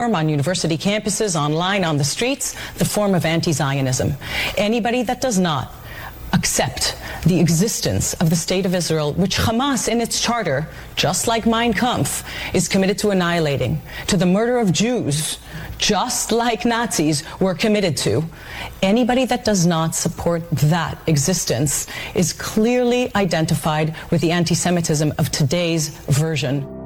on university campuses, online, on the streets, the form of anti-Zionism. Anybody that does not accept the existence of the state of Israel, which Hamas in its charter, just like Mein Kampf, is committed to annihilating, to the murder of Jews, just like Nazis were committed to. Anybody that does not support that existence is clearly identified with the anti-Semitism of today's version.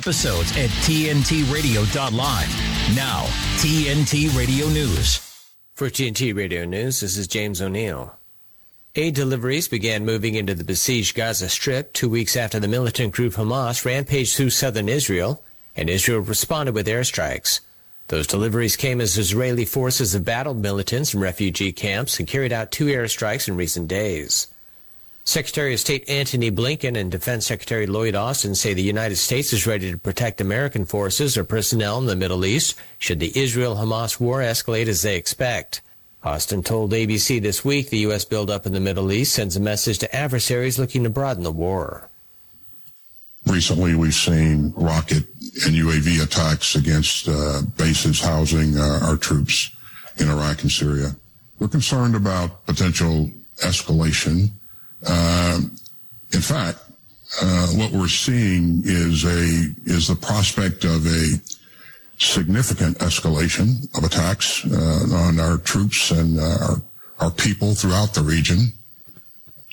Episodes at tntradio.live. Now, TNT Radio News. For TNT Radio News, this is James O'Neill. Aid deliveries began moving into the besieged Gaza Strip two weeks after the militant group Hamas rampaged through southern Israel, and Israel responded with airstrikes. Those deliveries came as Israeli forces have battled militants in refugee camps and carried out two airstrikes in recent days. Secretary of State Antony Blinken and Defense Secretary Lloyd Austin say the United States is ready to protect American forces or personnel in the Middle East should the Israel Hamas war escalate as they expect. Austin told ABC this week the U.S. buildup in the Middle East sends a message to adversaries looking to broaden the war. Recently, we've seen rocket and UAV attacks against uh, bases housing uh, our troops in Iraq and Syria. We're concerned about potential escalation in fact, uh, what we're seeing is a is the prospect of a significant escalation of attacks uh, on our troops and uh, our our people throughout the region,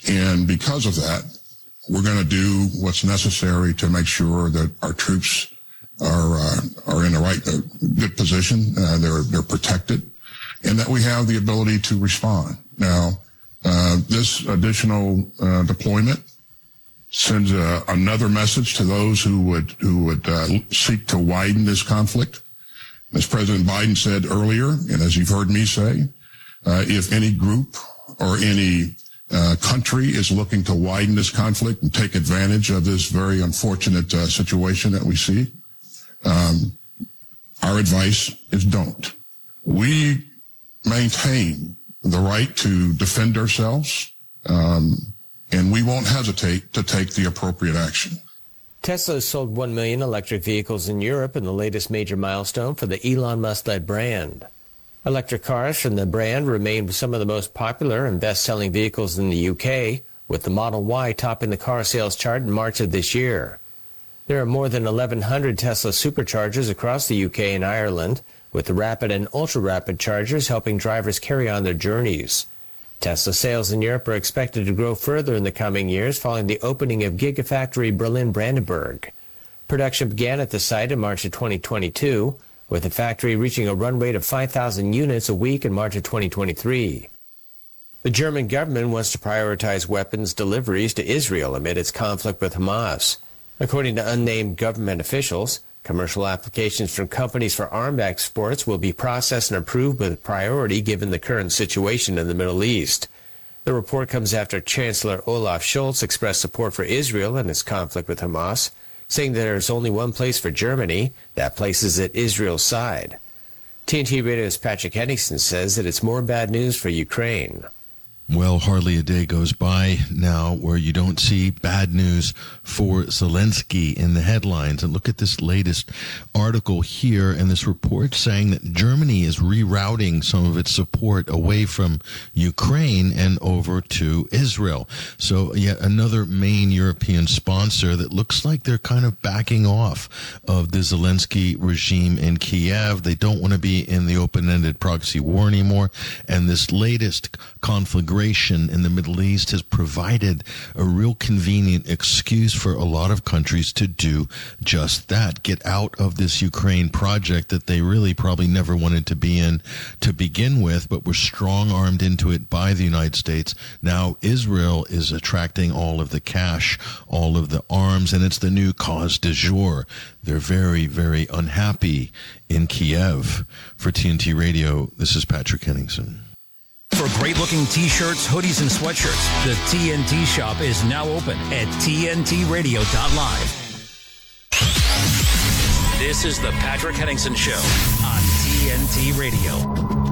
and because of that, we're going to do what's necessary to make sure that our troops are uh, are in the right uh, good position, they're they're protected, and that we have the ability to respond. Now, uh, this additional uh, deployment sends a, another message to those who would who would uh, seek to widen this conflict. As President Biden said earlier, and as you've heard me say, uh, if any group or any uh, country is looking to widen this conflict and take advantage of this very unfortunate situation that we see, um, our advice is don't. We maintain the right to defend ourselves, um, and we won't hesitate to take the appropriate action. Tesla sold 1 million electric vehicles in Europe in the latest major milestone for the Elon Musk led brand. Electric cars from the brand remain some of the most popular and best selling vehicles in the UK, with the Model Y topping the car sales chart in March of this year. There are more than 1,100 Tesla superchargers across the UK and Ireland, with the rapid and ultra rapid chargers helping drivers carry on their journeys. Tesla sales in Europe are expected to grow further in the coming years following the opening of Gigafactory Berlin Brandenburg. Production began at the site in March of 2022, with the factory reaching a run rate of 5,000 units a week in March of 2023. The German government wants to prioritize weapons deliveries to Israel amid its conflict with Hamas. According to unnamed government officials, Commercial applications from companies for arms exports will be processed and approved with priority given the current situation in the Middle East. The report comes after Chancellor Olaf Scholz expressed support for Israel in its conflict with Hamas, saying that there is only one place for Germany, that place is at Israel's side. TNT Radio's Patrick Henningsen says that it's more bad news for Ukraine. Well, hardly a day goes by now where you don't see bad news for Zelensky in the headlines. And look at this latest article here and this report saying that Germany is rerouting some of its support away from Ukraine and over to Israel. So yet another main European sponsor that looks like they're kind of backing off of the Zelensky regime in Kiev. They don't want to be in the open-ended proxy war anymore. And this latest conflict in the Middle East has provided a real convenient excuse for a lot of countries to do just that. Get out of this Ukraine project that they really probably never wanted to be in to begin with, but were strong armed into it by the United States. Now Israel is attracting all of the cash, all of the arms, and it's the new cause du jour. They're very, very unhappy in Kiev. For TNT Radio, this is Patrick Henningsen. For great looking t shirts, hoodies, and sweatshirts, the TNT shop is now open at TNTRadio.live. This is the Patrick Henningsen Show on TNT Radio.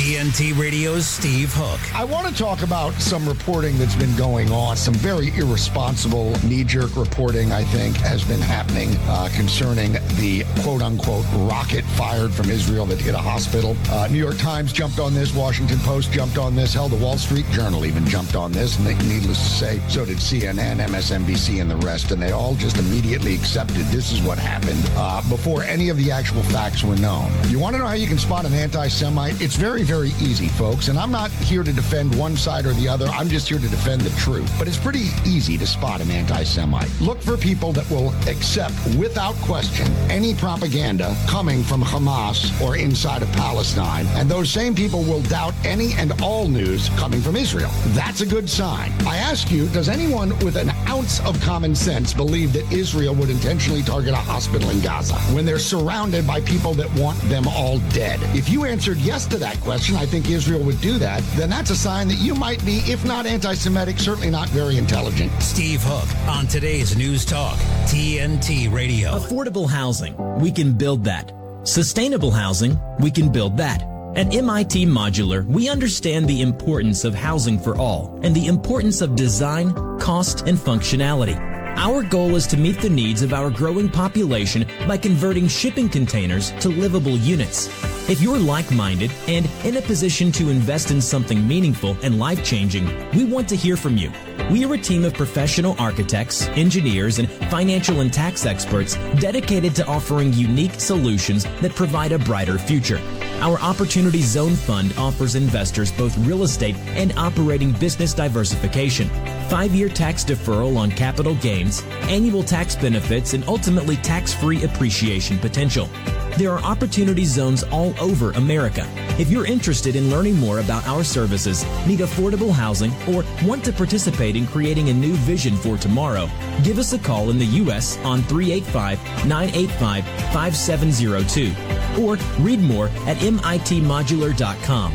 TNT Radio's Steve Hook. I want to talk about some reporting that's been going on. Some very irresponsible, knee jerk reporting, I think, has been happening uh, concerning the quote unquote rocket fired from Israel that hit a hospital. Uh, New York Times jumped on this, Washington Post jumped on this, hell, the Wall Street Journal even jumped on this. And they, needless to say, so did CNN, MSNBC, and the rest. And they all just immediately accepted this is what happened uh, before any of the actual facts were known. You want to know how you can spot an anti Semite? It's very, very easy, folks. And I'm not here to defend one side or the other. I'm just here to defend the truth. But it's pretty easy to spot an anti Semite. Look for people that will accept without question any propaganda coming from Hamas or inside of Palestine. And those same people will doubt any and all news coming from Israel. That's a good sign. I ask you, does anyone with an ounce of common sense believe that Israel would intentionally target a hospital in Gaza when they're surrounded by people that want them all dead? If you answered yes to that question, I think Israel would do that, then that's a sign that you might be, if not anti Semitic, certainly not very intelligent. Steve Hook on today's News Talk, TNT Radio. Affordable housing, we can build that. Sustainable housing, we can build that. At MIT Modular, we understand the importance of housing for all and the importance of design, cost, and functionality. Our goal is to meet the needs of our growing population by converting shipping containers to livable units. If you're like minded and in a position to invest in something meaningful and life changing, we want to hear from you. We are a team of professional architects, engineers, and financial and tax experts dedicated to offering unique solutions that provide a brighter future. Our Opportunity Zone Fund offers investors both real estate and operating business diversification, five year tax deferral on capital gains, annual tax benefits, and ultimately tax free appreciation potential. There are opportunity zones all over America. If you're interested in learning more about our services, need affordable housing, or want to participate in creating a new vision for tomorrow, give us a call in the U.S. on 385 985 5702 or read more at mitmodular.com.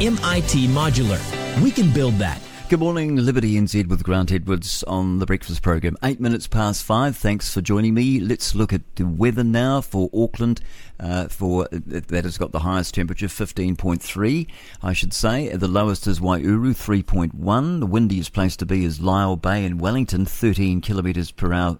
MIT Modular. We can build that. Good morning, Liberty NZ with Grant Edwards on the breakfast program. Eight minutes past five. Thanks for joining me. Let's look at the weather now for Auckland. Uh, for that has got the highest temperature, 15.3, I should say. The lowest is Waiouru, 3.1. The windiest place to be is Lyall Bay in Wellington, 13 kilometres per hour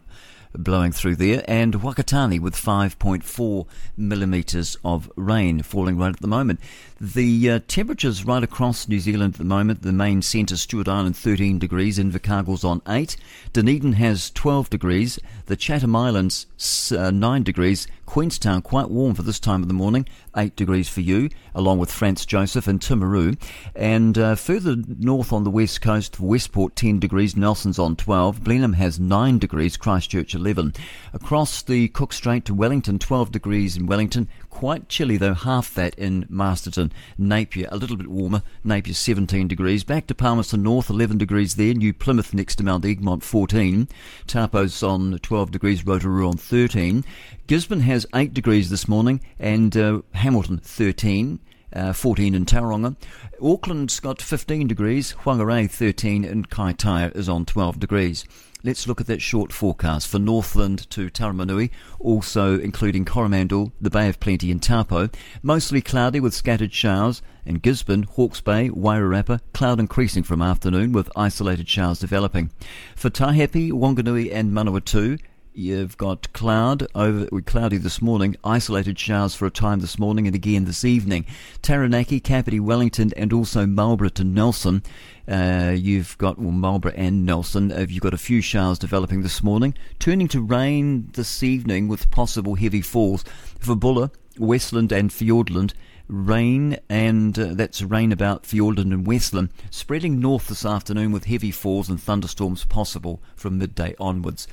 blowing through there, and Whakatane with 5.4 millimetres of rain falling right at the moment. The uh, temperatures right across New Zealand at the moment, the main centre, Stewart Island, 13 degrees, Invercargill's on 8, Dunedin has 12 degrees, the Chatham Islands, uh, 9 degrees, Queenstown, quite warm for this time of the morning, 8 degrees for you, along with Franz Josef and Timaru. And uh, further north on the west coast, Westport, 10 degrees, Nelson's on 12, Blenheim has 9 degrees, Christchurch 11. Across the Cook Strait to Wellington, 12 degrees in Wellington, Quite chilly though, half that in Masterton. Napier, a little bit warmer. Napier 17 degrees. Back to Palmerston North, 11 degrees there. New Plymouth next to Mount Egmont, 14. Taupo's on 12 degrees. Rotorua on 13. Gisborne has 8 degrees this morning and uh, Hamilton 13. uh, 14 in Tauranga. Auckland's got 15 degrees, Whangarei 13, and Kaitaia is on 12 degrees. Let's look at that short forecast for Northland to Taumarunui, also including Coromandel, the Bay of Plenty and Taupo. Mostly cloudy with scattered showers. In Gisborne, Hawke's Bay, Wairarapa, cloud increasing from afternoon with isolated showers developing. For Taihape, Wanganui and Manawatu, You've got cloud over cloudy this morning, isolated showers for a time this morning and again this evening. Taranaki, Kapiti, Wellington, and also Marlborough to Nelson. Uh, you've got well, Marlborough and Nelson. Uh, you've got a few showers developing this morning, turning to rain this evening with possible heavy falls for Buller, Westland, and Fiordland rain, and uh, that's rain about Fiordland and Westland, spreading north this afternoon with heavy falls and thunderstorms possible from midday onwards.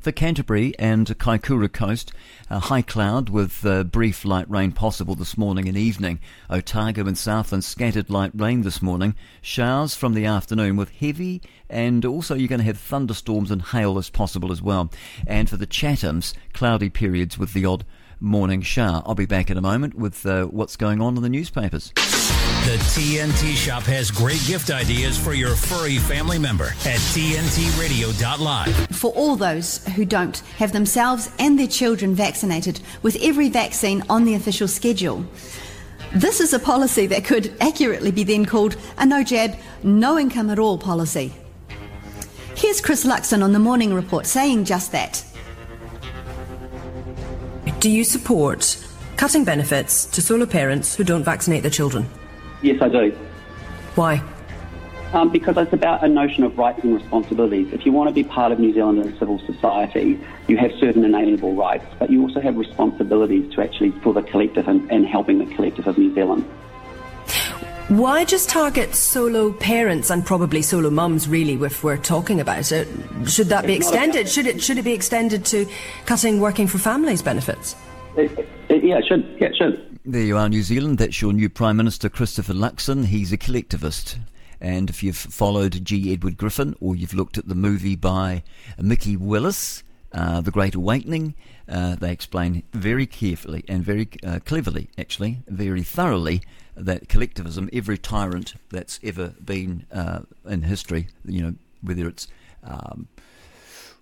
For Canterbury and Kaikoura Coast, a high cloud with uh, brief light rain possible this morning and evening. Otago and Southland scattered light rain this morning. Showers from the afternoon with heavy and also you're going to have thunderstorms and hail as possible as well. And for the Chathams, cloudy periods with the odd morning shower. I'll be back in a moment with uh, what's going on in the newspapers. The TNT Shop has great gift ideas for your furry family member at TNTRadio.live. For all those who don't have themselves and their children vaccinated with every vaccine on the official schedule. This is a policy that could accurately be then called a no jab, no income at all policy. Here's Chris Luxon on the morning report saying just that. Do you support cutting benefits to solo parents who don't vaccinate their children? Yes, I do. Why? Um, because it's about a notion of rights and responsibilities. If you want to be part of New Zealand and civil society, you have certain inalienable rights, but you also have responsibilities to actually for the collective and, and helping the collective of New Zealand. Why just target solo parents and probably solo mums? Really, if we're talking about it, should that be extended? Should it should it be extended to cutting working for families benefits? It, it, yeah, it should. Yeah, it should. There you are, New Zealand. That's your new Prime Minister, Christopher Luxon. He's a collectivist. And if you've followed G. Edward Griffin or you've looked at the movie by Mikki Willis, uh, The Great Awakening, uh, they explain very carefully and very uh, cleverly, actually, very thoroughly, that collectivism, every tyrant that's ever been uh, in history, you know, whether it's um,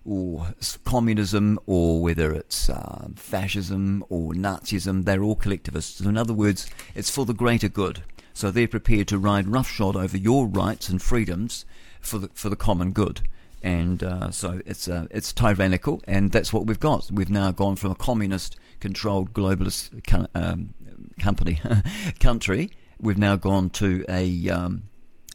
or communism or whether it's uh, fascism or Nazism, they're all collectivists. In other words, it's for the greater good. So they're prepared to ride roughshod over your rights and freedoms for the for the common good. And uh, so it's uh, it's tyrannical, and that's what we've got. We've now gone from a communist-controlled globalist um, company country. We've now gone to a um,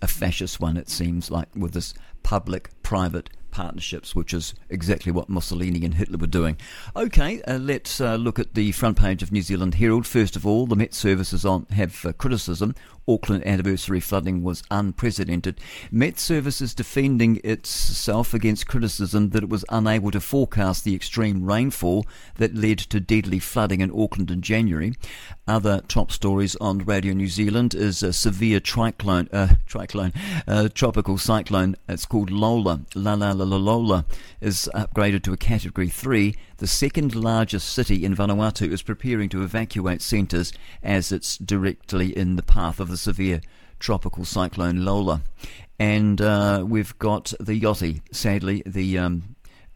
a fascist one. It seems like with this public-private partnerships, which is exactly what Mussolini and Hitler were doing. Okay, uh, let's uh, look at the front page of New Zealand Herald. First of all, the Met Services on have uh, criticism. Auckland anniversary flooding was unprecedented. Met Services defending itself against criticism that it was unable to forecast the extreme rainfall that led to deadly flooding in Auckland in January. Other top stories on Radio New Zealand is a severe triclone, uh, triclone, uh, tropical cyclone. It's called Lola. La la la la Lola is upgraded to a Category 3. The second largest city in Vanuatu is preparing to evacuate centres as it's directly in the path of the severe tropical cyclone Lola. And uh, we've got the Yachty, sadly, the, um,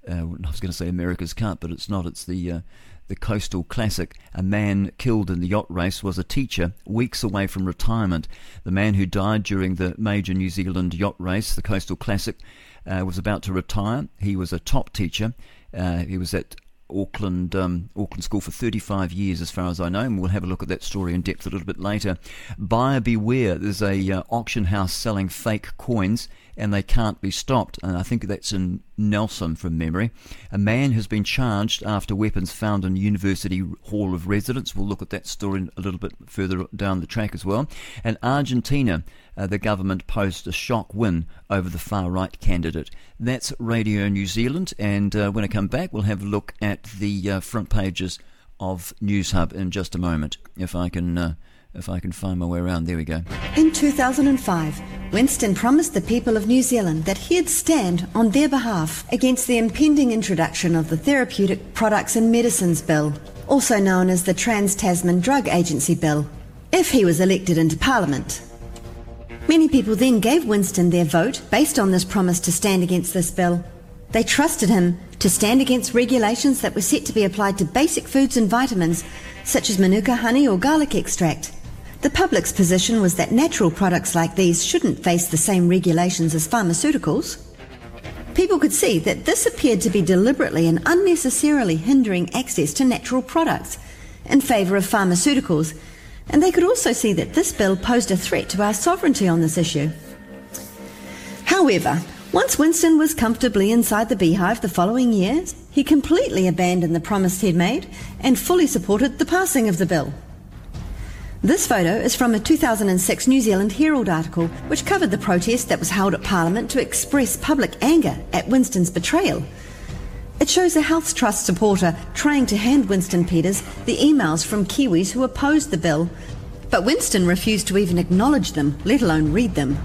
uh, I was going to say America's Cup, but it's not, it's the. Uh, the Coastal Classic. A man killed in the yacht race was a teacher weeks away from retirement. The man who died during the major New Zealand yacht race, the Coastal Classic, uh, was about to retire. He was a top teacher. Uh, he was at Auckland um, Auckland School for 35 years, as far as I know, and we'll have a look at that story in depth a little bit later. Buyer beware! There's a uh, auction house selling fake coins, and they can't be stopped. And I think that's in Nelson from memory. A man has been charged after weapons found in University Hall of Residence. We'll look at that story a little bit further down the track as well. And Argentina, uh, the government posts a shock win over the far right candidate. That's Radio New Zealand. And uh, when I come back, we'll have a look at the uh, front pages of News Hub in just a moment. If I can uh, if I can find my way around. There we go. In 2005, Winston promised the people of New Zealand that he'd stand on their behalf against the impending introduction of the Therapeutic Products and Medicines Bill, also known as the Trans Tasman Drug Agency Bill. if he was elected into Parliament. Many people then gave Winston their vote based on this promise to stand against this bill. They trusted him to stand against regulations that were set to be applied to basic foods and vitamins, such as manuka honey or garlic extract. The public's position was that natural products like these shouldn't face the same regulations as pharmaceuticals. People could see that this appeared to be deliberately and unnecessarily hindering access to natural products in favour of pharmaceuticals, and they could also see that this bill posed a threat to our sovereignty on this issue. However, once Winston was comfortably inside the beehive the following year, he completely abandoned the promise he'd made and fully supported the passing of the bill. This photo is from a 2006 New Zealand Herald article which covered the protest that was held at Parliament to express public anger at Winston's betrayal. It shows a Health Trust supporter trying to hand Winston Peters the emails from Kiwis who opposed the bill, but Winston refused to even acknowledge them, let alone read them.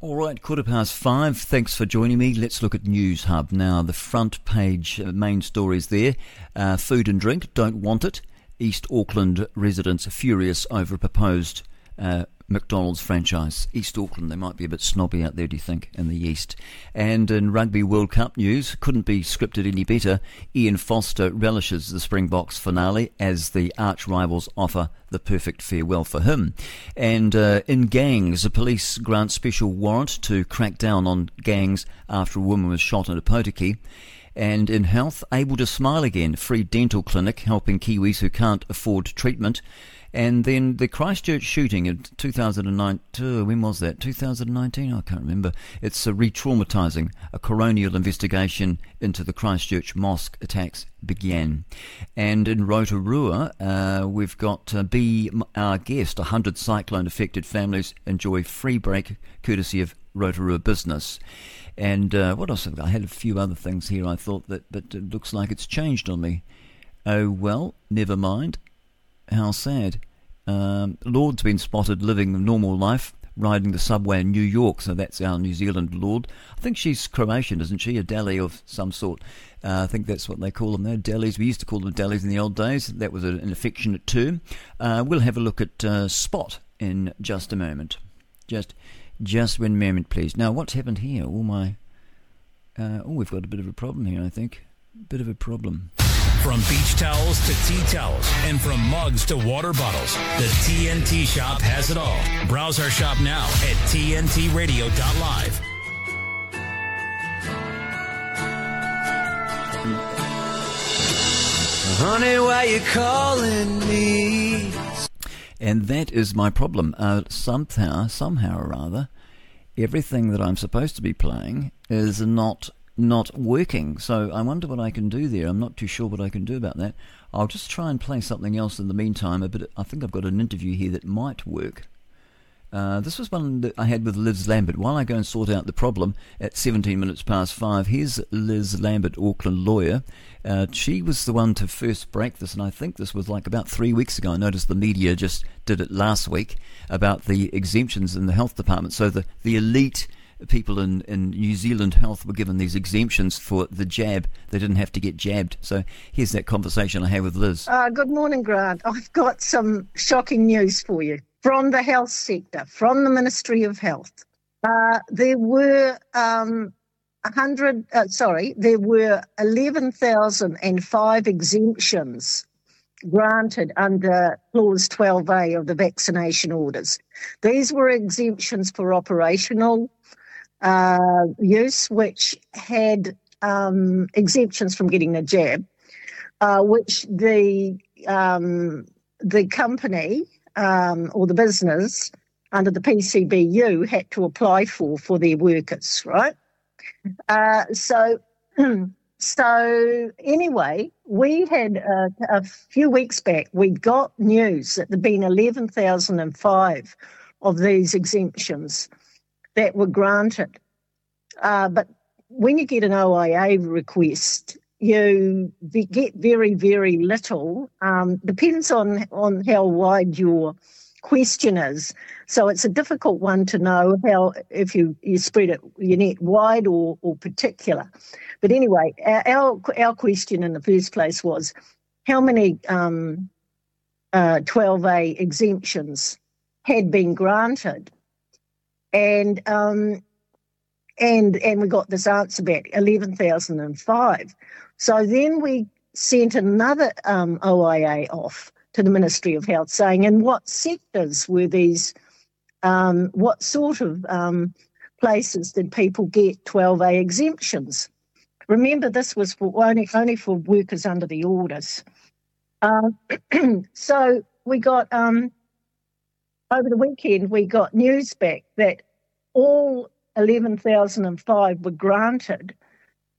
All right, quarter past five. Thanks for joining me. Let's look at News Hub now. The front page uh, main stories there. Uh, food and drink, don't want it. East Auckland residents are furious over proposed uh, McDonald's franchise. East Auckland, they might be a bit snobby out there, do you think, in the East? And in Rugby World Cup news, couldn't be scripted any better. Ian Foster relishes the Springboks finale as the arch rivals offer the perfect farewell for him. And uh, in gangs, the police grant special warrant to crack down on gangs after a woman was shot in Opotiki. And in health, able to smile again, free dental clinic helping Kiwis who can't afford treatment. And then the Christchurch shooting in 2009, when was that? 2019? I can't remember. It's a re-traumatizing. A coronial investigation into the Christchurch mosque attacks began. And in Rotorua, uh, we've got uh, Be Our Guest. 100 cyclone-affected families enjoy free break courtesy of Rotorua Business. And uh, what else? have I got? I had a few other things here. I thought that, but it looks like it's changed on me. Oh well, never mind. How sad. Um, Lorde's been spotted living a normal life, riding the subway in New York. So that's our New Zealand Lord. I think she's Croatian, isn't she? A deli of some sort. Uh, I think that's what they call them there. Delis. We used to call them delis in the old days. That was an affectionate term. Uh, we'll have a look at uh, Spot in just a moment. Just just one moment, please. Now, what's happened here? All my. Uh, oh, we've got a bit of a problem here, I think. Bit of a problem. From beach towels to tea towels, and from mugs to water bottles, the TNT shop has it all. Browse our shop now at TNTRadio.live. Honey, why you calling me? And that is my problem. Uh, somehow, somehow or other, everything that I'm supposed to be playing is not not working. So I wonder what I can do there. I'm not too sure what I can do about that. I'll just try and play something else in the meantime. But I think I've got an interview here that might work. Uh, this was one that I had with Liz Lambert. While I go and sort out the problem at 17 minutes past five, here's Liz Lambert, Auckland lawyer. Uh, she was the one to first break this, and I think this was like about three weeks ago. I noticed the media just did it last week about the exemptions in the health department. So the, the elite people in, in New Zealand Health were given these exemptions for the jab. They didn't have to get jabbed. So here's that conversation I had with Liz. Uh, good morning, Grant. I've got some shocking news for you from the health sector, from the Ministry of Health. Uh, there were um, 100, uh, sorry, there were 11,005 exemptions granted under Clause 12A of the vaccination orders. These were exemptions for operational uh, use, which had um, exemptions from getting the jab, uh, which the um, the company um, or the business under the PCBU had to apply for for their workers, right? Uh, so, so anyway, we had uh, a few weeks back, we got news that there'd been 11,005 of these exemptions that were granted. Uh, but when you get an OIA request, you get very, very little. Um, depends on on how wide your question is. So it's a difficult one to know how if you, you spread it your net wide or, or particular. But anyway, our our question in the first place was how many um, uh, 12A exemptions had been granted. And um, and and we got this answer back, 11,005. So then we sent another um, OIA off to the Ministry of Health saying, in what sectors were these, um, what sort of um, places did people get 12A exemptions? Remember, this was for only, only for workers under the orders. Uh, so we got, um, over the weekend, we got news back that all 11,005 were granted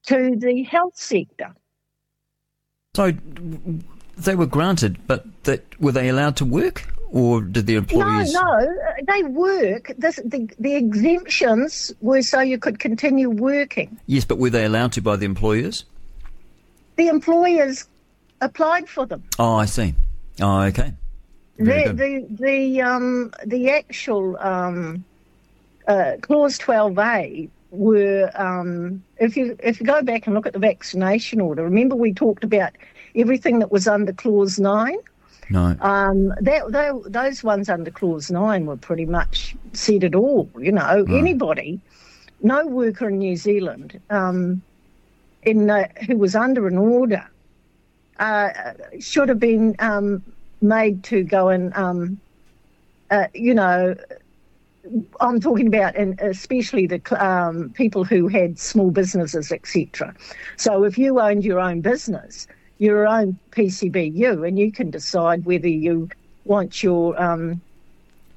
to the health sector. So they were granted, but that were they allowed to work, or did the employees? No, no, they work. This, the, the exemptions were so you could continue working. Yes, but were they allowed to by the employers? The employers applied for them. Oh, I see. Oh, okay. Very The good. the the um the actual um uh, clause twelve A were um if you if you go back and look at the vaccination order, remember we talked about everything that was under clause nine. No. Um, that, they, those ones under clause nine were pretty much said it all. You know, anybody, no worker in New Zealand, um, in uh, who was under an order, uh, should have been um, made to go and, um, uh, you know, I'm talking about, and especially the um, people who had small businesses, etc. So if you owned your own business, your own PCBU, and you can decide whether you want your um,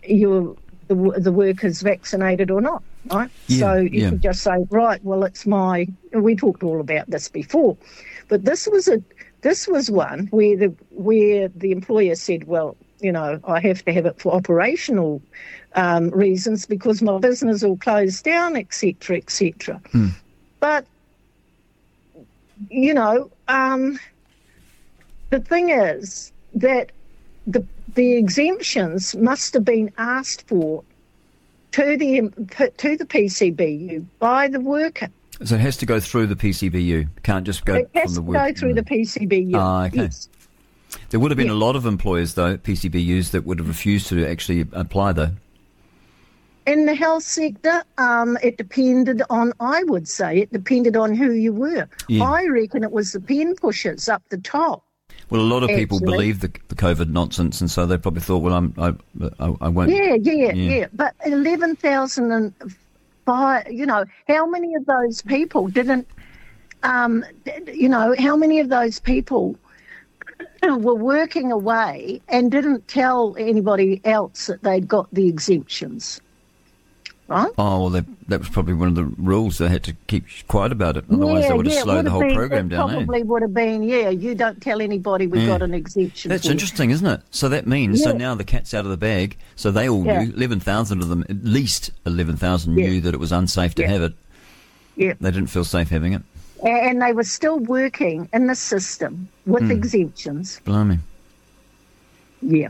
your the, the workers vaccinated or not, right? Yeah, so you yeah. can just say, right, well, it's my. We talked all about this before, but this was a this was one where the where the employer said, well, you know, I have to have it for operational um, reasons because my business will close down, etc., etc. But you know, um, the thing is that the the exemptions must have been asked for to the to the PCBU by the worker. So it has to go through the PCBU. Can't just go it from has the to go through the PCBU. Ah, okay. Yes. There would have been Yeah. a lot of employers, though, PCBUs, that would have refused to actually apply, though. In the health sector, um, it depended on, I would say, it depended on who you were. Yeah. I reckon it was the pen pushers up the top. Well, a lot of people Actually. believe the, the COVID nonsense, and so they probably thought, well, I'm, I, I, I won't. Yeah, yeah, Yeah. yeah. But 11,005, you know, how many of those people didn't, um, you know, how many of those people were working away and didn't tell anybody else that they'd got the exemptions? Right? Oh, well, that, that was probably one of the rules. They had to keep quiet about it. Otherwise, they would have it slowed the whole been- program down. eh? Probably would have been, yeah. You don't tell anybody we Yeah. got an exemption. That's for interesting, isn't it? So that means, so now the cat's out of the bag. So they all Yeah. knew, 11,000 of them, at least 11,000 Yeah. knew that it was unsafe to Yeah. have it. Yeah. They didn't feel safe having it. And they were still working in the system with Hmm. exemptions. Blimey. Yeah.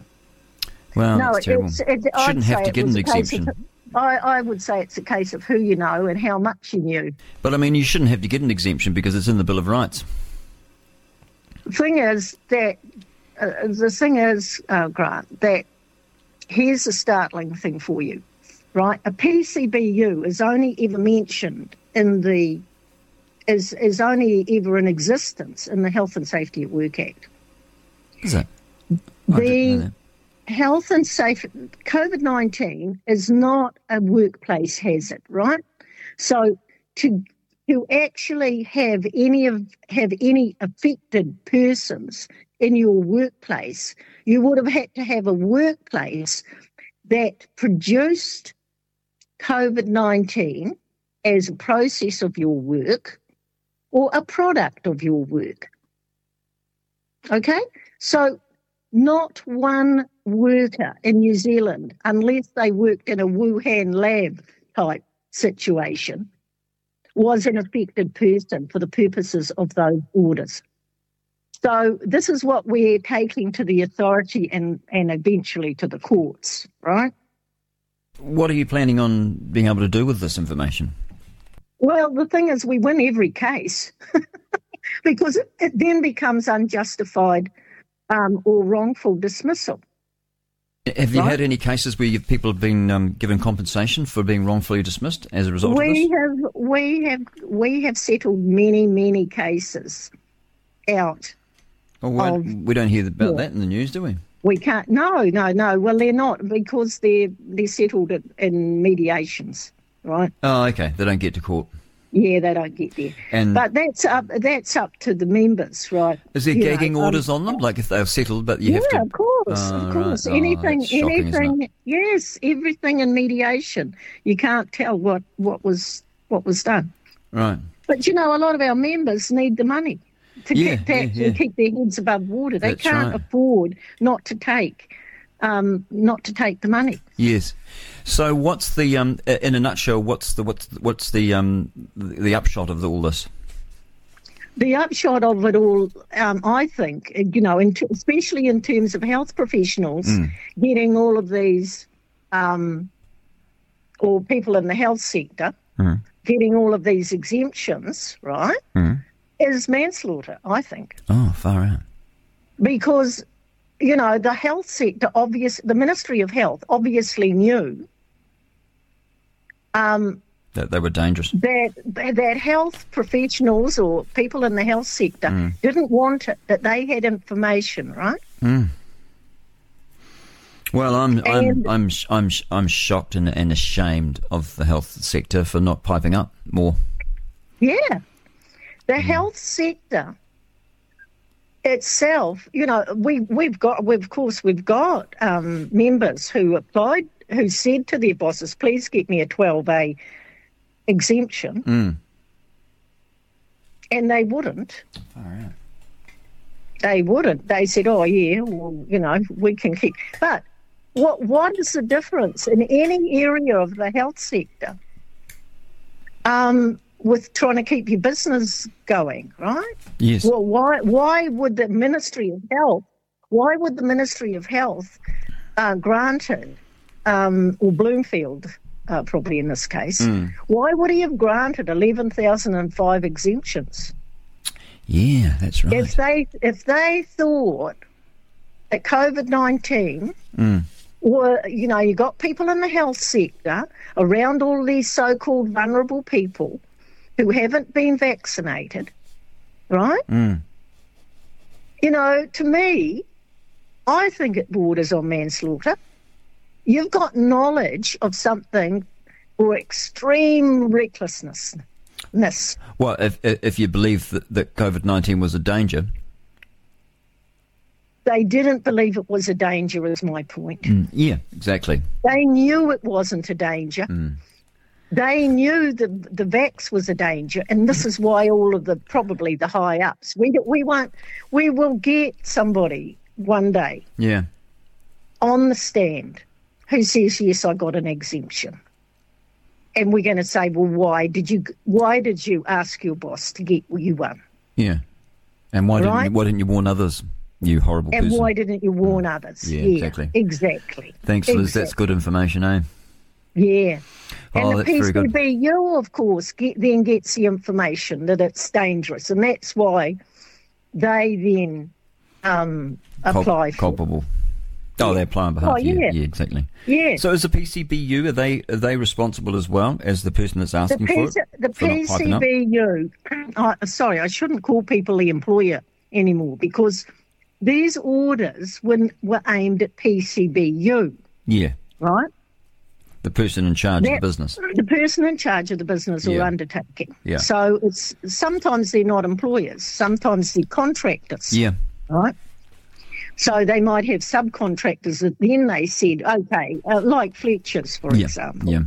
Well, no, terrible. it's, it, Shouldn't have to get an exemption. Of, I, I would say it's a case of who you know and how much you knew. But I mean, you shouldn't have to get an exemption because it's in the Bill of Rights. The thing is that uh, the thing is, uh, Grant, that here's a startling thing for you, right? A PCBU is only ever mentioned in the is is only ever in existence in the Health and Safety at Work Act. Is that? I didn't know The health and safe COVID nineteen is not a workplace hazard, right? So to to actually have any of have any affected persons in your workplace, you would have had to have a workplace that produced COVID nineteen as a process of your work or a product of your work. Okay? So not one worker in New Zealand, unless they worked in a Wuhan lab type situation, was an affected person for the purposes of those orders. So this is what we're taking to the authority and, and eventually to the courts, right? What are you planning on being able to do with this information? Well, the thing is, we win every case because it, it then becomes unjustified um, or wrongful dismissal. Have you Right. had any cases where you've, people have been um, given compensation for being wrongfully dismissed as a result of We this? have we have we have settled many many cases out. Well, of- we don't hear about yeah. that in the news, do we? We can't. No, no, no. Well, they're not because they're they're settled in mediations, right? Oh, okay. They don't get to court. Yeah, they don't get there. And- but that's up that's up to the members, right? Is there You know, gagging um, orders on them? Like if they've settled, but you yeah, have to. of course, Oh, of course. Oh, anything, that's shocking, anything. Yes, everything in mediation. You can't tell what what was what was done. Right. But you know, a lot of our members need the money to Yeah, keep, yeah, actually yeah. keep their heads above water. They That's can't right. afford not to take, um, not to take the money. Yes. So, what's the um, in a nutshell? What's the what's the- what's the um, the upshot of all this? The upshot of it all, um, I think, you know, in t- especially in terms of health professionals, Mm. getting all of these, um, or people in the health sector, Mm. getting all of these exemptions, right, Mm. is manslaughter, I think. Oh, far out. because you know the health sector obvious the ministry of health obviously knew um, That they were dangerous. that that health professionals or people in the health sector Mm. didn't want it that they had information right Mm. Well, I'm I'm I'm I'm I'm shocked and, and ashamed of the health sector for not piping up more. yeah the health sector itself you know we we've got we, of course we've got um, members who applied who said to their bosses please get me a 12a exemption Mm. and they wouldn't. They wouldn't. They said, "Oh yeah, well, you know, we can keep." But what what is the difference in any area of the health sector? Um, with trying to keep your business going, right? Yes. Well, why why would the Ministry of Health? Why would the Ministry of Health uh, granted, um, or Bloomfield, uh, probably in this case, Mm. why would he have granted eleven thousand and five exemptions? Yeah, that's right. If they if they thought that COVID nineteen Mm. were you know you got people in the health sector around all these so-called vulnerable people who haven't been vaccinated, right? Mm. You know, to me, I think it borders on manslaughter. You've got knowledge of something or extreme recklessness. Ness. Well, if if you believe that, that COVID nineteen was a danger, They didn't believe it was a danger, is my point. mm, yeah, exactly. They knew it wasn't a danger. Mm. They knew the the vax was a danger, and this is why all of the probably the high ups. We we won't. We will get somebody one day Yeah. on the stand who says, "Yes, I got an exemption," and we're going to say, "Well, why did you? Why did you ask your boss to get you one? Yeah. And why didn't you, why didn't you warn others? You horrible And person. why didn't you warn others?" Yeah, exactly. exactly. Thanks, Liz. Exactly. That's good information, eh? Yeah. Oh, And the that's very good. PCBU, of course, get, then gets the information that it's dangerous, and that's why they then um, Cul- apply for. culpable. Oh, they apply on behalf Oh, you. yeah. Yeah, exactly. Yeah. So, is the PCBU are they are they responsible as well as the person that's the, asking for it? the for not piping up? PCBU, uh, sorry, I shouldn't call people the employer anymore because these orders were, were aimed at PCBU, Yeah, right? The person in charge of the business. The person in charge of the business or undertaking. Yeah. So it's sometimes they're not employers, sometimes they're contractors. Yeah. right? So they might have subcontractors that then they said, okay, uh, like Fletcher's, for yeah. example, Yeah.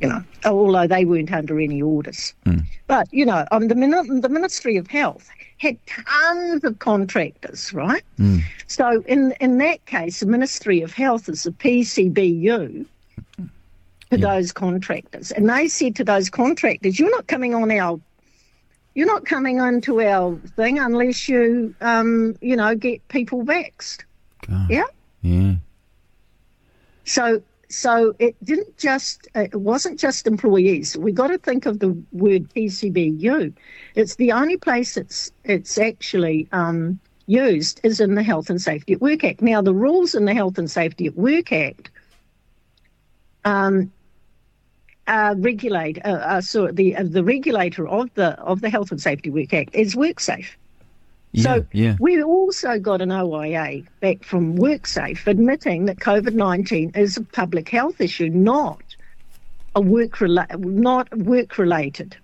you know, although they weren't under any orders. Mm. But, you know, um, the, Min- the Ministry of Health had tons of contractors, right? Mm. So in, in that case, the Ministry of Health is the PCBU to those contractors. And they said to those contractors, you're not coming on our you're not coming onto our thing unless you, um, you know, get people vaxxed. Yeah. Yeah. So, so it didn't just, it wasn't just employees. We got to think of the word PCBU. It's the only place it's it's actually um, used is in the Health and Safety at Work Act. Now, the rules in the Health and Safety at Work Act um, uh, regulate uh, uh, so the uh, the regulator of the of the Health and Safety Work Act is WorkSafe. Yeah, so yeah. we also got an OIA back from WorkSafe admitting that COVID nineteen is a public health issue, not a work rela- not work related.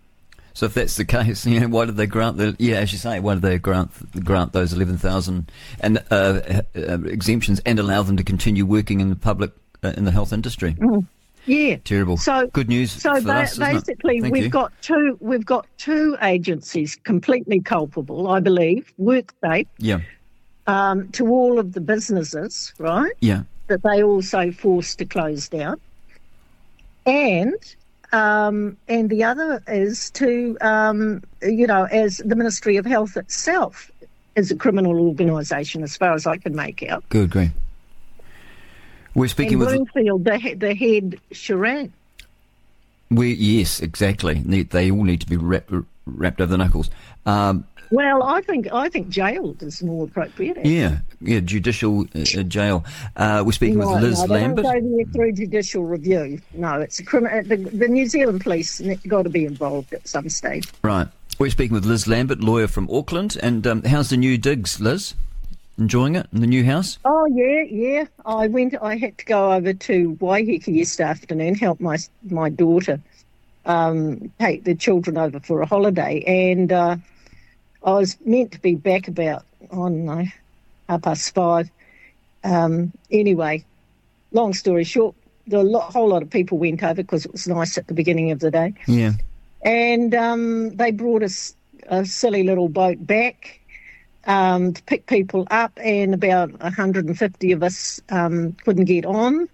So if that's the case, you know, why did they grant the? Yeah, as you say, why did they grant grant those eleven thousand and uh, uh, exemptions and allow them to continue working in the public uh, in the health industry? Mm. Yeah, terrible. So good news. So for ba- us, isn't it? basically, we've you. got two we've got two agencies completely culpable, I believe. WorkSafe yeah, um, to all of the businesses, right? yeah, That they also forced to close down, and um, and the other is to um, you know as the Ministry of Health itself is a criminal organisation, as far as I can make out. good, great. We're speaking and with Bloomfield, the, he- the head Sharan. we. Yes, exactly. They, they all need to be wrapped, wrapped over the knuckles. Um, Well, I think I think jail is more appropriate. actually. yeah, yeah. Judicial uh, uh, jail. Uh, we're speaking no, with Liz no, they Lambert. don't go there through judicial review. No, it's a criminal. The, the New Zealand police got to be involved at some stage. Right. We're speaking with Liz Lambert, lawyer from Auckland. And um, how's the new digs, Liz? Enjoying it in the new house? Oh yeah, yeah. I went. I had to go over to Waiheke yesterday afternoon, help my my daughter um, take the children over for a holiday, and uh, I was meant to be back about I don't know half past five. Um, anyway, long story short, the lot, whole lot of people went over because it was nice at the beginning of the day. Yeah. and um, they brought us a silly little boat back um, to pick people up, and about 150 of us um, couldn't get on.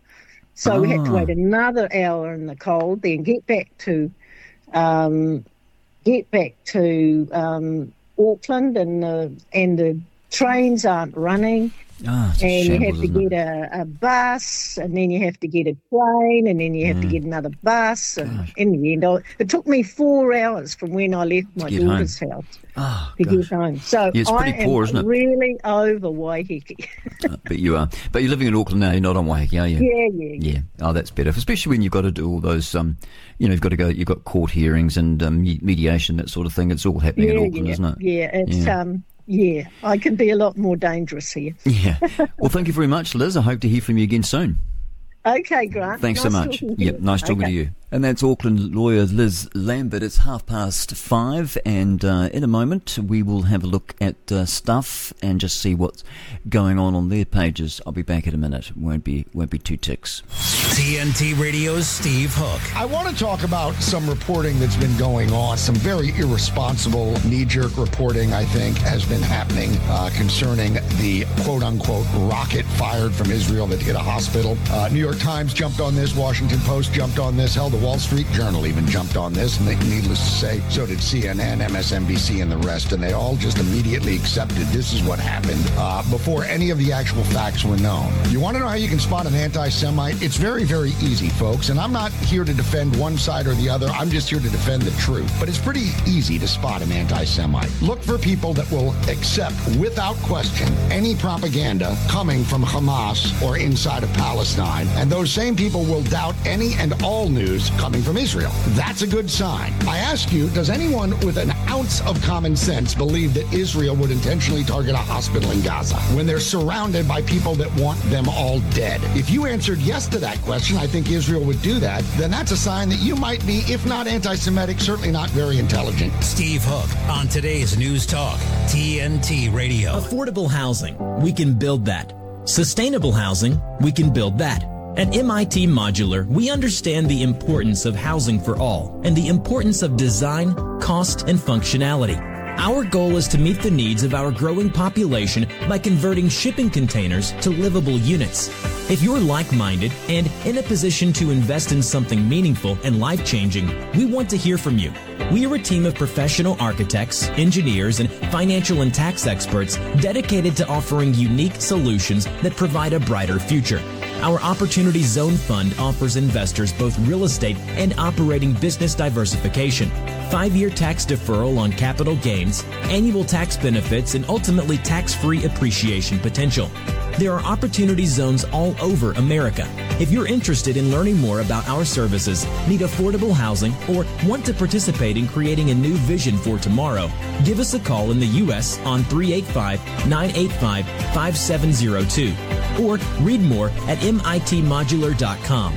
So we had to Ah. wait another hour in the cold, then get back to um, get back to um, Auckland, and the and the trains aren't running. A and you have to get a, a bus, and then you have to get a plane, and then you have to Mm. get another bus. And in the end, I, it took me four hours from when I left my get home. daughter's house Ah, to gosh. get home. So Yeah, it's pretty I am poor, isn't it? really over Waiheke. But you are. But you're living in Auckland now. You're not on Waiheke, are you? Yeah, yeah, Yeah. Oh, that's better. Especially when you've got to do all those, um, you know, you've got to go, you've got court hearings and um, mediation, that sort of thing. It's all happening yeah, in Auckland, yeah, isn't it? yeah. It's um, yeah. I can be a lot more dangerous here. Yeah. Well, thank you very much, Liz. I hope to hear from you again soon. Okay, Grant. Thanks so much. Yep, nice talking Okay. to you. And that's Auckland lawyer Liz Lambert. It's half past five, and uh, in a moment we will have a look at uh, stuff and just see what's going on on their pages. I'll be back in a minute. Won't be won't be two ticks. TNT Radio's Steve Hook. I want to talk about some reporting that's been going on. Some very irresponsible, knee jerk reporting, I think, has been happening uh, concerning the quote unquote rocket fired from Israel that hit a hospital. Uh, New York Times jumped on this, Washington Post jumped on this, hell, the Wall Street Journal even jumped on this. And needless to say, so did CNN, MSNBC, and the rest. And they all just immediately accepted this is what happened uh, before any of the actual facts were known. You want to know how you can spot an anti Semite? It's very, very easy, folks. And I'm not here to defend one side or the other. I'm just here to defend the truth. But it's pretty easy to spot an anti Semite. Look for people that will accept without question any propaganda coming from Hamas or inside of Palestine. And those same people will doubt any and all news coming from Israel. That's a good sign. I ask you, does anyone with an ounce of common sense believe that Israel would intentionally target a hospital in Gaza when they're surrounded by people that want them all dead? If you answered yes to that question, I think Israel would do that, then that's a sign that you might be, if not anti Semitic, certainly not very intelligent. Steve Hook on today's News Talk, TNT Radio. Affordable housing, we can build that. Sustainable housing, we can build that. At MIT Modular, we understand the importance of housing for all and the importance of design, cost, and functionality. Our goal is to meet the needs of our growing population by converting shipping containers to livable units. If you're like-minded and in a position to invest in something meaningful and life-changing, we want to hear from you. We are a team of professional architects, engineers, and financial and tax experts dedicated to offering unique solutions that provide a brighter future. Our Opportunity Zone Fund offers investors both real estate and operating business diversification. five year tax deferral on capital gains, annual tax benefits, and ultimately tax free appreciation potential. There are opportunity zones all over America. If you're interested in learning more about our services, need affordable housing, or want to participate in creating a new vision for tomorrow, give us a call in the U.S. on 385 985 5702 or read more at mitmodular.com.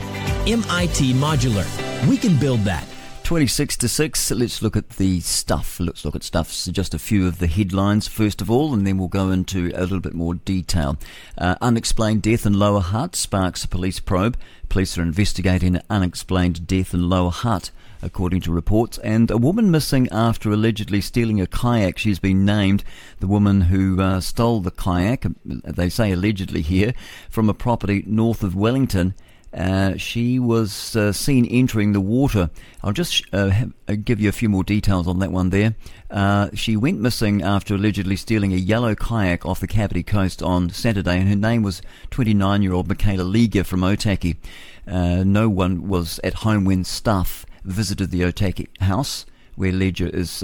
MIT Modular. We can build that. 26 to 6, let's look at the stuff. Let's look at stuff. So just a few of the headlines, first of all, and then we'll go into a little bit more detail. Uh, unexplained death in Lower Hutt sparks a police probe. Police are investigating unexplained death in Lower Hutt, according to reports. And a woman missing after allegedly stealing a kayak. She's been named the woman who uh, stole the kayak, they say allegedly here, from a property north of Wellington uh, she was uh, seen entering the water. I'll just uh, have, uh, give you a few more details on that one there. Uh, she went missing after allegedly stealing a yellow kayak off the Kapiti coast on Saturday, and her name was 29 year old Michaela Liga from Otaki. no one was at home when staff visited the Otaki house where Ledger is,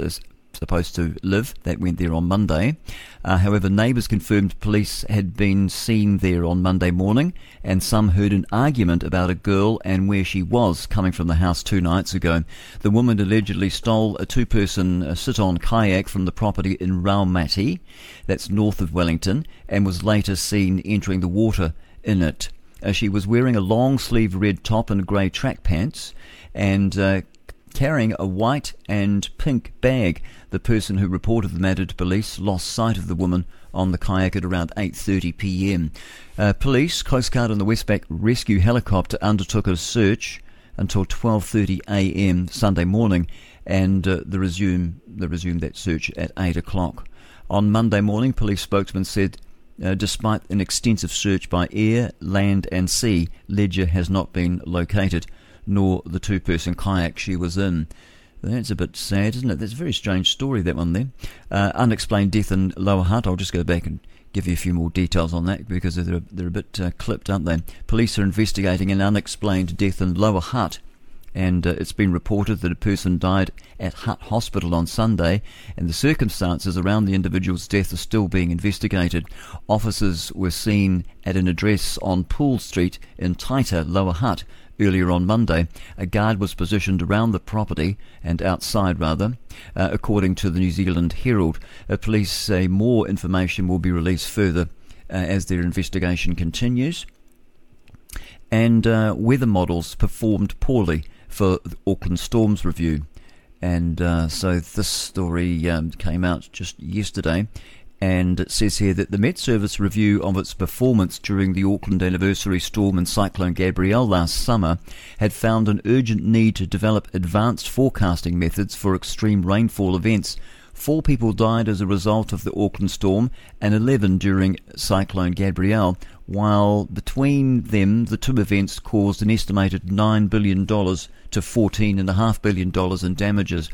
supposed to live. That went there on Monday. Uh, however, neighbours confirmed police had been seen there on Monday morning, and some heard an argument about a girl and where she was coming from the house two nights ago. The woman allegedly stole a two person uh, sit on kayak from the property in Raumati, that's north of Wellington, and was later seen entering the water in it. Uh, she was wearing a long sleeve red top and grey track pants and uh, carrying a white and pink bag. The person who reported the matter to police lost sight of the woman on the kayak at around 8:30 p.m. Uh, police, Coast Guard, and the Westpac rescue helicopter undertook a search until 12:30 a.m. Sunday morning, and uh, the resume they resumed that search at 8 o'clock. On Monday morning, police spokesman said. Uh, despite an extensive search by air, land, and sea, Ledger has not been located nor the two person kayak she was in. That's a bit sad, isn't it? That's a very strange story, that one there. Uh, unexplained death in Lower Hutt. I'll just go back and give you a few more details on that because they're, they're a bit uh, clipped, aren't they? Police are investigating an unexplained death in Lower Hutt. And uh, it's been reported that a person died at Hutt Hospital on Sunday, and the circumstances around the individual's death are still being investigated. Officers were seen at an address on Poole Street in Taita, Lower Hutt, Earlier on Monday, a guard was positioned around the property and outside, rather, uh, according to the New Zealand Herald. Uh, police say more information will be released further uh, as their investigation continues. And uh, weather models performed poorly for Auckland Storms review. And uh, so this story um, came out just yesterday. And it says here that the Met Service review of its performance during the Auckland anniversary storm and Cyclone Gabrielle last summer had found an urgent need to develop advanced forecasting methods for extreme rainfall events. Four people died as a result of the Auckland storm and 11 during Cyclone Gabrielle, while between them the two events caused an estimated $9 billion to $14.5 billion in damages.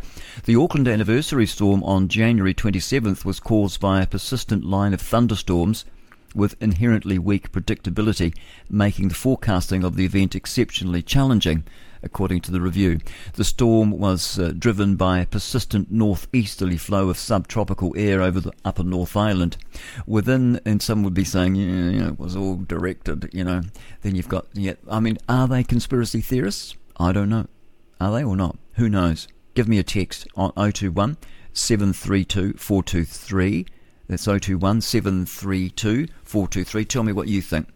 The Auckland anniversary storm on January 27th was caused by a persistent line of thunderstorms with inherently weak predictability, making the forecasting of the event exceptionally challenging according to the review. The storm was uh, driven by a persistent northeasterly flow of subtropical air over the upper North Island. Within, and some would be saying, yeah, know, it was all directed, you know. Then you've got, yeah, I mean, are they conspiracy theorists? I don't know. Are they or not? Who knows? Give me a text on 021 732 423. That's 021 732 423. Tell me what you think.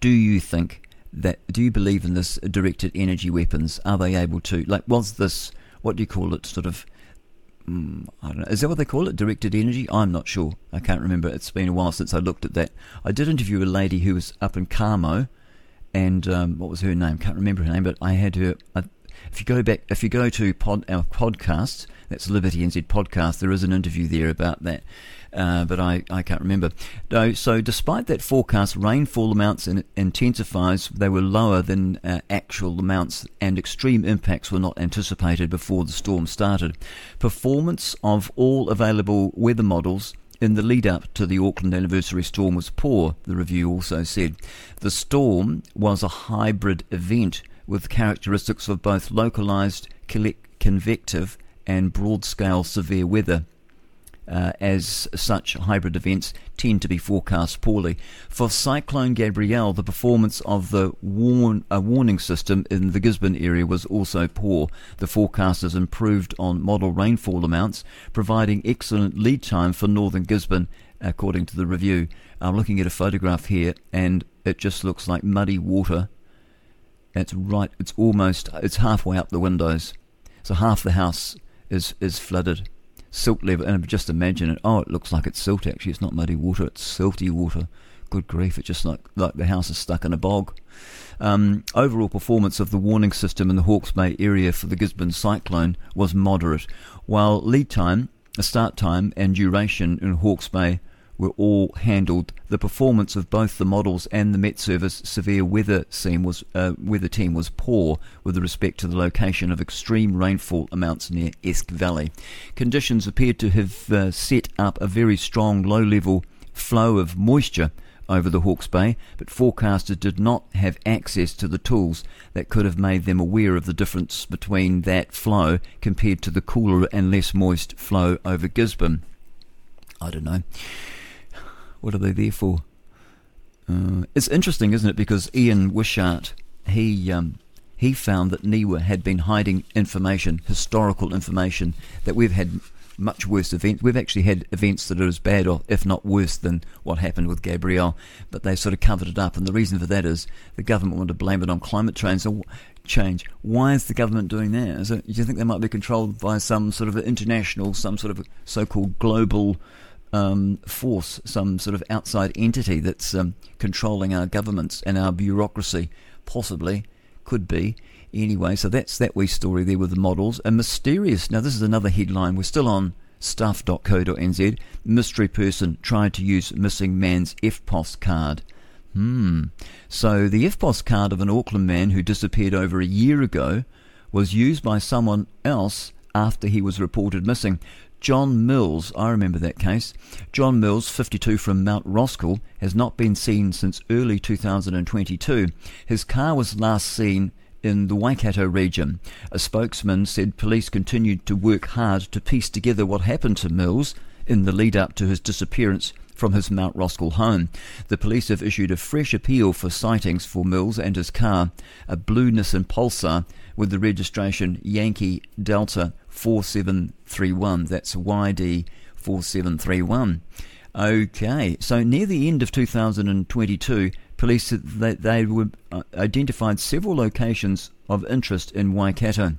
Do you think that do you believe in this directed energy weapons? Are they able to like was this what do you call it sort of mm, I don't know. Is that what they call it? Directed energy? I'm not sure. I can't remember. It's been a while since I looked at that. I did interview a lady who was up in Carmo, and um, what was her name? Can't remember her name, but I had her. I, if you go back, if you go to pod, our podcast, that's Liberty NZ podcast, there is an interview there about that uh, but I, I can't remember. So, despite that forecast, rainfall amounts in, intensifies. They were lower than uh, actual amounts, and extreme impacts were not anticipated before the storm started. Performance of all available weather models in the lead up to the Auckland anniversary storm was poor, the review also said. The storm was a hybrid event with characteristics of both localised convective, and broad scale severe weather. Uh, as such, hybrid events tend to be forecast poorly. For Cyclone Gabrielle, the performance of the warn, uh, warning system in the Gisborne area was also poor. The forecasters improved on model rainfall amounts, providing excellent lead time for northern Gisborne, according to the review. I'm looking at a photograph here, and it just looks like muddy water. It's right. It's almost. It's halfway up the windows, so half the house is is flooded silt level, and just imagine it. Oh, it looks like it's silt. Actually, it's not muddy water; it's silty water. Good grief! It's just like like the house is stuck in a bog. Um, overall performance of the warning system in the Hawke's Bay area for the Gisborne cyclone was moderate, while lead time, start time, and duration in Hawke's Bay were all handled. The performance of both the models and the Met Service severe weather team was uh, weather team was poor with respect to the location of extreme rainfall amounts near Esk Valley. Conditions appeared to have uh, set up a very strong low-level flow of moisture over the Hawke's Bay, but forecasters did not have access to the tools that could have made them aware of the difference between that flow compared to the cooler and less moist flow over Gisborne. I don't know. What are they there for? Uh, it's interesting, isn't it? Because Ian Wishart, he um, he found that NIWA had been hiding information, historical information, that we've had much worse events. We've actually had events that are as bad, or if not worse, than what happened with Gabrielle, but they sort of covered it up. And the reason for that is the government wanted to blame it on climate change. So, change. Why is the government doing that? It, do you think they might be controlled by some sort of international, some sort of so-called global um, force, some sort of outside entity that's um, controlling our governments and our bureaucracy, possibly, could be. Anyway, so that's that wee story there with the models. A mysterious, now this is another headline, we're still on stuff.co.nz. Mystery person tried to use missing man's EFTPOS card. Hmm. So the EFTPOS card of an Auckland man who disappeared over a year ago was used by someone else after he was reported missing. John Mills, I remember that case. John Mills, 52 from Mount Roskill, has not been seen since early 2022. His car was last seen in the Waikato region. A spokesman said police continued to work hard to piece together what happened to Mills in the lead up to his disappearance from his Mount Roskill home. The police have issued a fresh appeal for sightings for Mills and his car, a blue Nissan Pulsar with the registration Yankee Delta 4731. That's YD 4731. Okay, so near the end of 2022, police they, they were, uh, identified several locations of interest in Waikato.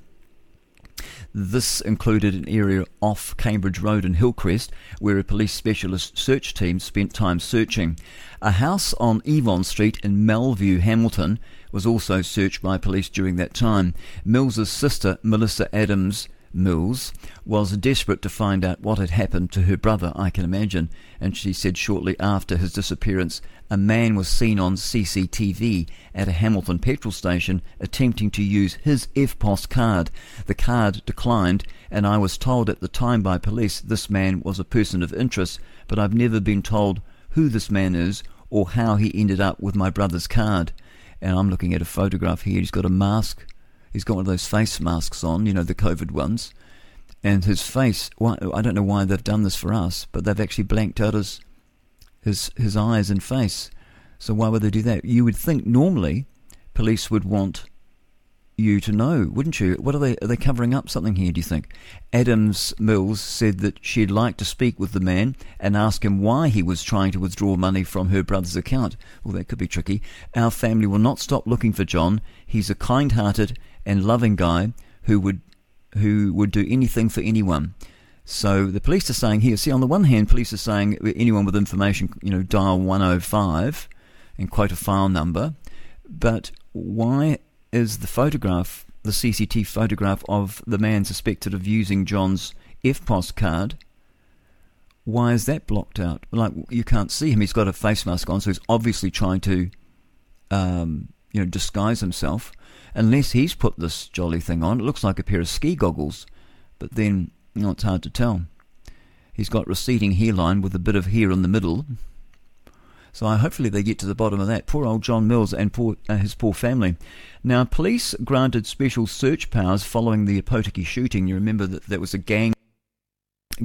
This included an area off Cambridge Road in Hillcrest where a police specialist search team spent time searching. A house on Evon Street in Melville, Hamilton, was also searched by police during that time. Mills's sister, Melissa Adams, Mills was desperate to find out what had happened to her brother, I can imagine, and she said shortly after his disappearance, a man was seen on CCTV at a Hamilton petrol station attempting to use his EFTPOS card. The card declined, and I was told at the time by police this man was a person of interest, but I've never been told who this man is or how he ended up with my brother's card. And I'm looking at a photograph here. He's got a mask He's got one of those face masks on, you know, the COVID ones. And his face, I don't know why they've done this for us, but they've actually blanked out his, his, his eyes and face. So why would they do that? You would think normally police would want you to know, wouldn't you? What are they? Are they covering up something here? Do you think? Adams Mills said that she'd like to speak with the man and ask him why he was trying to withdraw money from her brother's account. Well, that could be tricky. Our family will not stop looking for John. He's a kind-hearted and loving guy who would who would do anything for anyone. So the police are saying here. See, on the one hand, police are saying anyone with information, you know, dial 105 and quote a file number. But why is the photograph, the CCT photograph of the man suspected of using John's EFTPOS card, why is that blocked out? Like you can't see him. He's got a face mask on, so he's obviously trying to, um, you know, disguise himself. Unless he's put this jolly thing on, it looks like a pair of ski goggles. But then, you know, it's hard to tell. He's got receding hairline with a bit of hair in the middle. So I, hopefully they get to the bottom of that. Poor old John Mills and poor, uh, his poor family. Now, police granted special search powers following the Opotiki shooting. You remember that there was a gang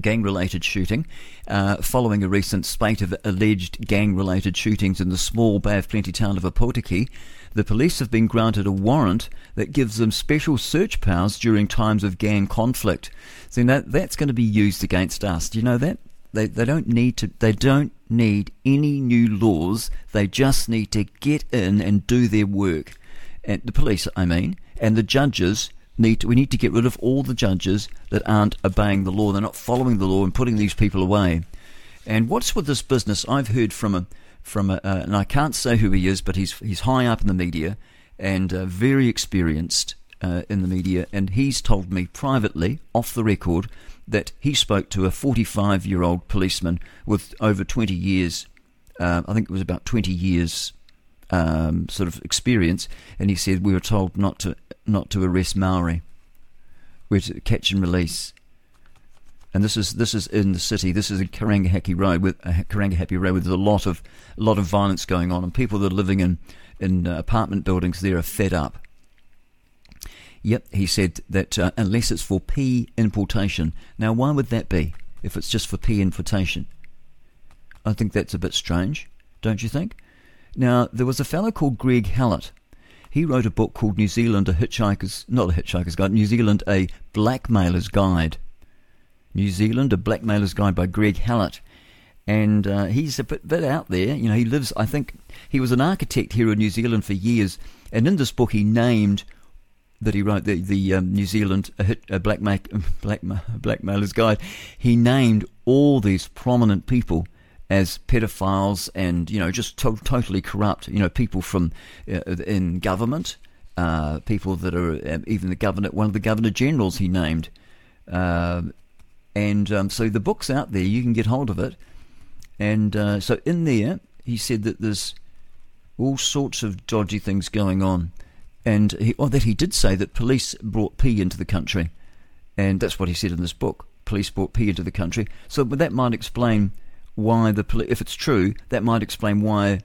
gang related shooting, uh, following a recent spate of alleged gang related shootings in the small Bay of Plenty town of Opotiki. The police have been granted a warrant that gives them special search powers during times of gang conflict. So that, that's going to be used against us. Do you know that? They, they don't need to. They don't need any new laws. They just need to get in and do their work. And the police, I mean, and the judges need to, we need to get rid of all the judges that aren't obeying the law. They're not following the law and putting these people away. And what's with this business? I've heard from a from a, uh, and I can't say who he is, but he's he's high up in the media and uh, very experienced uh, in the media, and he's told me privately, off the record, that he spoke to a 45 year old policeman with over 20 years. Uh, I think it was about 20 years um, sort of experience, and he said we were told not to not to arrest Maori. We're to catch and release. And this is this is in the city. This is a Karangahape Road with uh, Karangahape Road with a lot of a lot of violence going on, and people that are living in in uh, apartment buildings there are fed up. Yep, he said that uh, unless it's for P importation. Now, why would that be if it's just for P importation? I think that's a bit strange, don't you think? Now, there was a fellow called Greg Hallett he wrote a book called New Zealand, a hitchhiker's, not a hitchhiker's guide, New Zealand, a blackmailer's guide. New Zealand, a blackmailer's guide by Greg Hallett. And uh, he's a bit, bit out there. You know, he lives, I think, he was an architect here in New Zealand for years. And in this book, he named that he wrote, the, the um, New Zealand blackmailer's guide, he named all these prominent people as pedophiles and you know just to- totally corrupt. You know, people from uh, in government, uh, people that are um, even the governor, one of the governor generals he named, uh, and um, so the book's out there. You can get hold of it, and uh, so in there he said that there's all sorts of dodgy things going on, and he, or that he did say that police brought P into the country, and that's what he said in this book. Police brought P into the country, so that might explain why the poli- if it's true, that might explain why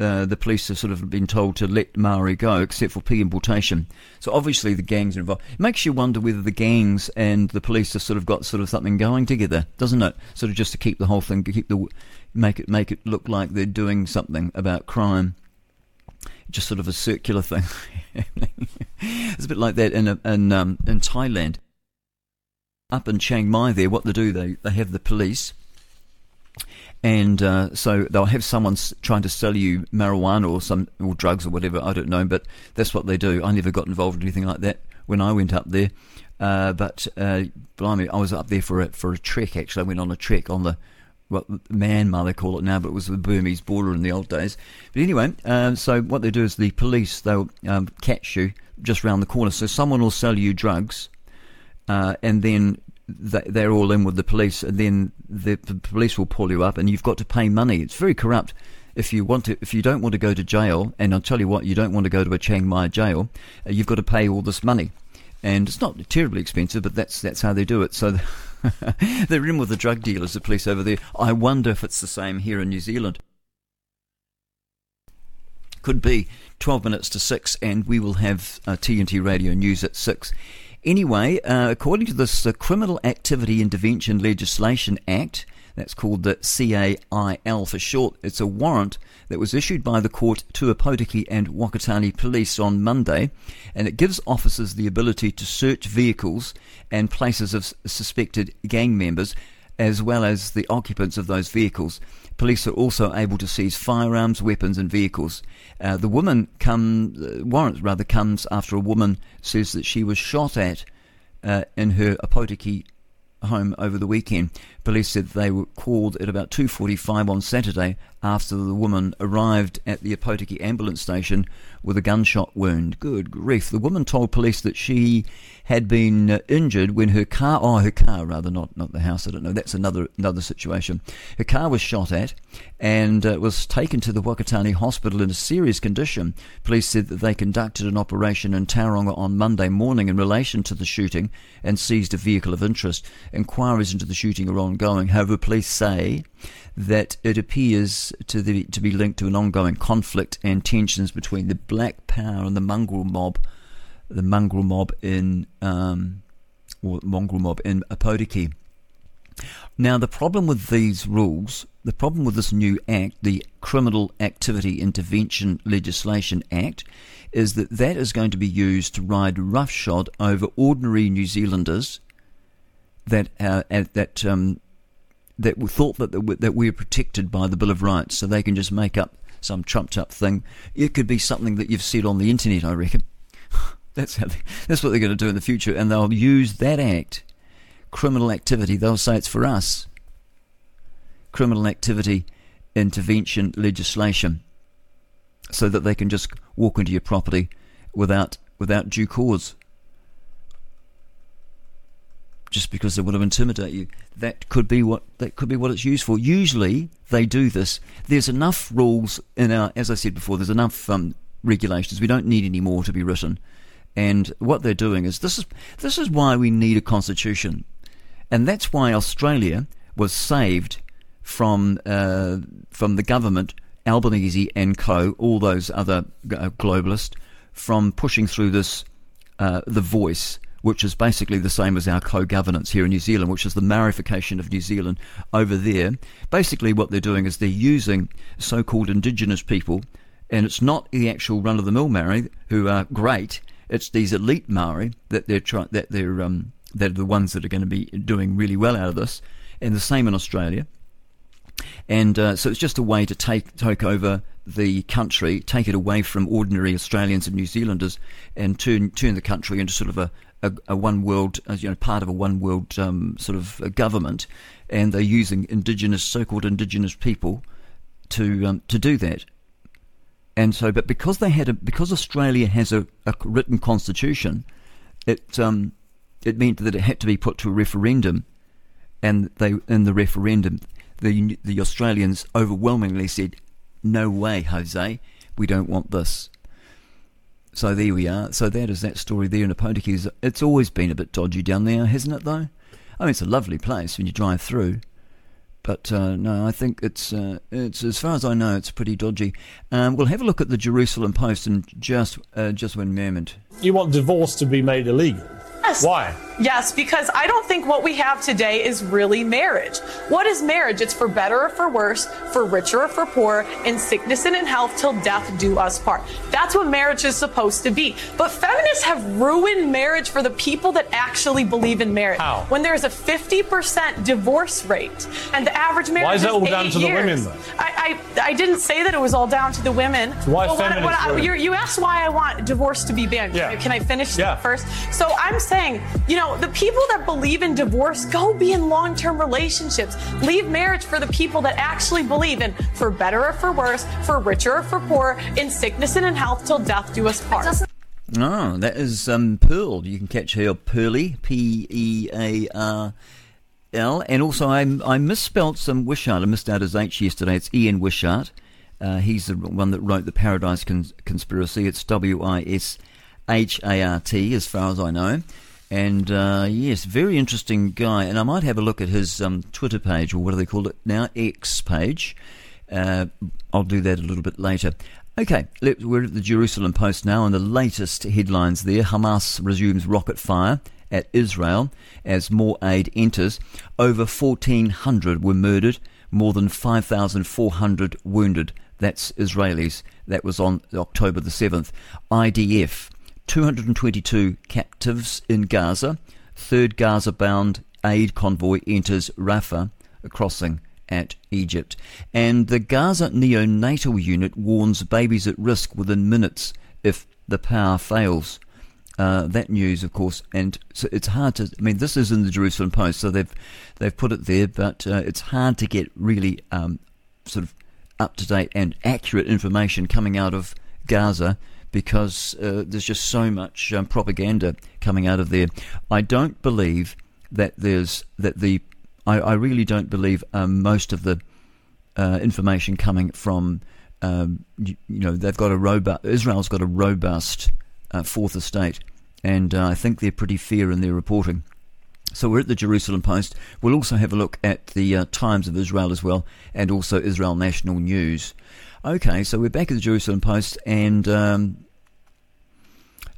uh, the police have sort of been told to let Maori go, except for P importation. So obviously the gangs are involved. It makes you wonder whether the gangs and the police have sort of got sort of something going together, doesn't it? Sort of just to keep the whole thing, keep the make it make it look like they're doing something about crime. Just sort of a circular thing. it's a bit like that in in um, in Thailand. Up in Chiang Mai, there, what they do, they they have the police and uh, so they'll have someone trying to sell you marijuana or some or drugs or whatever. I don't know, but that's what they do. I never got involved in anything like that when I went up there. Uh, but uh, blimey, I was up there for a for a trek. Actually, I went on a trek on the what Myanmar they call it now, but it was the Burmese border in the old days. But anyway, uh, so what they do is the police they'll um, catch you just round the corner. So someone will sell you drugs, uh, and then they're all in with the police, and then the, the, police will pull you up, and you've got to pay money. It's very corrupt. If you want to, if you don't want to go to jail, and I'll tell you what, you don't want to go to a Chiang Mai jail, uh, you've got to pay all this money, and it's not terribly expensive, but that's that's how they do it. So they're in with the drug dealers, the police over there. I wonder if it's the same here in New Zealand. Could be 12 minutes to 6, and we will have uh, TNT Radio News at 6. Anyway, uh, according to this uh, Criminal Activity Intervention Legislation Act, that's called the CAIL for short. It's a warrant that was issued by the court to Opotiki and Whakatane police on Monday, and it gives officers the ability to search vehicles and places of suspected gang members, as well as the occupants of those vehicles. Police are also able to seize firearms, weapons, and vehicles. Uh, the woman come uh, warrant rather comes after a woman says that she was shot at uh, in her Opotiki home over the weekend. Police said they were called at about 2:45 on Saturday after the woman arrived at the Opotiki ambulance station with a gunshot wound. Good grief! The woman told police that she had been uh, injured when her car, oh, her car rather, not not the house. I don't know. That's another another situation. Her car was shot at and uh, was taken to the Whakatane Hospital in a serious condition. Police said that they conducted an operation in Tauranga on Monday morning in relation to the shooting and seized a vehicle of interest. Inquiries into the shooting are ongoing. However, police say that it appears to, the, to be linked to an ongoing conflict and tensions between the Black Power and the mongrel mob, the mongrel mob in um, or mongrel mob in Opotiki. Now, the problem with these rules, the problem with this new act, the Criminal Activity Intervention Legislation Act, is that that is going to be used to ride roughshod over ordinary New Zealanders that uh, that um, that thought that that we are protected by the Bill of Rights, so they can just make up some trumped up thing. It could be something that you've said on the internet, I reckon. that's how they, that's what they're going to do in the future, and they'll use that act, criminal activity. They'll say it's for us. Criminal activity intervention legislation, so that they can just walk into your property without without due cause just because they want to intimidate you. That could be what that could be what it's used for. Usually they do this. There's enough rules in our, as I said before, there's enough um, regulations. We don't need any more to be written. And what they're doing is this is this is why we need a constitution, and that's why Australia was saved from uh, from the government, Albanese and co, all those other uh, globalists, from pushing through this uh, the voice which is basically the same as our co-governance here in New Zealand, which is the Maorification of New Zealand over there. Basically, what they're doing is they're using so-called indigenous people, and it's not the actual run-of-the-mill Maori who are great. It's these elite Maori that they're trying that they're um, that are the ones that are going to be doing really well out of this, and the same in Australia. And uh, so it's just a way to take take over the country, take it away from ordinary Australians and New Zealanders, and turn turn the country into sort of a, a, a one world, you know, part of a one world um, sort of government, and they're using indigenous, so-called indigenous people, to um, to do that. And so, but because they had a, because Australia has a, a written constitution, it um, it meant that it had to be put to a referendum, and they in the referendum, the the Australians overwhelmingly said, "No way, Jose, we don't want this." So there we are. So that is that story there in Opotiki. It's always been a bit dodgy down there, hasn't it? Though, I mean, it's a lovely place when you drive through. But uh, no, I think it's uh, it's as far as I know, it's pretty dodgy. Um, we'll have a look at the Jerusalem Post in just uh, just one moment. You want divorce to be made illegal? Yes. Why? Yes, because I don't think what we have today is really marriage. What is marriage? It's for better or for worse, for richer or for poor, in sickness and in health, till death do us part. That's what marriage is supposed to be. But feminists have ruined marriage for the people that actually believe in marriage. How? When there's a 50% divorce rate and the average marriage Why is that all eight down to the years. women, though? I, I, I didn't say that it was all down to the women. So why But what- what I- you're- you asked why I want divorce to be banned. Yeah. Can I finish Yeah. first? So I'm saying, you know, the people that believe in divorce go be in long term relationships. Leave marriage for the people that actually believe in for better or for worse, for richer or for poor, in sickness and in health till death do us part. Oh, that is um, Pearl. You can catch her Pearly, P E A R L. And also, I, I misspelt some Wishart. I missed out his H yesterday. It's Ian Wishart. Uh, he's the one that wrote the Paradise Cons- Conspiracy. It's W I S H A R T, as far as I know. And uh, yes, very interesting guy. And I might have a look at his um, Twitter page, or what do they call it now? X page. Uh, I'll do that a little bit later. Okay, we're at the Jerusalem Post now, and the latest headlines there Hamas resumes rocket fire at Israel as more aid enters. Over 1,400 were murdered, more than 5,400 wounded. That's Israelis. That was on October the 7th. IDF 222 captives in Gaza. Third Gaza bound aid convoy enters Rafah, crossing at Egypt. And the Gaza neonatal unit warns babies at risk within minutes if the power fails. Uh, that news, of course, and so it's hard to. I mean, this is in the Jerusalem Post, so they've they've put it there, but uh, it's hard to get really um, sort of up to date and accurate information coming out of Gaza because uh, there's just so much um, propaganda coming out of there. I don't believe that there's that the I, I really don't believe um, most of the uh, information coming from um, you, you know they've got a robust Israel's got a robust uh, fourth estate, and uh, I think they're pretty fair in their reporting. So we're at the Jerusalem Post. We'll also have a look at the uh, Times of Israel as well, and also Israel National News. Okay, so we're back at the Jerusalem Post, and um,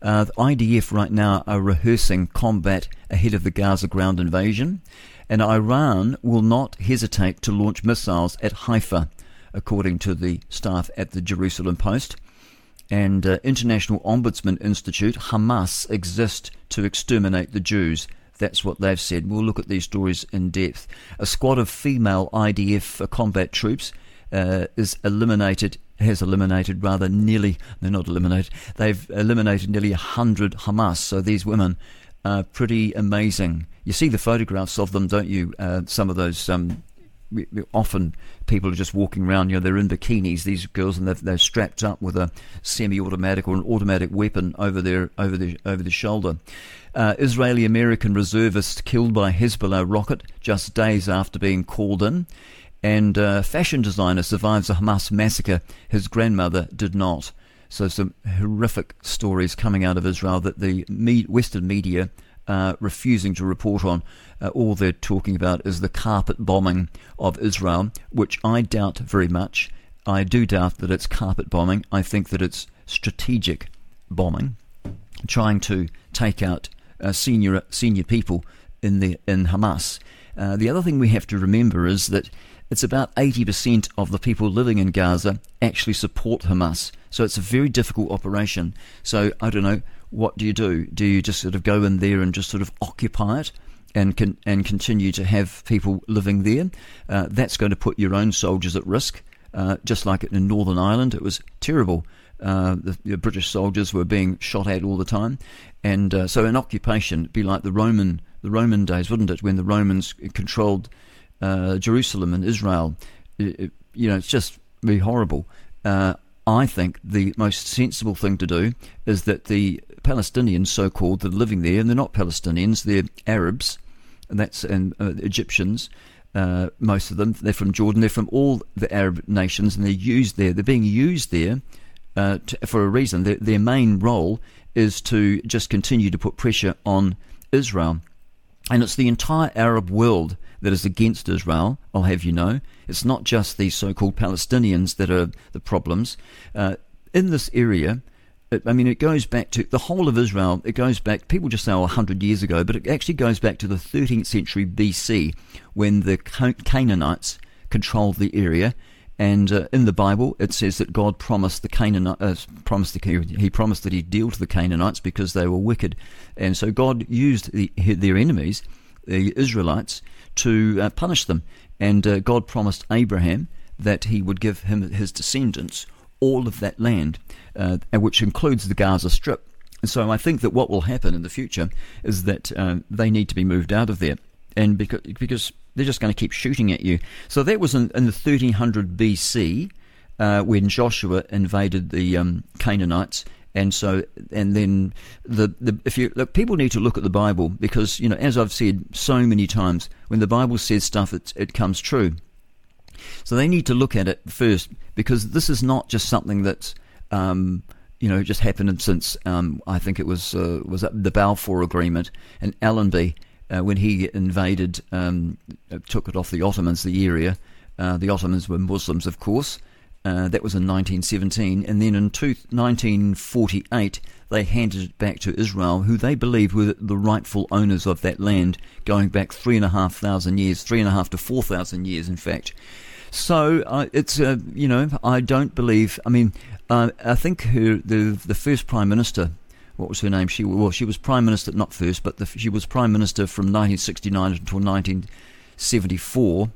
uh, the IDF right now are rehearsing combat ahead of the Gaza ground invasion, and Iran will not hesitate to launch missiles at Haifa, according to the staff at the Jerusalem Post. And uh, International Ombudsman Institute, Hamas, exist to exterminate the Jews. That's what they've said. We'll look at these stories in depth. A squad of female IDF combat troops uh, is eliminated, has eliminated rather nearly, they're not eliminated, they've eliminated nearly 100 Hamas. So these women are pretty amazing. You see the photographs of them, don't you? Uh, some of those. Um, often people are just walking around, you know, they're in bikinis, these girls, and they're, they're strapped up with a semi-automatic or an automatic weapon over their over their over their shoulder. Uh, Israeli American reservist killed by Hezbollah rocket just days after being called in. And uh, fashion designer survives a Hamas massacre. His grandmother did not. So some horrific stories coming out of Israel that the Western media are refusing to report on. Uh, all they're talking about is the carpet bombing of Israel, which I doubt very much. I do doubt that it's carpet bombing. I think that it's strategic bombing, trying to take out uh, senior senior people in the in Hamas. Uh, the other thing we have to remember is that it's about 80% of the people living in Gaza actually support Hamas. So it's a very difficult operation. So I don't know, what do you do? Do you just sort of go in there and just sort of occupy it? And con- and continue to have people living there, uh, that's going to put your own soldiers at risk. Uh, just like in Northern Ireland, it was terrible. Uh, the, the, British soldiers were being shot at all the time, and uh, so an occupation would be like the Roman the Roman days, wouldn't it? When the Romans controlled uh, Jerusalem and Israel, it, you know, it's just really horrible. Uh, I think the most sensible thing to do is that the Palestinians, so-called, that are living there, and they're not Palestinians, they're Arabs, and that's and uh, Egyptians. Uh, most of them, they're from Jordan. They're from all the Arab nations, and they're used there. They're being used there uh, to, for a reason. Their, their main role is to just continue to put pressure on Israel, and it's the entire Arab world that is against Israel. I'll have you know, it's not just the so-called Palestinians that are the problems uh, in this area. I mean, it goes back to the whole of Israel. It goes back, people just say, oh, 100 years ago, but it actually goes back to the 13th century BC when the Canaanites controlled the area. And uh, in the Bible, it says that God promised the Canaanites, uh, promised the, he promised that he'd deal to the Canaanites because they were wicked. And so God used the, their enemies, the Israelites, to uh, punish them. And uh, God promised Abraham that he would give him his descendants all of that land, uh, which includes the Gaza Strip. And so I think that what will happen in the future is that uh, they need to be moved out of there, and because because they're just going to keep shooting at you. So that was in, in the 1300 BC uh, when Joshua invaded the um, Canaanites. And so, and then the, the if you look, people need to look at the Bible because you know, as I've said so many times, when the Bible says stuff, it, it comes true. So they need to look at it first because this is not just something that's um, you know just happened since um, I think it was uh, was the Balfour Agreement and Allenby uh, when he invaded um, took it off the Ottomans the area. Uh, the Ottomans were Muslims, of course. Uh, that was in 1917, and then in two, 1948 they handed it back to Israel, who they believed were the rightful owners of that land, going back three and a half thousand years, three and a half to four thousand years, in fact. So uh, it's uh, you know I don't believe. I mean, uh, I think her, the the first prime minister. What was her name? She well, she was prime minister, not first, but the, she was prime minister from 1969 until 1974.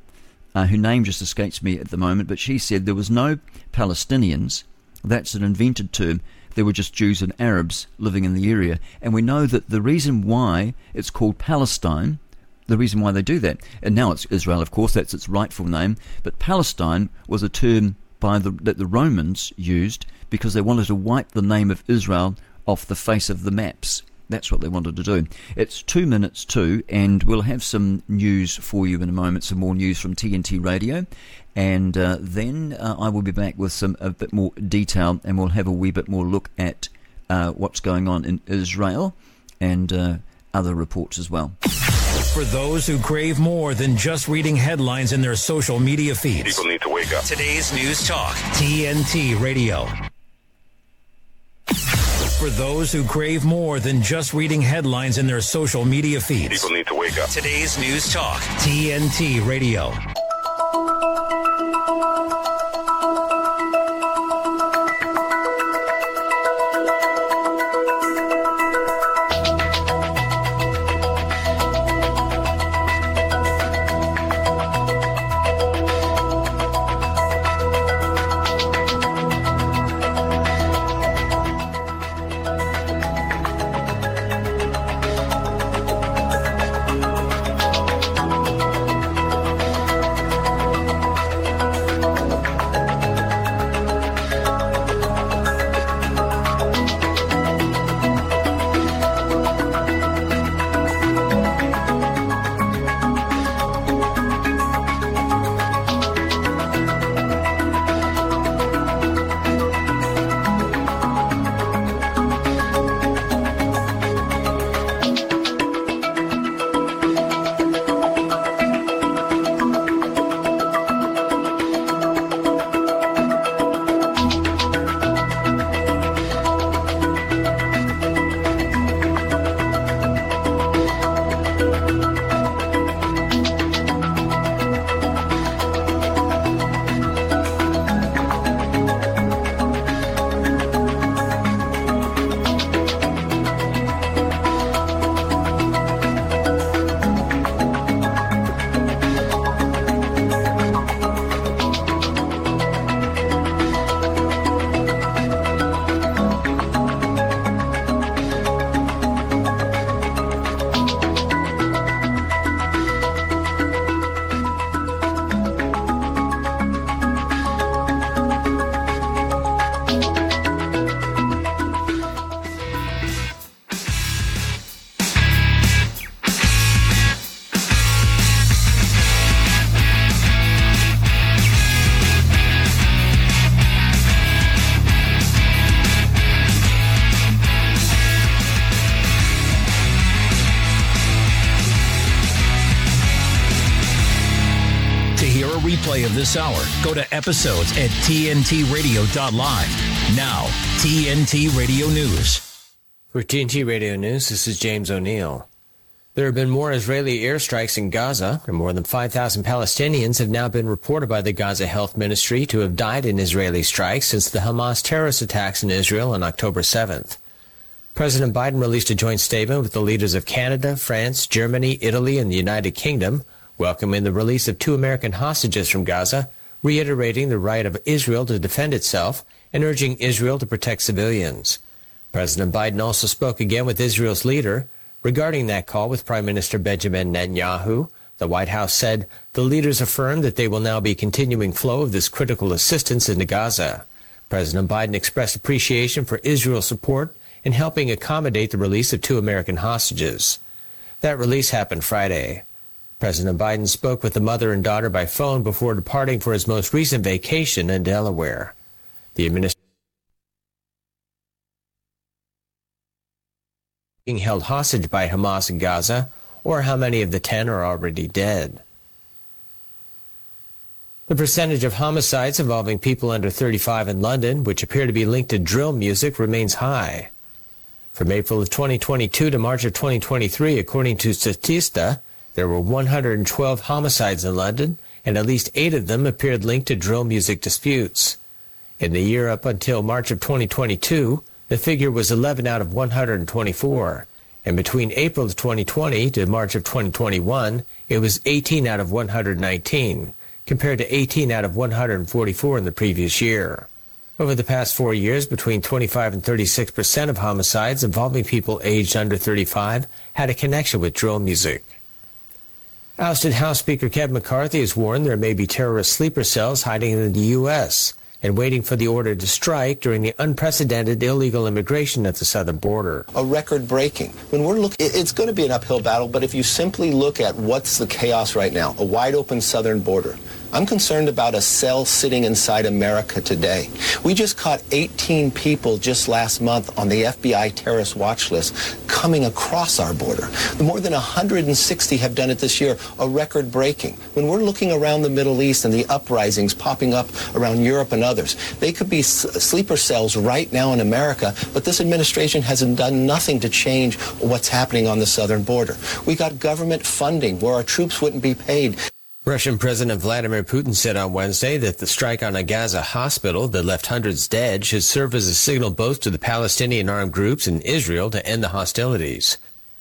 Uh, her name just escapes me at the moment, but she said there was no Palestinians. That's an invented term. There were just Jews and Arabs living in the area, and we know that the reason why it's called Palestine the reason why they do that. And now it's Israel, of course, that's its rightful name. But Palestine was a term by the, that the Romans used because they wanted to wipe the name of Israel off the face of the maps. That's what they wanted to do. It's two minutes to, and we'll have some news for you in a moment, some more news from TNT Radio. And uh, then uh, I will be back with some a bit more detail, and we'll have a wee bit more look at uh, what's going on in Israel and uh, other reports as well. For those who crave more than just reading headlines in their social media feeds. People need to wake up. Today's News Talk, TNT Radio. For those who crave more than just reading headlines in their social media feeds. People need to wake up. Today's News Talk, TNT Radio. Episodes at tntradio.live. Now, TNT Radio News. For TNT Radio News, this is James O'Neill. There have been more Israeli airstrikes in Gaza, and more than 5,000 Palestinians have now been reported by the Gaza Health Ministry to have died in Israeli strikes since the Hamas terrorist attacks in Israel on October 7th. President Biden released a joint statement with the leaders of Canada, France, Germany, Italy, and the United Kingdom, welcoming the release of two American hostages from Gaza, reiterating the right of Israel to defend itself and urging Israel to protect civilians. President Biden also spoke again with Israel's leader regarding that call with Prime Minister Benjamin Netanyahu. The White House said the leaders affirmed that they will now be continuing flow of this critical assistance into Gaza. President Biden expressed appreciation for Israel's support in helping accommodate the release of two American hostages. That release happened Friday. President Biden spoke with the mother and daughter by phone before departing for his most recent vacation in Delaware. The administration being held hostage by Hamas in Gaza, or how many of the 10 are already dead. The percentage of homicides involving people under 35 in London, which appear to be linked to drill music, remains high. From April of 2022 to March of 2023, according to Statista, there were 112 homicides in London, and at least eight of them appeared linked to drill music disputes. In the year up until March of 2022, the figure was 11 out of 124, and between April of 2020 to March of 2021, it was 18 out of 119, compared to 18 out of 144 in the previous year. Over the past four years, between 25 and 36 percent of homicides involving people aged under 35 had a connection with drill music. Ousted House Speaker Kevin McCarthy has warned there may be terrorist sleeper cells hiding in the U.S. and waiting for the order to strike during the unprecedented illegal immigration at the southern border. A record breaking. When we're looking, it's going to be an uphill battle, but if you simply look at what's the chaos right now, a wide open southern border, I'm concerned about a cell sitting inside America today. We just caught 18 people just last month on the FBI terrorist watch list coming across our border. More than 160 have done it this year, a record breaking. When we're looking around the Middle East and the uprisings popping up around Europe and others, they could be sleeper cells right now in America, but this administration hasn't done nothing to change what's happening on the southern border. We got government funding where our troops wouldn't be paid. Russian President Vladimir Putin said on Wednesday that the strike on a Gaza hospital that left hundreds dead should serve as a signal both to the Palestinian armed groups and Israel to end the hostilities.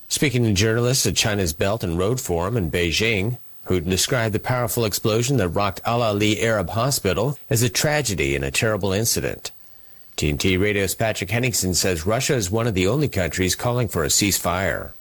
Speaking to journalists at China's Belt and Road Forum in Beijing, Putin described the powerful explosion that rocked Al Ahli Arab Hospital as a tragedy and a terrible incident. TNT Radio's Patrick Henningsen says Russia is one of the only countries calling for a ceasefire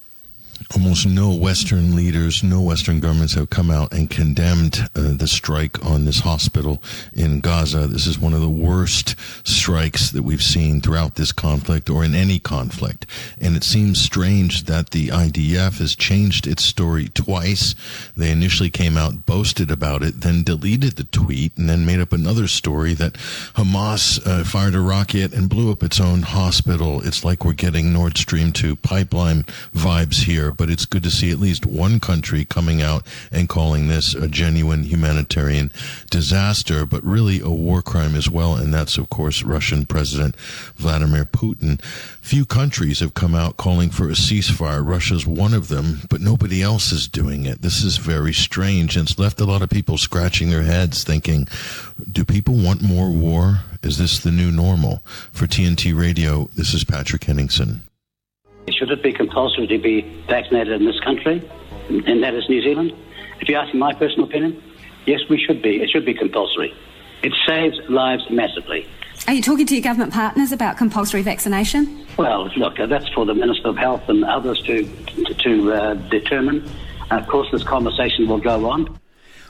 almost no Western leaders, no Western governments have come out and condemned uh, the strike on this hospital in Gaza. This is one of the worst strikes that we've seen throughout this conflict or in any conflict. And it seems strange that the IDF has changed its story twice. They initially came out, boasted about it, then deleted the tweet, and then made up another story that Hamas uh, fired a rocket and blew up its own hospital. It's like we're getting Nord Stream 2 pipeline vibes here but it's good to see at least one country coming out and calling this a genuine humanitarian disaster, but really a war crime as well. And that's, of course, Russian President Vladimir Putin. Few countries have come out calling for a ceasefire. Russia's one of them, but nobody else is doing it. This is very strange. And it's left a lot of people scratching their heads thinking, do people want more war? Is this the new normal? For TNT Radio, this is Patrick Henningsen. Should it be compulsory to be vaccinated in this country, and that is New Zealand? If you ask my personal opinion, yes, we should be. It should be compulsory. It saves lives massively. Are you talking to your government partners about compulsory vaccination? Well, look, uh, that's for the Minister of Health and others to to, to uh, determine. of course, this conversation will go on.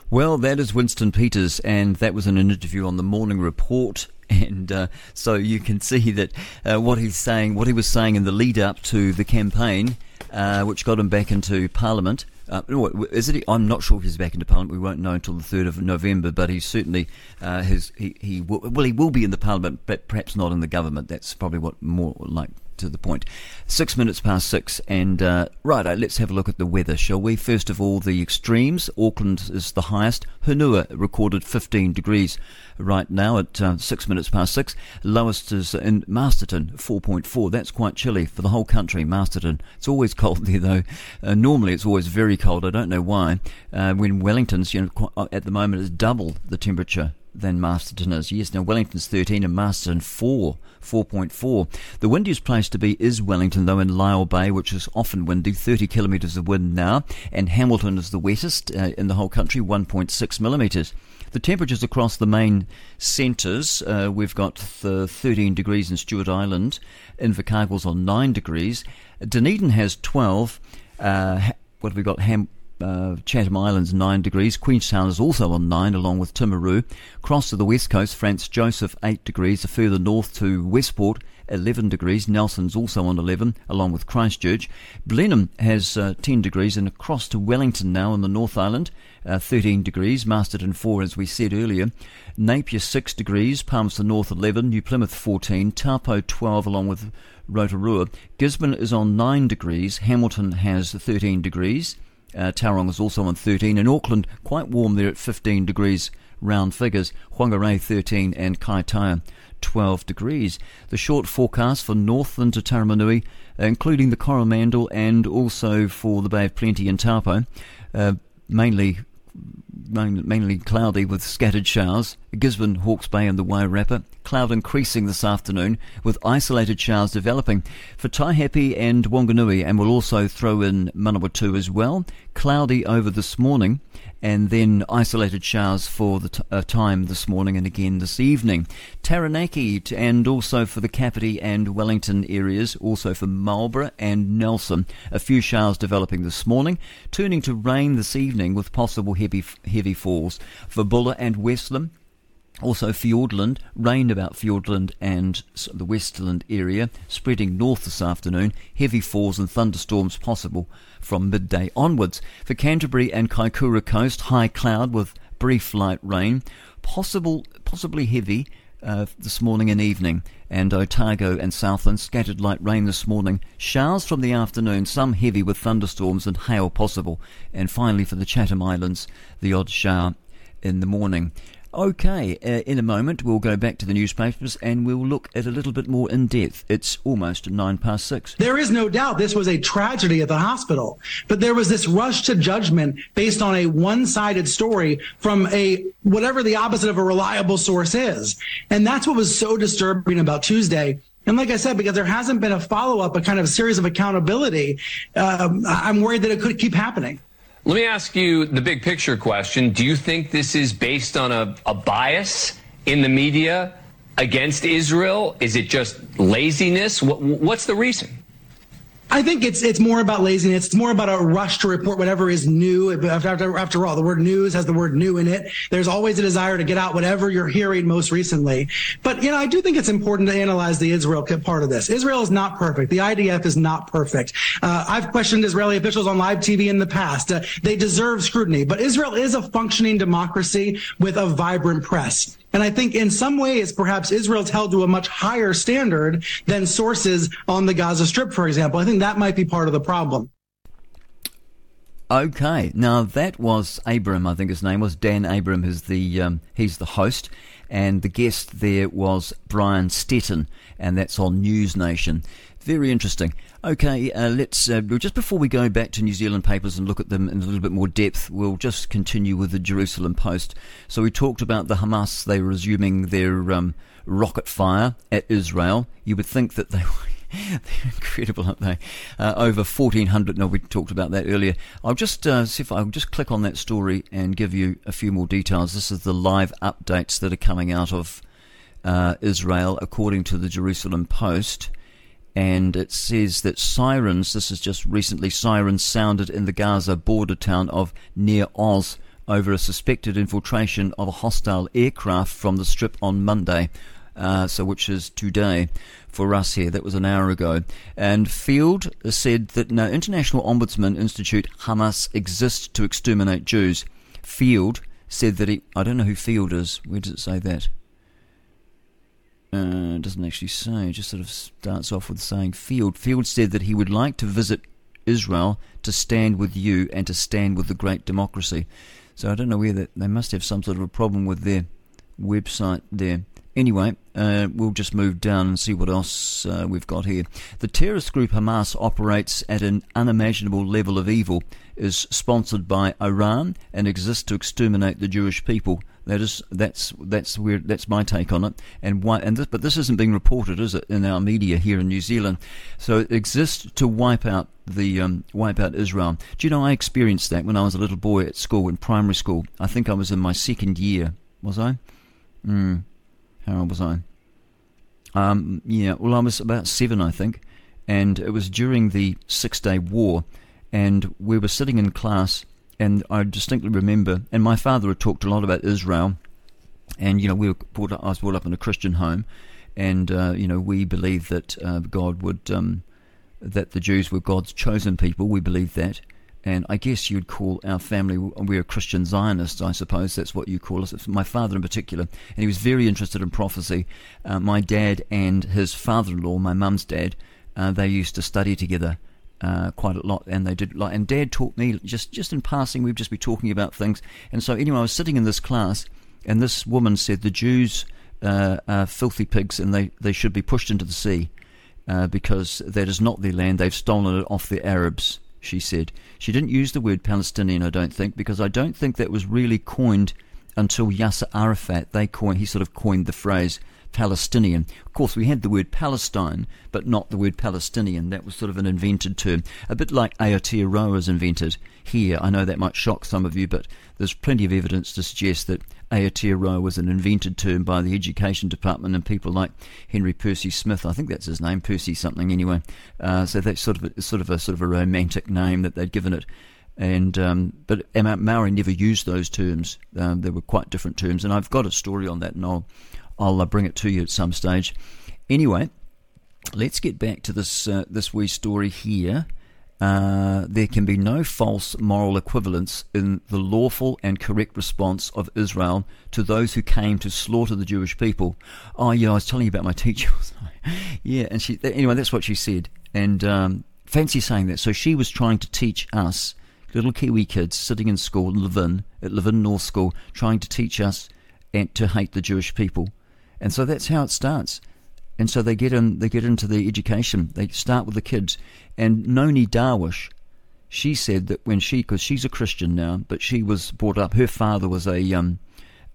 Well, that is Winston Peters, and that was in an interview on the Morning Report. And uh, so you can see that uh, what he's saying, what he was saying in the lead up to the campaign, uh, which got him back into Parliament. Uh, is it? I'm not sure if he's back into Parliament. We won't know until the third of November. But he certainly uh, has. He, he will, well, he will be in the Parliament, but perhaps not in the government. That's probably what more like to the point. Six minutes past six, and uh, right, let's have a look at the weather, shall we? First of all, the extremes. Auckland is the highest. Hunua recorded 15 degrees right now at uh, six minutes past six. Lowest is in Masterton, 4.4. That's quite chilly for the whole country, Masterton. It's always cold there, though. Uh, normally, it's always very cold. I don't know why. Uh, when Wellington's, you know, uh, at the moment is double the temperature than Masterton is. Yes, now Wellington's 13 and Masterton 4, 4.4. The windiest place to be is Wellington, though, in Lyall Bay, which is often windy, 30 kilometres of wind now, and Hamilton is the wettest uh, in the whole country, 1.6 millimetres. The temperatures across the main centres, uh, we've got the 13 degrees in Stewart Island, Invercargill's on 9 degrees, Dunedin has 12, uh, what have we got? Ham- uh, Chatham Islands 9 degrees. Queenstown is also on 9 along with Timaru. Cross to the west coast, Franz Josef 8 degrees. Further north to Westport 11 degrees. Nelson's also on 11 along with Christchurch. Blenheim has uh, 10 degrees and across to Wellington now in the North Island uh, 13 degrees. Masterton 4 as we said earlier. Napier 6 degrees. Palmerston North 11. New Plymouth 14. Taupo 12 along with Rotorua. Gisborne is on 9 degrees. Hamilton has 13 degrees. Uh, Tauranga is also on 13. In Auckland, quite warm there at 15 degrees round figures. Whangarei 13 and Kaitaia 12 degrees. The short forecast for Northland to Taumarunui, including the Coromandel and also for the Bay of Plenty and Taupo, uh, mainly mainly cloudy with scattered showers. Gisborne, Hawke's Bay and the Wairarapa. Cloud increasing this afternoon with isolated showers developing. For Taihape and Wanganui and we'll also throw in Manawatu as well. Cloudy over this morning and then isolated showers for the t- uh, time this morning and again this evening. Taranaki and also for the Kapiti and Wellington areas, also for Marlborough and Nelson. A few showers developing this morning, turning to rain this evening with possible heavy heavy falls for Buller and Westland. Also, Fiordland, rain about Fiordland and the Westerland area, spreading north this afternoon. Heavy falls and thunderstorms possible from midday onwards. For Canterbury and Kaikoura Coast, high cloud with brief light rain, possible, possibly heavy uh, this morning and evening. And Otago and Southland, scattered light rain this morning. Showers from the afternoon, some heavy with thunderstorms and hail possible. And finally, for the Chatham Islands, the odd shower in the morning. Okay, uh, in a moment we'll go back to the newspapers and we'll look at a little bit more in depth. It's almost nine past six. There is no doubt this was a tragedy at the hospital, but there was this rush to judgment based on a one-sided story from a whatever the opposite of a reliable source is. And that's what was so disturbing about Tuesday. And like I said, because there hasn't been a follow up, a kind of series of accountability, um, I'm worried that it could keep happening. Let me ask you the big picture question. Do you think this is based on a, a bias in the media against Israel? Is it just laziness? What, what's the reason? I think it's it's more about laziness. It's more about a rush to report whatever is new. After, after all, the word news has the word new in it. There's always a desire to get out whatever you're hearing most recently. But you know, I do think it's important to analyze the Israel part of this. Israel is not perfect. The IDF is not perfect. Uh, I've questioned Israeli officials on live TV in the past. Uh, they deserve scrutiny. But Israel is a functioning democracy with a vibrant press. And I think in some ways, perhaps Israel's held to a much higher standard than sources on the Gaza Strip, for example. I think that might be part of the problem. Okay, now that was Abram. I think his name was Dan Abram. Is the um, he's the host, and the guest there was Brian Stelter, and that's on News Nation. Very interesting. Okay, uh, let's uh, just before we go back to New Zealand papers and look at them in a little bit more depth, we'll just continue with the Jerusalem Post. So we talked about the Hamas; they were resuming their um, rocket fire at Israel. You would think that they. They're incredible, aren't they? Uh, over 1,400. No, we talked about that earlier. I'll just uh, see if I'll just click on that story and give you a few more details. This is the live updates that are coming out of uh, Israel, according to the Jerusalem Post and it says that sirens, this is just recently, sirens sounded in the Gaza border town of Nir Oz over a suspected infiltration of a hostile aircraft from the strip on Monday. Uh, so which is today for us here. That was an hour ago. And Field said that no International Ombudsman Institute Hamas exists to exterminate Jews. Field said that he I don't know who Field is. Where does it say that? Uh, doesn't actually say, just sort of starts off with saying Field. Field said that he would like to visit Israel to stand with you and to stand with the great democracy. So I don't know whether they must have some sort of a problem with their website there. Anyway, uh, we'll just move down and see what else uh, we've got here. The terrorist group Hamas operates at an unimaginable level of evil, is sponsored by Iran, and exists to exterminate the Jewish people. That is that's that's where that's my take on it. And why? And this, but this isn't being reported, is it, in our media here in New Zealand? So it exists to wipe out the um, wipe out Israel. Do you know I experienced that when I was a little boy at school in primary school? I think I was in my second year. Was I? Hmm. How old was I? Um, yeah. Well, I was about seven, I think, and it was during the Six Day War, and we were sitting in class and I distinctly remember, and my father had talked a lot about Israel, and you know we were brought up, I was brought up in a Christian home, and uh, you know we believed that uh, God would um, that the Jews were God's chosen people. We believed that, and I guess you'd call our family we're Christian Zionists. I suppose that's what you call us. My father in particular, and he was very interested in prophecy. Uh, my dad and his father-in-law, my mum's dad, uh, they used to study together uh, quite a lot, and they did. Like, and Dad taught me just just in passing. We'd just be talking about things, and so anyway, I was sitting in this class, and this woman said the Jews uh, are filthy pigs, and they they should be pushed into the sea uh, because that is not their land. They've stolen it off the Arabs. She said she didn't use the word Palestinian. I don't think because I don't think that was really coined until Yasser Arafat. They coined he sort of coined the phrase Palestinian. Of course, we had the word Palestine, but not the word Palestinian. That was sort of an invented term, a bit like Aotearoa was invented here. I know that might shock some of you, but there's plenty of evidence to suggest that Aotearoa was an invented term by the Education Department and people like Henry Percy Smith. I think that's his name, Percy something anyway. Uh, so that's sort of a, sort of a sort of a romantic name that they'd given it and um, but Maori never used those terms. Um, they were quite different terms, and I've got a story on that, and I'll I'll uh, bring it to you at some stage. Anyway, let's get back to this uh, this wee story here. uh, there can be no false moral equivalence in the lawful and correct response of Israel to those who came to slaughter the Jewish people. Oh, yeah, I was telling you about my teacher. yeah, and she anyway, that's what she said. And um, fancy saying that. So she was trying to teach us little Kiwi kids sitting in school in Levin at Levin North School, trying to teach us and to hate the Jewish people. And so that's how it starts. And so they get in, they get into the education. They start with the kids. And Nonie Darwish, she said that when she, because she's a Christian now, but she was brought up. Her father was a um,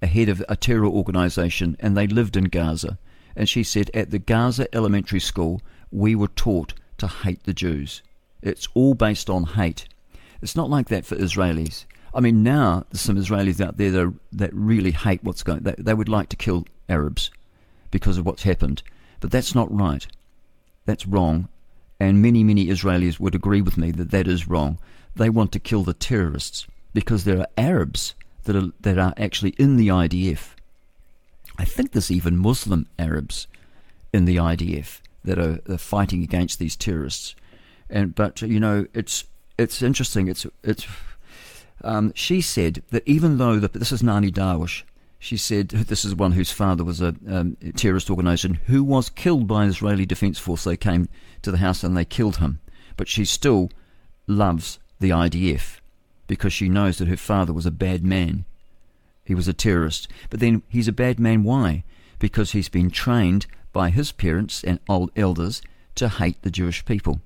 a head of a terror organization, and they lived in Gaza. And she said at the Gaza elementary school, we were taught to hate the Jews. It's all based on hate. It's not like that for Israelis. I mean, now there's some Israelis out there that, that really hate what's going. They, they would like to kill Arabs because of what's happened, but that's not right. That's wrong, and many many Israelis would agree with me that that is wrong. They want to kill the terrorists because there are Arabs that are that are actually in the IDF. I think there's even Muslim Arabs in the IDF that are, are fighting against these terrorists. And but you know, it's it's interesting. It's it's. Um, she said that even though the, this is Nonie Darwish, she said this is one whose father was a, um, terrorist organisation who was killed by an Israeli Defence Force. They came to the house and they killed him, but she still loves the IDF because she knows that her father was a bad man. He was a terrorist, but then he's a bad man. Why? Because he's been trained by his parents and old elders to hate the Jewish people.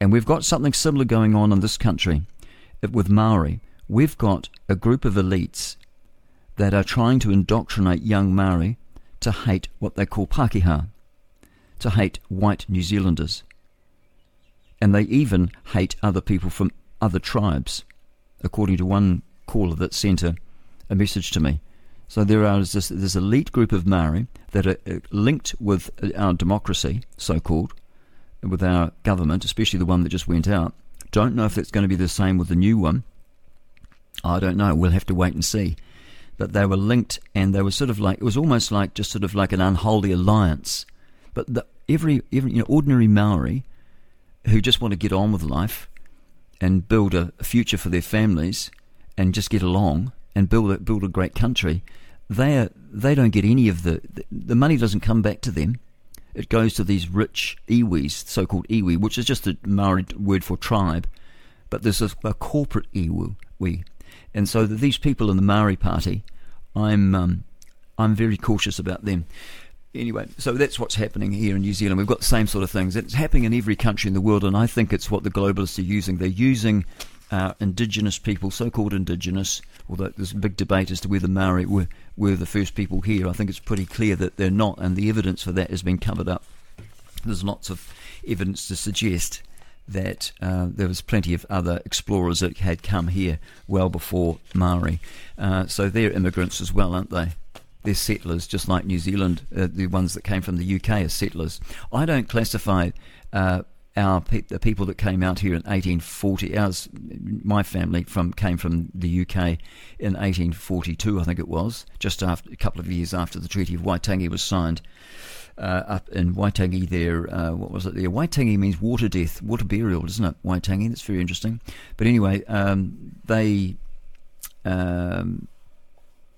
And we've got something similar going on in this country with Maori. We've got a group of elites that are trying to indoctrinate young Maori to hate what they call Pakeha, to hate white New Zealanders. And they even hate other people from other tribes, according to one caller that sent a, a message to me. So there are this, this elite group of Maori that are uh, linked with our democracy, so called, with our government, especially the one that just went out. Don't know if it's going to be the same with the new one. I don't know. We'll have to wait and see. But they were linked, and they were sort of like it was almost like just sort of like an unholy alliance. But the, every every you know ordinary Maori who just want to get on with life and build a, future for their families and just get along and build a, build a great country, they are, they don't get any of the the money doesn't come back to them it goes to these rich iwis, so-called iwi, which is just a Maori word for tribe, but there's a, a corporate iwi, and so these people in the Maori party, I'm um, I'm very cautious about them. Anyway, so that's what's happening here in New Zealand. We've got the same sort of things. It's happening in every country in the world, and I think it's what the globalists are using. They're using uh, indigenous people, so-called indigenous, although there's a big debate as to whether Maori were, were the first people here. I think it's pretty clear that they're not, and the evidence for that has been covered up. There's lots of evidence to suggest that uh, there was plenty of other explorers that had come here well before Maori. Uh, so they're immigrants as well, aren't they? They're settlers, just like New Zealand, uh, the ones that came from the UK are settlers. I don't classify uh, our pe- the people that came out here in 1840. Ours, my family from came from the UK in 1842, I think it was, just after a couple of years after the Treaty of Waitangi was signed. Uh, up in Waitangi, there, uh, what was it there? Waitangi means water death, water burial, doesn't it? Waitangi, that's very interesting. But anyway, um, they, um,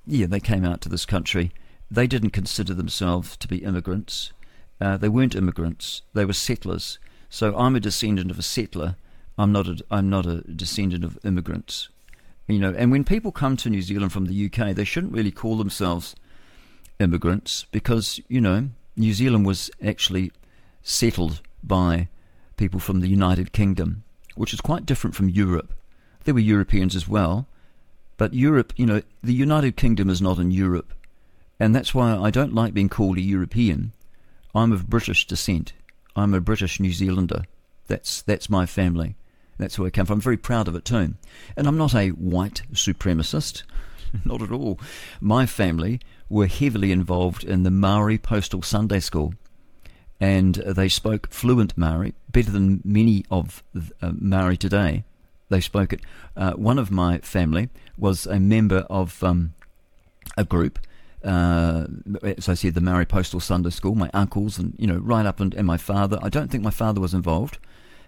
yeah, they came out to this country. They didn't consider themselves to be immigrants. Uh, they weren't immigrants. They were settlers so I'm a descendant of a settler. I'm not a, I'm not a descendant of immigrants. You know, and when people come to New Zealand from the UK, they shouldn't really call themselves immigrants because, you know, New Zealand was actually settled by people from the United Kingdom, which is quite different from Europe. There were Europeans as well, but Europe, you know, the United Kingdom is not in Europe. And that's why I don't like being called a European. I'm of British descent. I'm a British New Zealander. That's that's my family. That's where I come from. I'm very proud of it too. And I'm not a white supremacist. not at all. My family were heavily involved in the Maori Postal Sunday School. And they spoke fluent Maori, better than many of uh, Maori today. They spoke it. Uh, one of my family was a member of um, a group uh, as I said, the Maori Postal Sunday School, my uncles, and you know, right up and, and my father. I don't think my father was involved,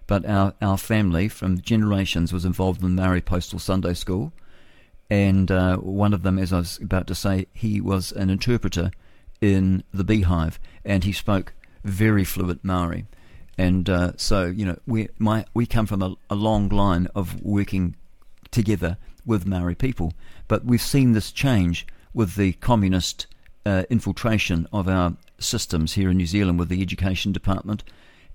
but our, our family from generations was involved in the Maori Postal Sunday School. And uh, one of them, as I was about to say, he was an interpreter in the beehive and he spoke very fluent Maori. And uh, so, you know, we, my, we come from a, a long line of working together with Maori people. But we've seen this change with the communist uh, infiltration of our systems here in New Zealand with the education department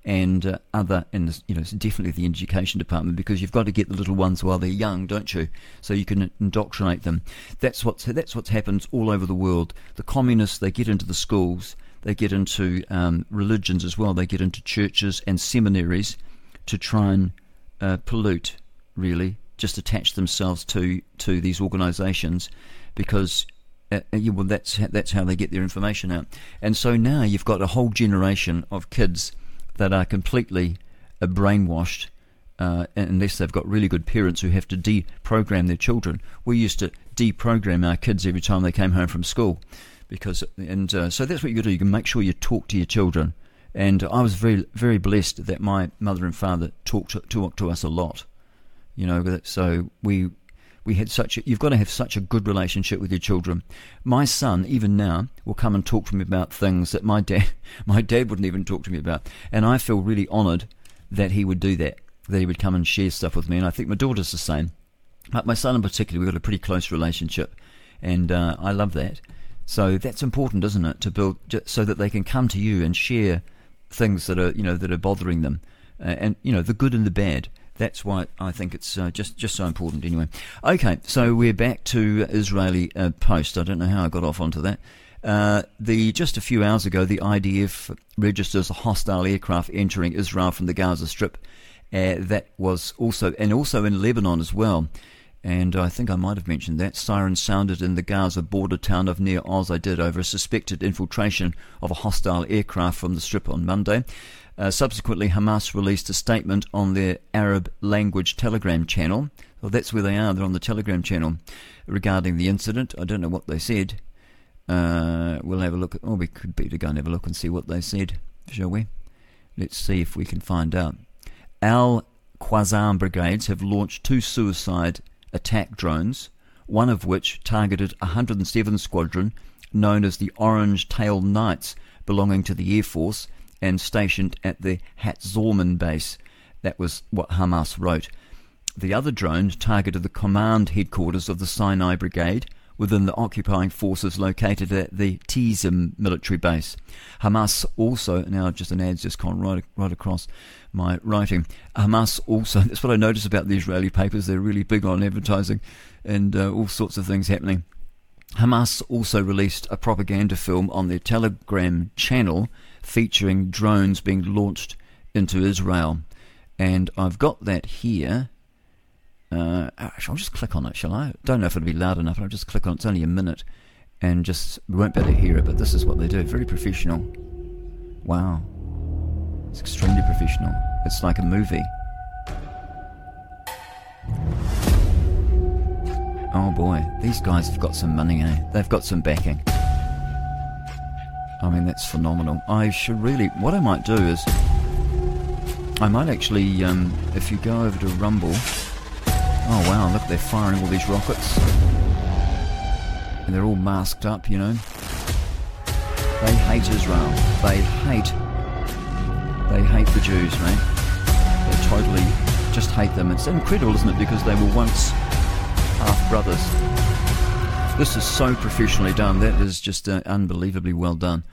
and uh, other, and you know, it's definitely the education department because you've got to get the little ones while they're young, don't you? So you can indoctrinate them. That's what's that's what's happens all over the world. The communists they get into the schools, they get into um, religions as well. They get into churches and seminaries to try and uh, pollute, really, just attach themselves to to these organisations because uh, yeah, well, that's that's how they get their information out. And so now you've got a whole generation of kids that are completely uh, brainwashed. Uh, unless they've got really good parents who have to deprogram their children. We used to deprogram our kids every time they came home from school, because and uh, so that's what you do. You can make sure you talk to your children. And I was very very blessed that my mother and father talked to, talked to us a lot. You know, so we we had such a, you've got to have such a good relationship with your children. My son, even now, will come and talk to me about things that my dad, my dad wouldn't even talk to me about, and I feel really honoured that he would do that, that he would come and share stuff with me, and I think my daughter's the same. But my son in particular, we've got a pretty close relationship, and uh, I love that. So that's important, isn't it, to build so that they can come to you and share things that are you know that are bothering them, uh, and you know the good and the bad that's why I think it's uh, just just so important. Anyway, okay, so we're back to Israeli uh, Post. I don't know how I got off onto that. Uh, the just a few hours ago, the IDF registers a hostile aircraft entering Israel from the Gaza Strip. Uh, that was also and also in Lebanon as well. And I think I might have mentioned that. Sirens sounded in the Gaza border town of Nir Oz. I did over a suspected infiltration of a hostile aircraft from the Strip on Monday. Uh, subsequently, Hamas released a statement on their Arab language Telegram channel. Well, that's where they are. They're on the Telegram channel regarding the incident. I don't know what they said. Uh, we'll have a look. Oh, we could be to go and have a look and see what they said, shall we? Let's see if we can find out. Al Qassam brigades have launched two suicide attack drones, one of which targeted 107 Squadron, known as the Orange Tail Knights, belonging to the Air Force, and stationed at the Hatzorman base. That was what Hamas wrote. The other drone targeted the command headquarters of the Sinai Brigade within the occupying forces located at the Tizim military base. Hamas also, now just an ad's just gone right, right across my writing. Hamas also, that's what I notice about the Israeli papers, they're really big on advertising and uh, all sorts of things happening. Hamas also released a propaganda film on their Telegram channel featuring drones being launched into Israel. And I've got that here. Uh, I'll just click on it, shall I? Don't know if it'll be loud enough, I'll just click on it. It's only a minute and just we won't be able to hear it, but this is what they do. Very professional. Wow. It's extremely professional. It's like a movie. Oh boy, these guys have got some money, eh? They've got some backing. I mean, that's phenomenal. I should really. What I might do is. I might actually, um, if you go over to Rumble. Oh wow, look, they're firing all these rockets. And they're all masked up, you know. They hate Israel. They hate. They hate the Jews, mate. They totally just hate them. It's incredible, isn't it? Because they were once half brothers. This is so professionally done. That is just uh, unbelievably well done.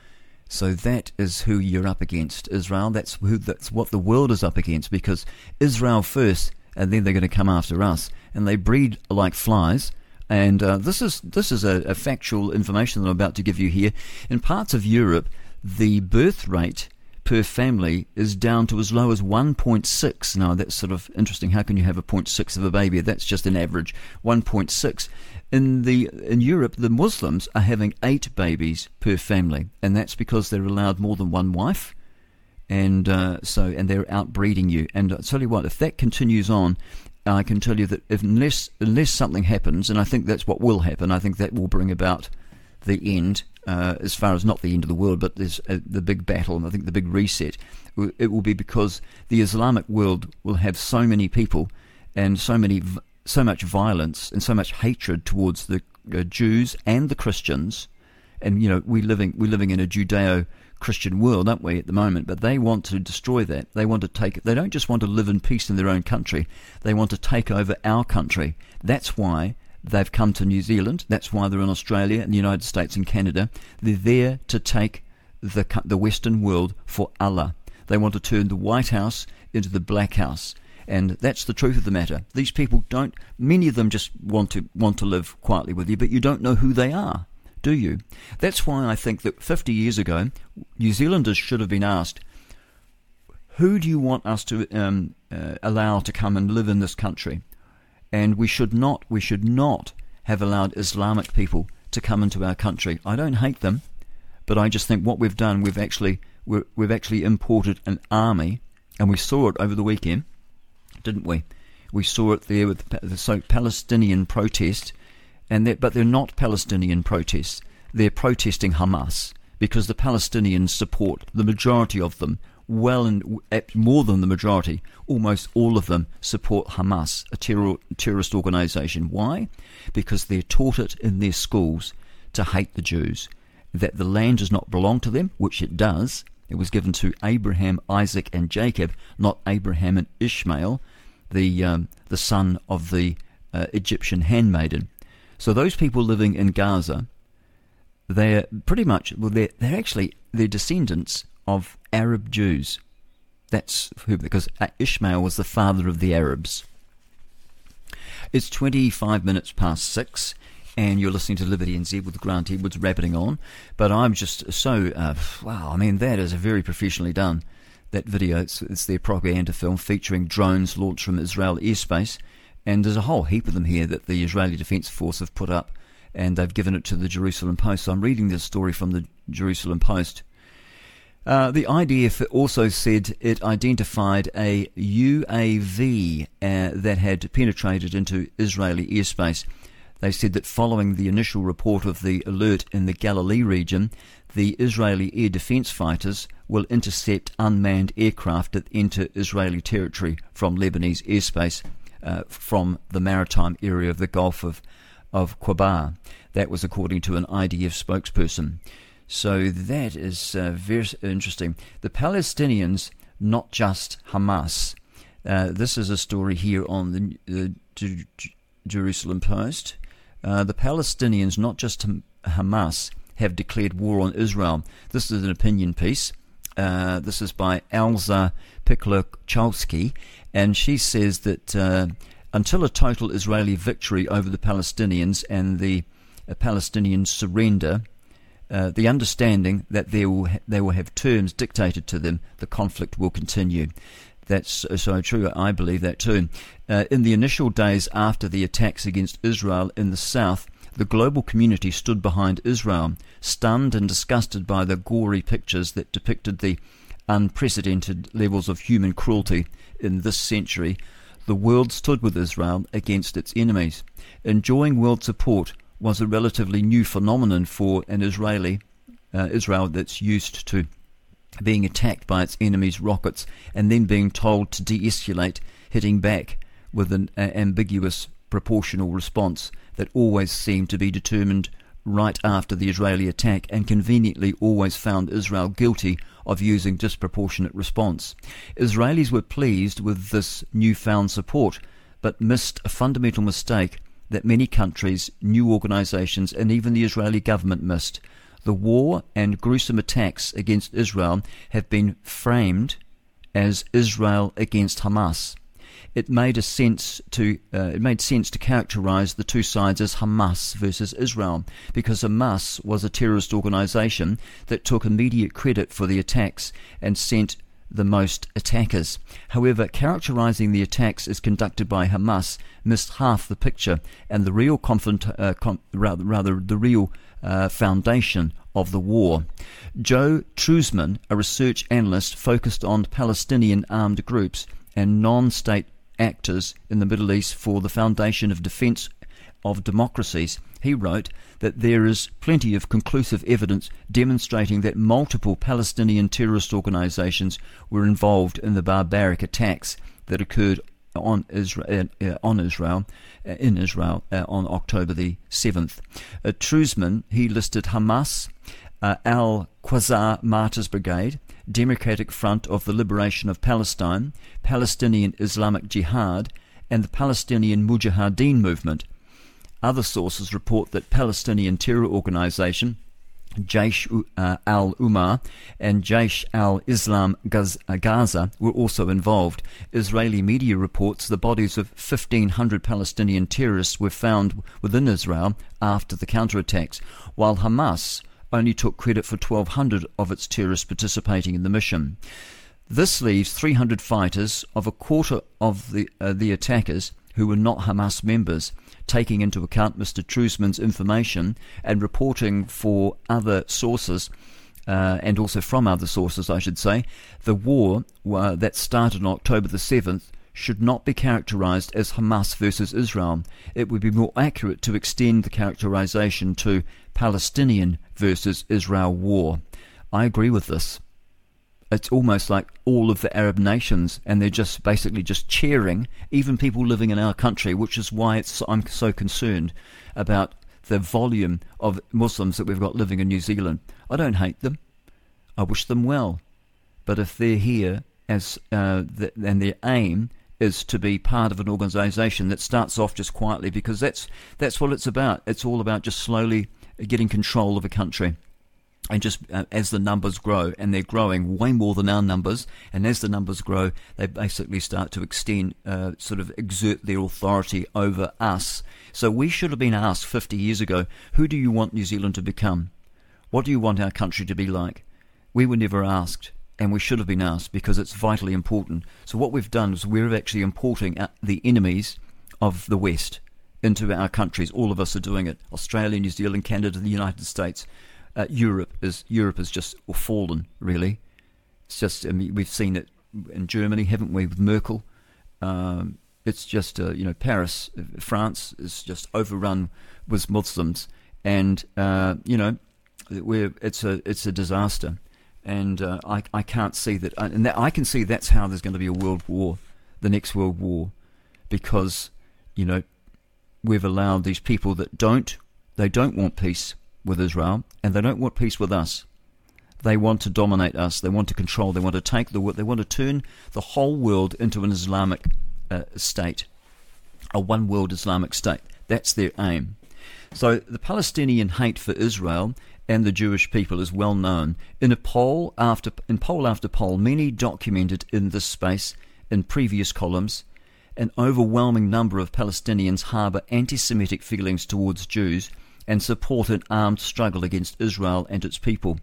So that is who you're up against, Israel. That's who. That's what the world is up against because Israel first, and then they're going to come after us, and they breed like flies. And uh, this is this is a, a factual information that I'm about to give you here. In parts of Europe, the birth rate per family is down to as low as 1.6. Now, that's sort of interesting. How can you have a 0.6 of a baby? That's just an average 1.6. In the in Europe, the Muslims are having eight babies per family, and that's because they're allowed more than one wife, and uh, so and they're outbreeding you. And I'll tell you what, if that continues on, I can tell you that if, unless unless something happens, and I think that's what will happen, I think that will bring about the end, uh, as far as not the end of the world, but there's uh, the big battle, and I think the big reset. It will be because the Islamic world will have so many people and so many, so much violence and so much hatred towards the uh, Jews and the Christians. And you know, we living we're living in a Judeo Christian world, aren't we, at the moment? But they want to destroy that. They want to take. They don't just want to live in peace in their own country. They want to take over our country. That's why they've come to New Zealand. That's why they're in Australia and the United States and Canada. They're there to take the the Western world for Allah. They want to turn the White House into the Black House. And that's the truth of the matter. These people don't. Many of them just want to want to live quietly with you, but you don't know who they are do you? That's why I think that 50 years ago, New Zealanders should have been asked, who do you want us to um, uh, allow to come and live in this country? And we should not, we should not have allowed Islamic people to come into our country. I don't hate them, but I just think what we've done, we've actually, we have actually imported an army, and we saw it over the weekend, didn't we? We saw it there with the so Palestinian protest and that, but they're not Palestinian protests. They're protesting Hamas because the Palestinians support the majority of them, well and more than the majority, almost all of them support Hamas, a terror, terrorist organization. Why? Because they're taught it in their schools to hate the Jews, that the land does not belong to them, which it does. It was given to Abraham, Isaac, and Jacob, not Abraham and Ishmael, the um, the son of the uh, Egyptian handmaiden. So those people living in Gaza, they're pretty much well, they're they're actually they're descendants of Arab Jews. That's who because Ishmael was the father of the Arabs. It's twenty five minutes past six and you're listening to Liberty and NZ with Grant Edwards rabbiting on. But I'm just so uh, wow. I mean, that is very professionally done. That video, it's, it's their propaganda film featuring drones launched from Israel airspace and there's a whole heap of them here that the Israeli Defense Force have put up, and they've given it to the Jerusalem Post. So I'm reading this story from the Jerusalem Post. Uh, the IDF also said it identified a UAV uh, that had penetrated into Israeli airspace. They said that following the initial report of the alert in the Galilee region, the Israeli air defense fighters will intercept unmanned aircraft that enter Israeli territory from Lebanese airspace uh, from the maritime area of the Gulf of, of Qabar. That was according to an IDF spokesperson. So that is uh, very interesting. The Palestinians, not just Hamas. Uh, this is a story here on the J- J- Jerusalem Post. Uh, the Palestinians, not just Hamas, have declared war on Israel. This is an opinion piece. Uh, this is by Elza Pikler-Chalsky, and she says that uh, until a total Israeli victory over the Palestinians and the uh, surrender, uh, the understanding that they will, ha- they will have terms dictated to them, the conflict will continue. That's so true. I believe that too. Uh, in the initial days after the attacks against Israel in the south, the global community stood behind Israel, stunned and disgusted by the gory pictures that depicted the unprecedented levels of human cruelty in this century, the world stood with Israel against its enemies. Enjoying world support was a relatively new phenomenon for an Israeli uh, Israel that's used to being attacked by its enemies' rockets and then being told to de-escalate, hitting back with an uh, ambiguous proportional response that always seemed to be determined right after the Israeli attack and conveniently always found Israel guilty of using disproportionate response. Israelis were pleased with this newfound support, but missed a fundamental mistake that many countries, new organizations, and even the Israeli government missed. The war and gruesome attacks against Israel have been framed as Israel against Hamas it made a sense to uh, it made sense to characterize the two sides as Hamas versus Israel because Hamas was a terrorist organization that took immediate credit for the attacks and sent the most attackers. However, characterizing the attacks as conducted by Hamas missed half the picture and the real uh, com- rather, rather the real uh, foundation of the war. Joe Truzman, a research analyst focused on Palestinian armed groups and non-state actors in the Middle East for the Foundation of Defense of Democracies, he wrote that there is plenty of conclusive evidence demonstrating that multiple Palestinian terrorist organizations were involved in the barbaric attacks that occurred on Israel, uh, on Israel uh, in Israel uh, on October the 7th. Uh, Truzman, he listed Hamas, uh, Al Aqsa Martyrs Brigade, Democratic Front of the Liberation of Palestine, Palestinian Islamic Jihad, and the Palestinian Mujahideen movement. Other sources report that Palestinian terror organization Jaish uh, al Umar and Jaish al Islam uh, Gaza were also involved. Israeli media reports the bodies of 1,500 Palestinian terrorists were found within Israel after the counterattacks, while Hamas only took credit for 1,200 of its terrorists participating in the mission. This leaves 300 fighters of a quarter of the, uh, the attackers who were not Hamas members, taking into account Mr. Truzman's information and reporting for other sources. Uh, and also from other sources, I should say, the war uh, that started on October the 7th should not be characterized as Hamas versus Israel. It would be more accurate to extend the characterization to Palestinian versus Israel war. I agree with this. It's almost like all of the Arab nations, and they're just basically just cheering, even people living in our country, which is why I'm so concerned about the volume of Muslims that we've got living in New Zealand. I don't hate them. I wish them well. But if they're here as uh, the, and their aim is to be part of an organisation that starts off just quietly because that's that's what it's about. It's all about just slowly getting control of a country. And just uh, as the numbers grow, and they're growing way more than our numbers, and as the numbers grow, they basically start to extend, uh, sort of exert their authority over us. So we should have been asked 50 years ago, who do you want New Zealand to become? What do you want our country to be like? We were never asked and we should have been asked because it's vitally important. So what we've done is we're actually importing the enemies of the West into our countries. All of us are doing it. Australia, New Zealand, Canada, the United States. Uh, Europe is Europe has just fallen. Really, it's just. I mean, we've seen it in Germany, haven't we, with Merkel? Um, it's just uh, you know Paris, France is just overrun with Muslims, and uh, you know we're it's a it's a disaster and uh, I, I can't see that, uh, and that, I can see that's how there's going to be a world war, the next world war, because you know we've allowed these people that don't they don't want peace with Israel, and they don't want peace with us. They want to dominate us. They want to control. They want to take the they want to turn the whole world into an Islamic uh, state, a one world Islamic state. That's their aim. So the Palestinian hate for Israel and the Jewish people is well known. In a poll after in poll after poll, many documented in this space in previous columns, an overwhelming number of Palestinians harbour anti-Semitic feelings towards Jews and support an armed struggle against Israel and its people.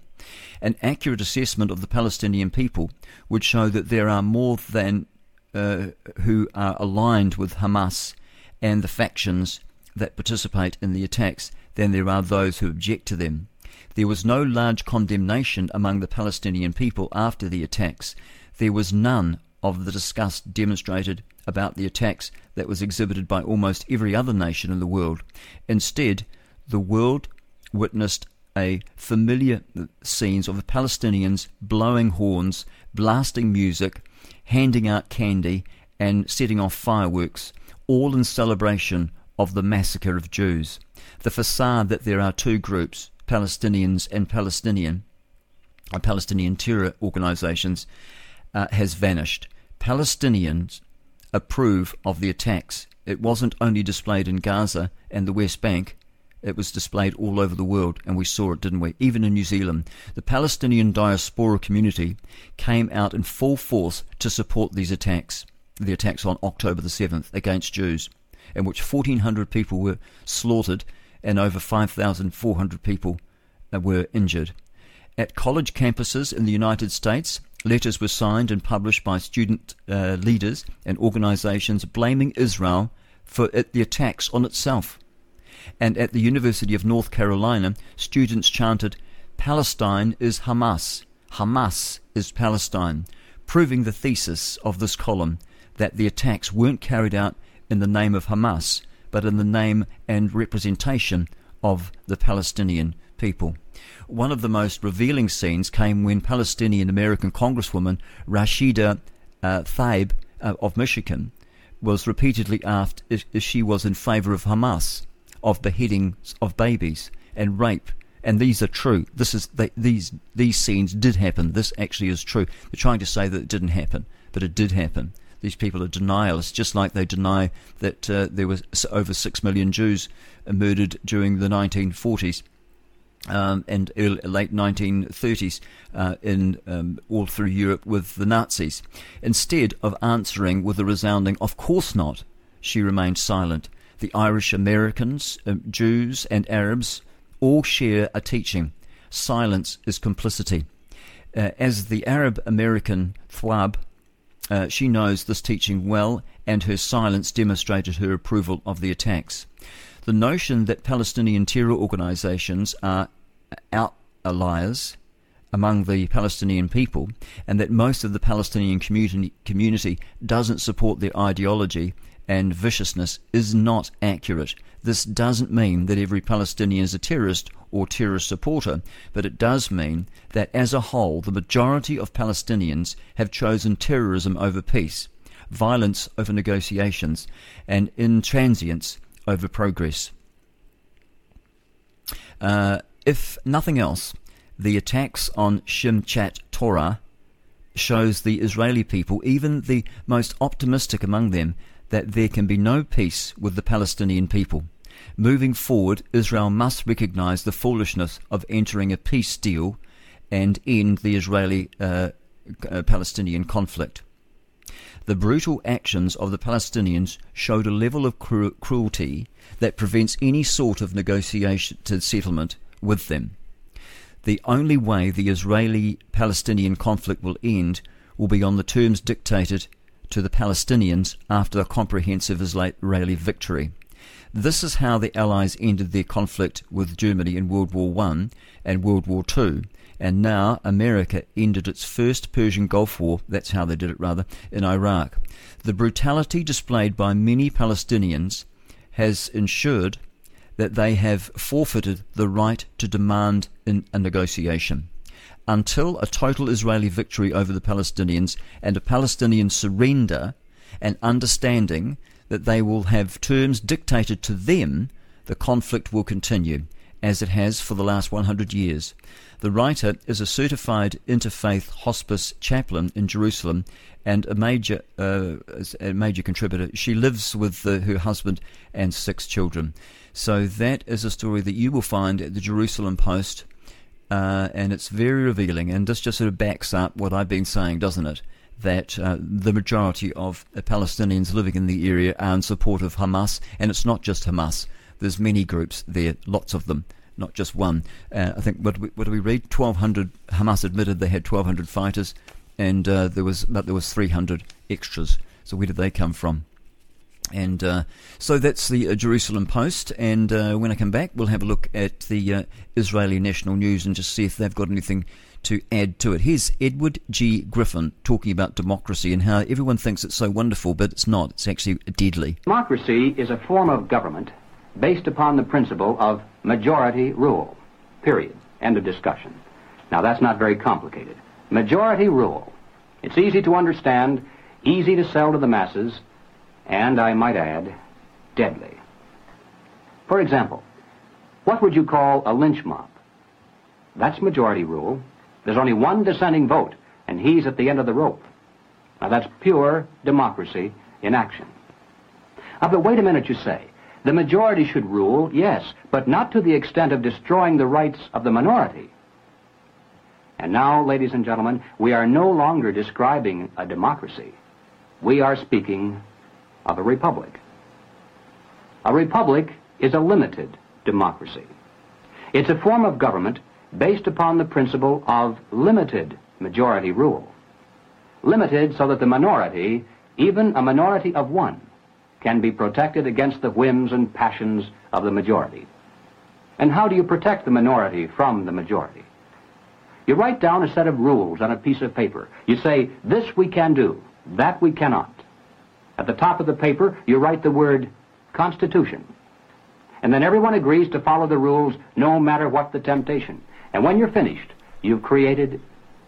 An accurate assessment of the Palestinian people would show that there are more than uh, who are aligned with Hamas and the factions that participate in the attacks than there are those who object to them. There was no large condemnation among the Palestinian people after the attacks. There was none of the disgust demonstrated about the attacks that was exhibited by almost every other nation in the world. Instead, the world witnessed a familiar scenes of the Palestinians blowing horns, blasting music, handing out candy, and setting off fireworks, all in celebration of the massacre of Jews. The facade that there are two groups, Palestinians and Palestinian, uh, Palestinian terror organizations, uh, has vanished. Palestinians approve of the attacks. It wasn't only displayed in Gaza and the West Bank, it was displayed all over the world, and we saw it, didn't we? Even in New Zealand. The Palestinian diaspora community came out in full force to support these attacks, the attacks on October the 7th against Jews, in which 1,400 people were slaughtered and over 5,400 people uh, were injured. At college campuses in the United States, letters were signed and published by student uh, leaders and organizations blaming Israel for it, the attacks on itself. And at the University of North Carolina, students chanted, Palestine is Hamas, Hamas is Palestine, proving the thesis of this column that the attacks weren't carried out in the name of Hamas, but in the name and representation of the Palestinian people. One of the most revealing scenes came when Palestinian American Congresswoman Rashida uh, Tlaib uh, of Michigan was repeatedly asked if, if she was in favor of Hamas, of beheadings of babies and rape. And these are true. This is they, these these scenes did happen. This actually is true. They're trying to say that it didn't happen, but it did happen. These people are denialists, just like they deny that uh, there were over six million Jews murdered during the 1940s um, and early, late 1930s uh, in um, all through Europe with the Nazis. Instead of answering with a resounding "Of course not," she remained silent. The Irish Americans, um, Jews, and Arabs all share a teaching: silence is complicity. Uh, as the Arab American Tlaib, uh, she knows this teaching well, and her silence demonstrated her approval of the attacks. The notion that Palestinian terror organizations are outliers among the Palestinian people and that most of the Palestinian community, community doesn't support their ideology and viciousness is not accurate. This doesn't mean that every Palestinian is a terrorist or terrorist supporter, but it does mean that as a whole, the majority of Palestinians have chosen terrorism over peace, violence over negotiations, and intransience over progress. Uh, if nothing else, the attacks on Simchat Torah shows the Israeli people, even the most optimistic among them, that there can be no peace with the Palestinian people. Moving forward, Israel must recognize the foolishness of entering a peace deal and end the Israeli uh, Palestinian conflict. The brutal actions of the Palestinians showed a level of cru- cruelty that prevents any sort of negotiation to settlement with them. The only way the Israeli Palestinian conflict will end will be on the terms dictated to the Palestinians after a comprehensive Israeli victory. This is how the Allies ended their conflict with Germany in World War I and World War II, and now America ended its first Persian Gulf War, that's how they did it rather, in Iraq. The brutality displayed by many Palestinians has ensured that they have forfeited the right to demand in a negotiation. Until a total Israeli victory over the Palestinians and a Palestinian surrender and understanding that they will have terms dictated to them, the conflict will continue, as it has for the last 100 years. The writer is a certified interfaith hospice chaplain in Jerusalem and a major uh, a major contributor. She lives with uh, her husband and six children. So that is a story that you will find at the Jerusalem Post, uh, and it's very revealing. And this just sort of backs up what I've been saying, doesn't it? That uh, the majority of Palestinians living in the area are in support of Hamas, and it's not just Hamas. There's many groups there, lots of them not just one. Uh, I think what what do we read? Twelve hundred. Hamas admitted they had twelve hundred fighters, and uh, there was but there was three hundred extras. So where did they come from? And uh, so that's the uh, Jerusalem Post. And uh, when I come back, we'll have a look at the uh, Israeli National News and just see if they've got anything to add to it. Here's Edward G. Griffin talking about democracy and how everyone thinks it's so wonderful, but it's not. It's actually deadly. Democracy is a form of government based upon the principle of majority rule. Period. End of discussion. Now, that's not very complicated. Majority rule. It's easy to understand, easy to sell to the masses, and, I might add, deadly. For example, what would you call a lynch mob? That's majority rule. There's only one dissenting vote, and he's at the end of the rope. Now, that's pure democracy in action. Now, but wait a minute, you say. The majority should rule, yes, but not to the extent of destroying the rights of the minority. And now, ladies and gentlemen, we are no longer describing a democracy. We are speaking of a republic. A republic is a limited democracy. It's a form of government based upon the principle of limited majority rule. Limited so that the minority, even a minority of one, can be protected against the whims and passions of the majority. And how do you protect the minority from the majority? You write down a set of rules on a piece of paper. You say, this we can do, that we cannot. At the top of the paper, you write the word Constitution. And then everyone agrees to follow the rules no matter what the temptation. And when you're finished, you've created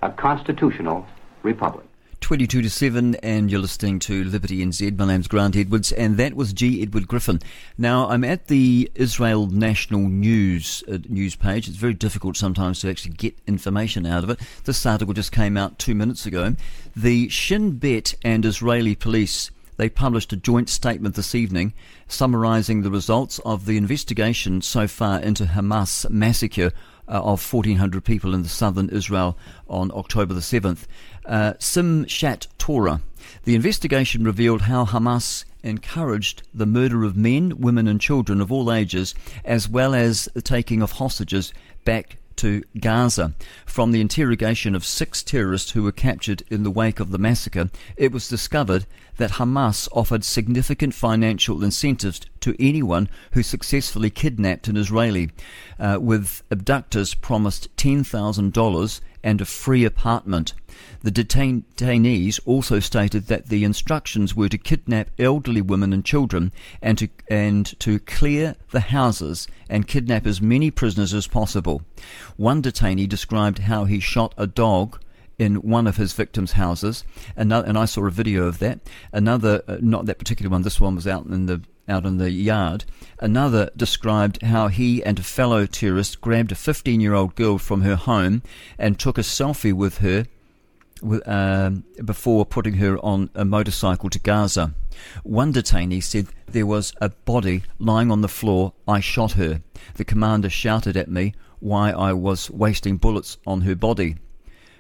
a constitutional republic. 22 to 7, and you're listening to Liberty NZ. My name's Grant Edwards, and that was G. Edward Griffin. Now, I'm at the Israel National News uh, news page. It's very difficult sometimes to actually get information out of it. This article just came out two minutes ago. The Shin Bet and Israeli police they published a joint statement this evening summarizing the results of the investigation so far into Hamas massacre uh, of 1,400 people in the southern Israel on October the 7th. Uh, Simchat Torah. The investigation revealed how Hamas encouraged the murder of men, women, and children of all ages, as well as the taking of hostages back to Gaza. From the interrogation of six terrorists who were captured in the wake of the massacre, it was discovered that Hamas offered significant financial incentives to anyone who successfully kidnapped an Israeli, uh, with abductors promised $10,000 and a free apartment. The detainees also stated that the instructions were to kidnap elderly women and children and to, and to clear the houses and kidnap as many prisoners as possible. One detainee described how he shot a dog in one of his victims' houses, another, and I saw a video of that. Another, uh, not that particular one, this one was out in the out in the yard. Another described how he and a fellow terrorist grabbed a 15 year old girl from her home and took a selfie with her uh, before putting her on a motorcycle to Gaza. One detainee said there was a body lying on the floor. I shot her. The commander shouted at me why I was wasting bullets on her body.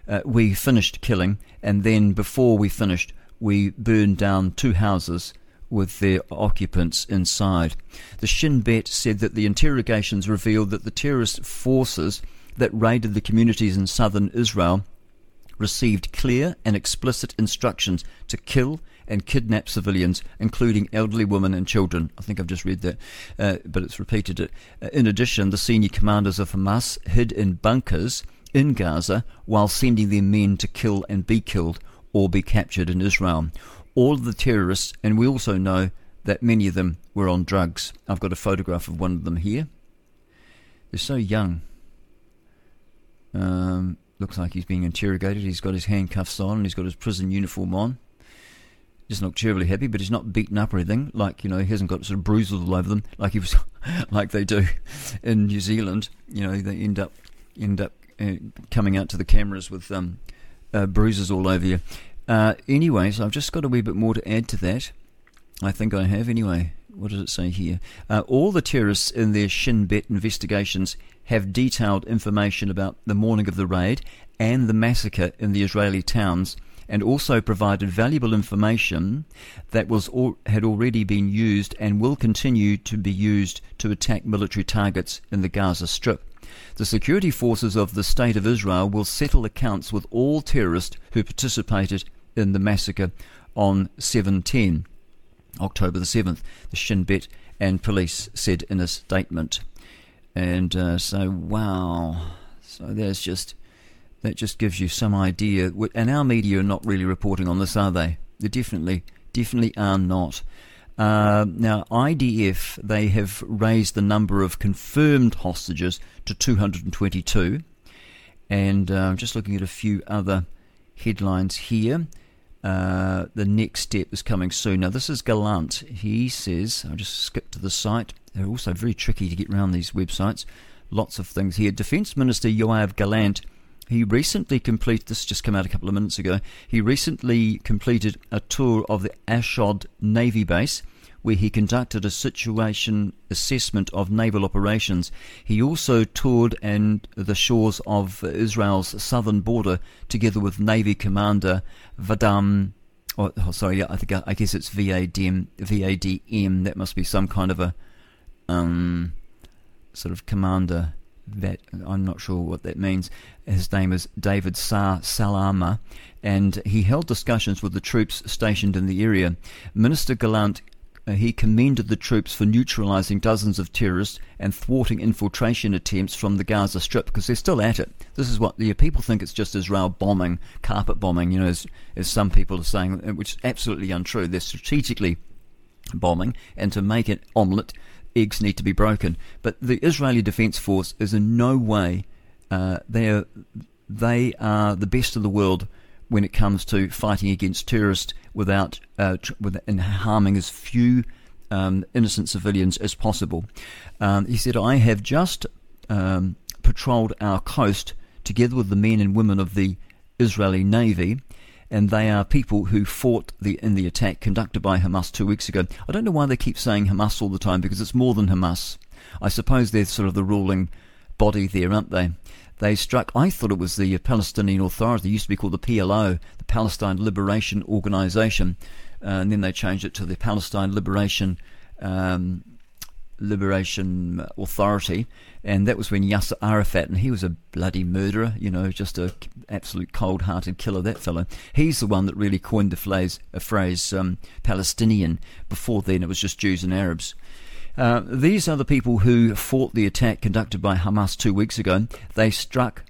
Uh, we finished killing, and then before we finished, we burned down two houses with their occupants inside. The Shin Bet said that the interrogations revealed that the terrorist forces that raided the communities in southern Israel received clear and explicit instructions to kill and kidnap civilians, including elderly women and children. I think I've just read that, uh, but it's repeated it. Uh, in addition, the senior commanders of Hamas hid in bunkers in Gaza while sending their men to kill and be killed or be captured in Israel. All of the terrorists, and we also know that many of them were on drugs. I've got a photograph of one of them here. They're so young. Um, looks like he's being interrogated. He's got his handcuffs on and he's got his prison uniform on. Doesn't look terribly happy, but he's not beaten up or anything. Like you know, he hasn't got sort of bruises all over them, like he was, like they do in New Zealand. You know, they end up end up uh, coming out to the cameras with um, uh, bruises all over you. Uh, anyway, so I've just got a wee bit more to add to that. I think I have anyway. What does it say here? Uh, all the terrorists in their Shin Bet investigations have detailed information about the morning of the raid and the massacre in the Israeli towns, and also provided valuable information that was had already been used and will continue to be used to attack military targets in the Gaza Strip. The security forces of the State of Israel will settle accounts with all terrorists who participated in the massacre on 710, October the 7th, the Shin Bet and police said in a statement. And uh, so, wow. So there's just, that just gives you some idea. And our media are not really reporting on this, are they? They definitely, definitely are not. Uh, now, IDF, they have raised the number of confirmed hostages to 222. And uh, I'm just looking at a few other headlines here. Uh, the next step is coming soon. Now, this is Gallant. He says, I'll just skip to the site. They're also very tricky to get around these websites. Lots of things here. Defence Minister Yoav Gallant, he recently completed, this just came out a couple of minutes ago, he recently completed a tour of the Ashdod Navy Base where he conducted a situation assessment of naval operations. He also toured and the shores of Israel's southern border together with Navy Commander Vadam. Oh, oh sorry, I think I guess it's VADM. VADM. That must be some kind of a um, sort of commander that I'm not sure what that means. His name is David Saar Salama, and he held discussions with the troops stationed in the area. Minister Gallant uh, he commended the troops for neutralizing dozens of terrorists and thwarting infiltration attempts from the Gaza Strip because they're still at it. This is what the people think it's just Israel bombing, carpet bombing, you know, as, as some people are saying, which is absolutely untrue. They're strategically bombing, and to make it omelette, eggs need to be broken. But the Israeli Defense Force is in no way uh, they are they are the best of the world when it comes to fighting against terrorists without uh, tr- with, and harming as few um, innocent civilians as possible. Um, he said, "I have just um, patrolled our coast together with the men and women of the Israeli Navy." And they are people who fought the, in the attack conducted by Hamas two weeks ago. I don't know why they keep saying Hamas all the time because it's more than Hamas. I suppose they're sort of the ruling body there, aren't they? They struck, I thought it was the Palestinian Authority, it used to be called the PLO, the Palestine Liberation Organization, uh, and then they changed it to the Palestine Liberation um, Liberation Authority, and that was when Yasser Arafat, and he was a bloody murderer, you know, just a absolute cold-hearted killer. That fellow, he's the one that really coined the phrase, phrase um, Palestinian. Before then, it was just Jews and Arabs. Uh, these are the people who fought the attack conducted by Hamas two weeks ago. They struck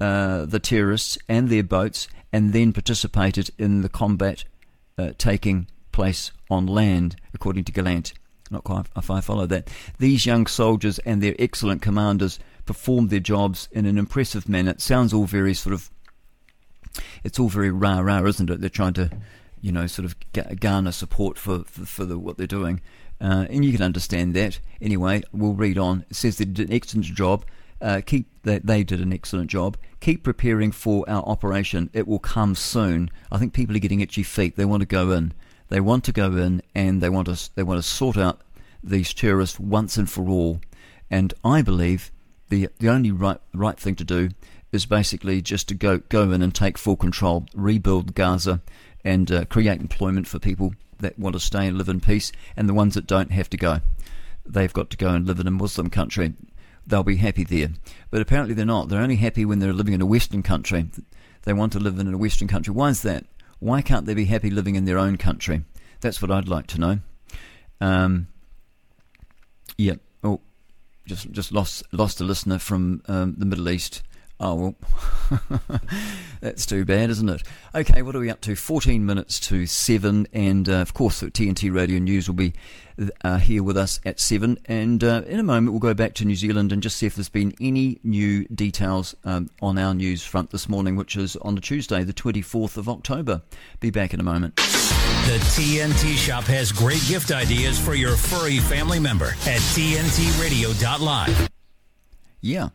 uh, the terrorists and their boats, and then participated in the combat uh, taking place on land, according to Gallant not quite if I follow that. These young soldiers and their excellent commanders performed their jobs in an impressive manner. It sounds all very sort of, it's all very rah rah, isn't it? They're trying to, you know, sort of garner support for for, for the, what they're doing, uh, and you can understand that. Anyway, we'll read on. It says they did an excellent job. Uh, keep that they did an excellent job. Keep preparing for our operation. It will come soon. I think people are getting itchy feet. They want to go in. They want to go in and they want to they want to sort out these terrorists once and for all. And I believe the the only right right thing to do is basically just to go go in and take full control, rebuild Gaza, and uh, create employment for people that want to stay and live in peace, and the ones that don't have to go. They've got to go and live in a Muslim country. They'll be happy there. But apparently they're not. They're only happy when they're living in a Western country. They want to live in a Western country. Why is that? Why can't they be happy living in their own country? That's what I'd like to know. Um, yeah. Oh, just just lost lost a listener from um, the Middle East. Oh well, that's too bad, isn't it? Okay, what are we up to? 14 minutes to 7, and uh, of course, the TNT Radio News will be uh, here with us at 7. And uh, in a moment, we'll go back to New Zealand and just see if there's been any new details um, on our news front this morning, which is on the Tuesday, the 24th of October. Be back in a moment. The TNT Shop has great gift ideas for your furry family member at TNTRadio.live. Yeah.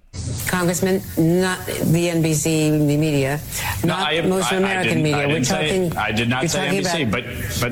Congressman, not the NBC media, No, not I, most I, I American didn't, media. I We're didn't say, talking. I did not you're say talking NBC, about- but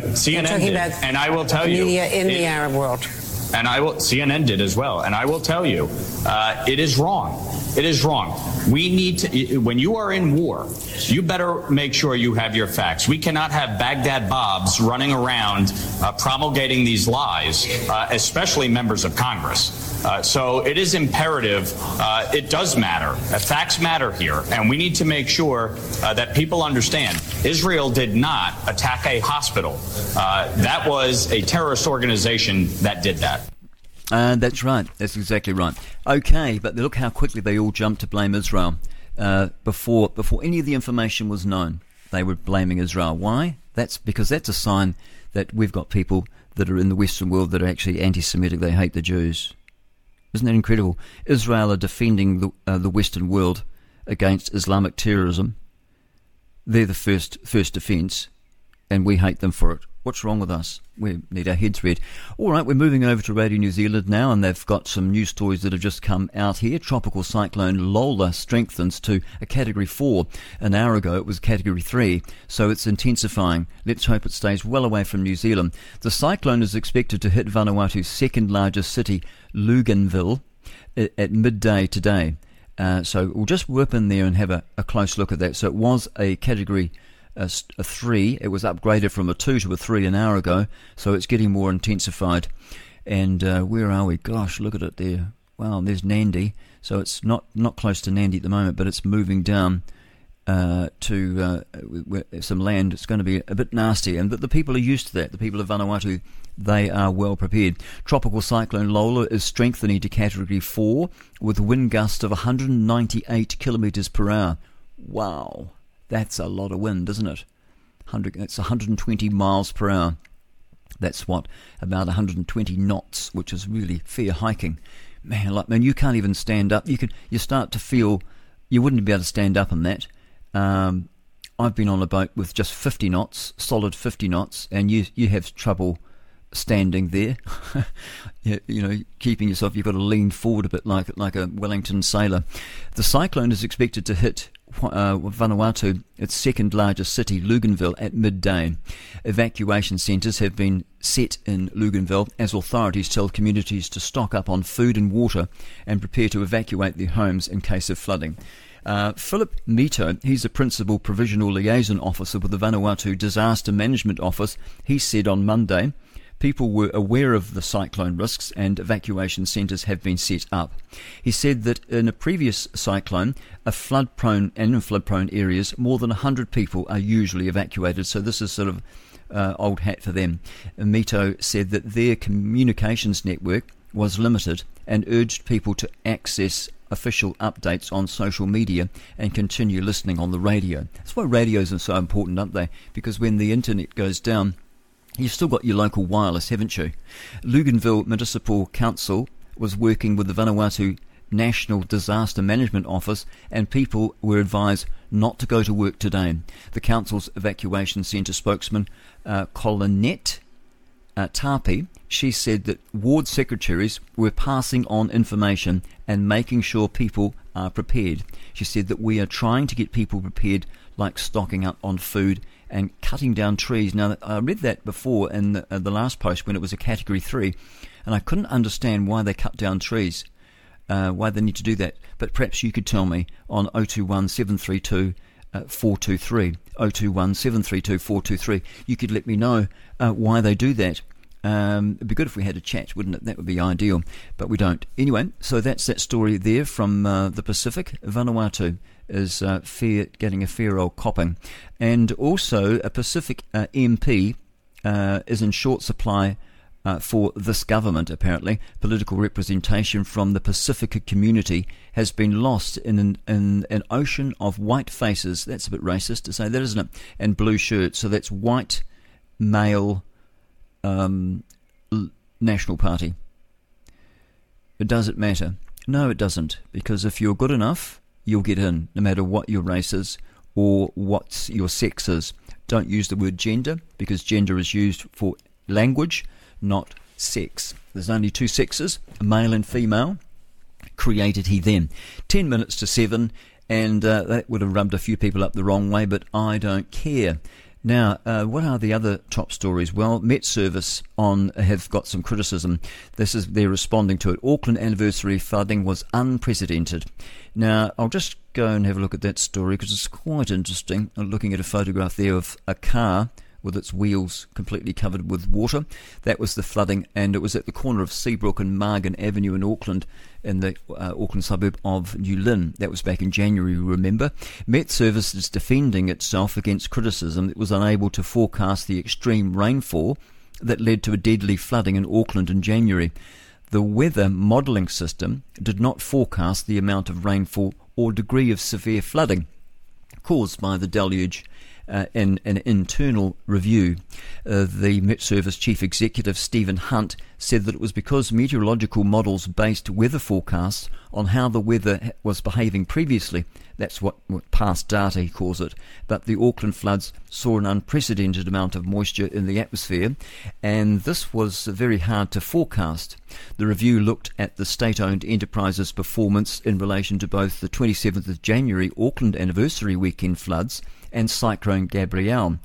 but CNN talking did, about and I will tell you, media in it- the Arab world. and I will CNN did as well, and I will tell you, uh, it is wrong. It is wrong. We need to. When you are in war, you better make sure you have your facts. We cannot have Baghdad Bobs running around uh, promulgating these lies, uh, especially members of Congress. Uh, so it is imperative. Uh, it does matter. Uh, facts matter here, and we need to make sure uh, that people understand. Israel did not attack a hospital. Uh, that was a terrorist organization that did that. That's right. That's exactly right. Okay, but look how quickly they all jumped to blame Israel uh, before before any of the information was known. They were blaming Israel. Why? That's because that's a sign that we've got people that are in the Western world that are actually anti-Semitic. They hate the Jews. Isn't that incredible? Israel are defending the uh, the Western world against Islamic terrorism. They're the first first defence, and we hate them for it. What's wrong with us? We need our heads read. All right, we're moving over to Radio New Zealand now, and they've got some news stories that have just come out here. Tropical cyclone Lola strengthens to a Category 4. An hour ago, it was Category 3, so it's intensifying. Let's hope it stays well away from New Zealand. The cyclone is expected to hit Vanuatu's second largest city, Luganville, at midday today. Uh, so we'll just whip in there and have a, a close look at that. So it was a Category a, a three. It was upgraded from a two to a three an hour ago, so it's getting more intensified. And uh, where are we? Gosh, look at it there. Wow, there's Nadi. So it's not not close to Nadi at the moment, but it's moving down uh, to uh, some land. It's going to be a bit nasty, and but the people are used to that. The people of Vanuatu, they are well prepared. Tropical cyclone Lola is strengthening to Category Four with wind gusts of 198 kilometres per hour. Wow, that's a lot of wind, isn't it? 100, that's 120 miles per hour. That's what about 120 knots, which is really fair hiking. Man, like man, you can't even stand up. You can you start to feel you wouldn't be able to stand up in that. Um, I've been on a boat with just 50 knots, solid 50 knots, and you you have trouble standing there. you, you, know, keeping yourself. You've got to lean forward a bit, like like a Wellington sailor. The cyclone is expected to hit uh, Vanuatu, its second largest city, Luganville, at midday. Evacuation centres have been set in Luganville as authorities tell communities to stock up on food and water and prepare to evacuate their homes in case of flooding. Uh, Philip Mito, he's a principal provisional liaison officer with the Vanuatu Disaster Management Office. He said on Monday people were aware of the cyclone risks and evacuation centres have been set up. He said that in a previous cyclone, a flood prone and in flood prone areas, more than 100 people are usually evacuated. So this is sort of uh, old hat for them. Mito said that their communications network was limited and urged people to access official updates on social media and continue listening on the radio. That's why radios are so important, aren't they? Because when the internet goes down, You've still got your local wireless, haven't you? Luganville Municipal Council was working with the Vanuatu National Disaster Management Office, and people were advised not to go to work today. The council's evacuation centre spokesman, uh, Colinette uh, she said that ward secretaries were passing on information and making sure people are prepared. She said that we are trying to get people prepared, like stocking up on food and cutting down trees. Now, I read that before in the, uh, the last post when it was a category three, and I couldn't understand why they cut down trees, uh, why they need to do that. But perhaps you could tell me on 021 732 uh, 423. 021 732 423. You could let me know uh, why they do that. Um, it'd be good if we had a chat, wouldn't it? That would be ideal, but we don't. Anyway, so that's that story there from uh, the Pacific, Vanuatu is uh, fair, getting a fair old copping. And also, a Pacific uh, MP uh, is in short supply. Uh, for this government, apparently, political representation from the Pasifika community has been lost in an, in an ocean of white faces. That's a bit racist to say that, isn't it? And blue shirts. So that's white male um, National Party. But does it matter? No, it doesn't. Because if you're good enough, you'll get in, no matter what your race is or what your sex is. Don't use the word gender because gender is used for language, not sex. There's only two sexes, male and female. Created he them. Ten minutes to seven, and uh, that would have rubbed a few people up the wrong way, but I don't care. Now, uh, what are the other top stories? Well, Met Service on have got some criticism. This is they're responding to it. Auckland anniversary flooding was unprecedented. Now, I'll just go and have a look at that story because it's quite interesting. I'm looking at a photograph there of a car with its wheels completely covered with water. That was the flooding, and it was at the corner of Seabrook and Margan Avenue in Auckland, in the uh, Auckland suburb of New Lynn. That was back in January, remember. Met Service is defending itself against criticism it was unable to forecast the extreme rainfall that led to a deadly flooding in Auckland in January. The weather modelling system did not forecast the amount of rainfall or degree of severe flooding caused by the deluge uh, in an internal review. Uh, the Met Service Chief Executive Stephen Hunt said that it was because meteorological models based weather forecasts on how the weather was behaving previously. That's what, what past data he calls it. But the Auckland floods saw an unprecedented amount of moisture in the atmosphere, and this was very hard to forecast. The review looked at the state owned enterprise's performance in relation to both the 27th of January Auckland anniversary weekend floods and Cyclone Gabrielle,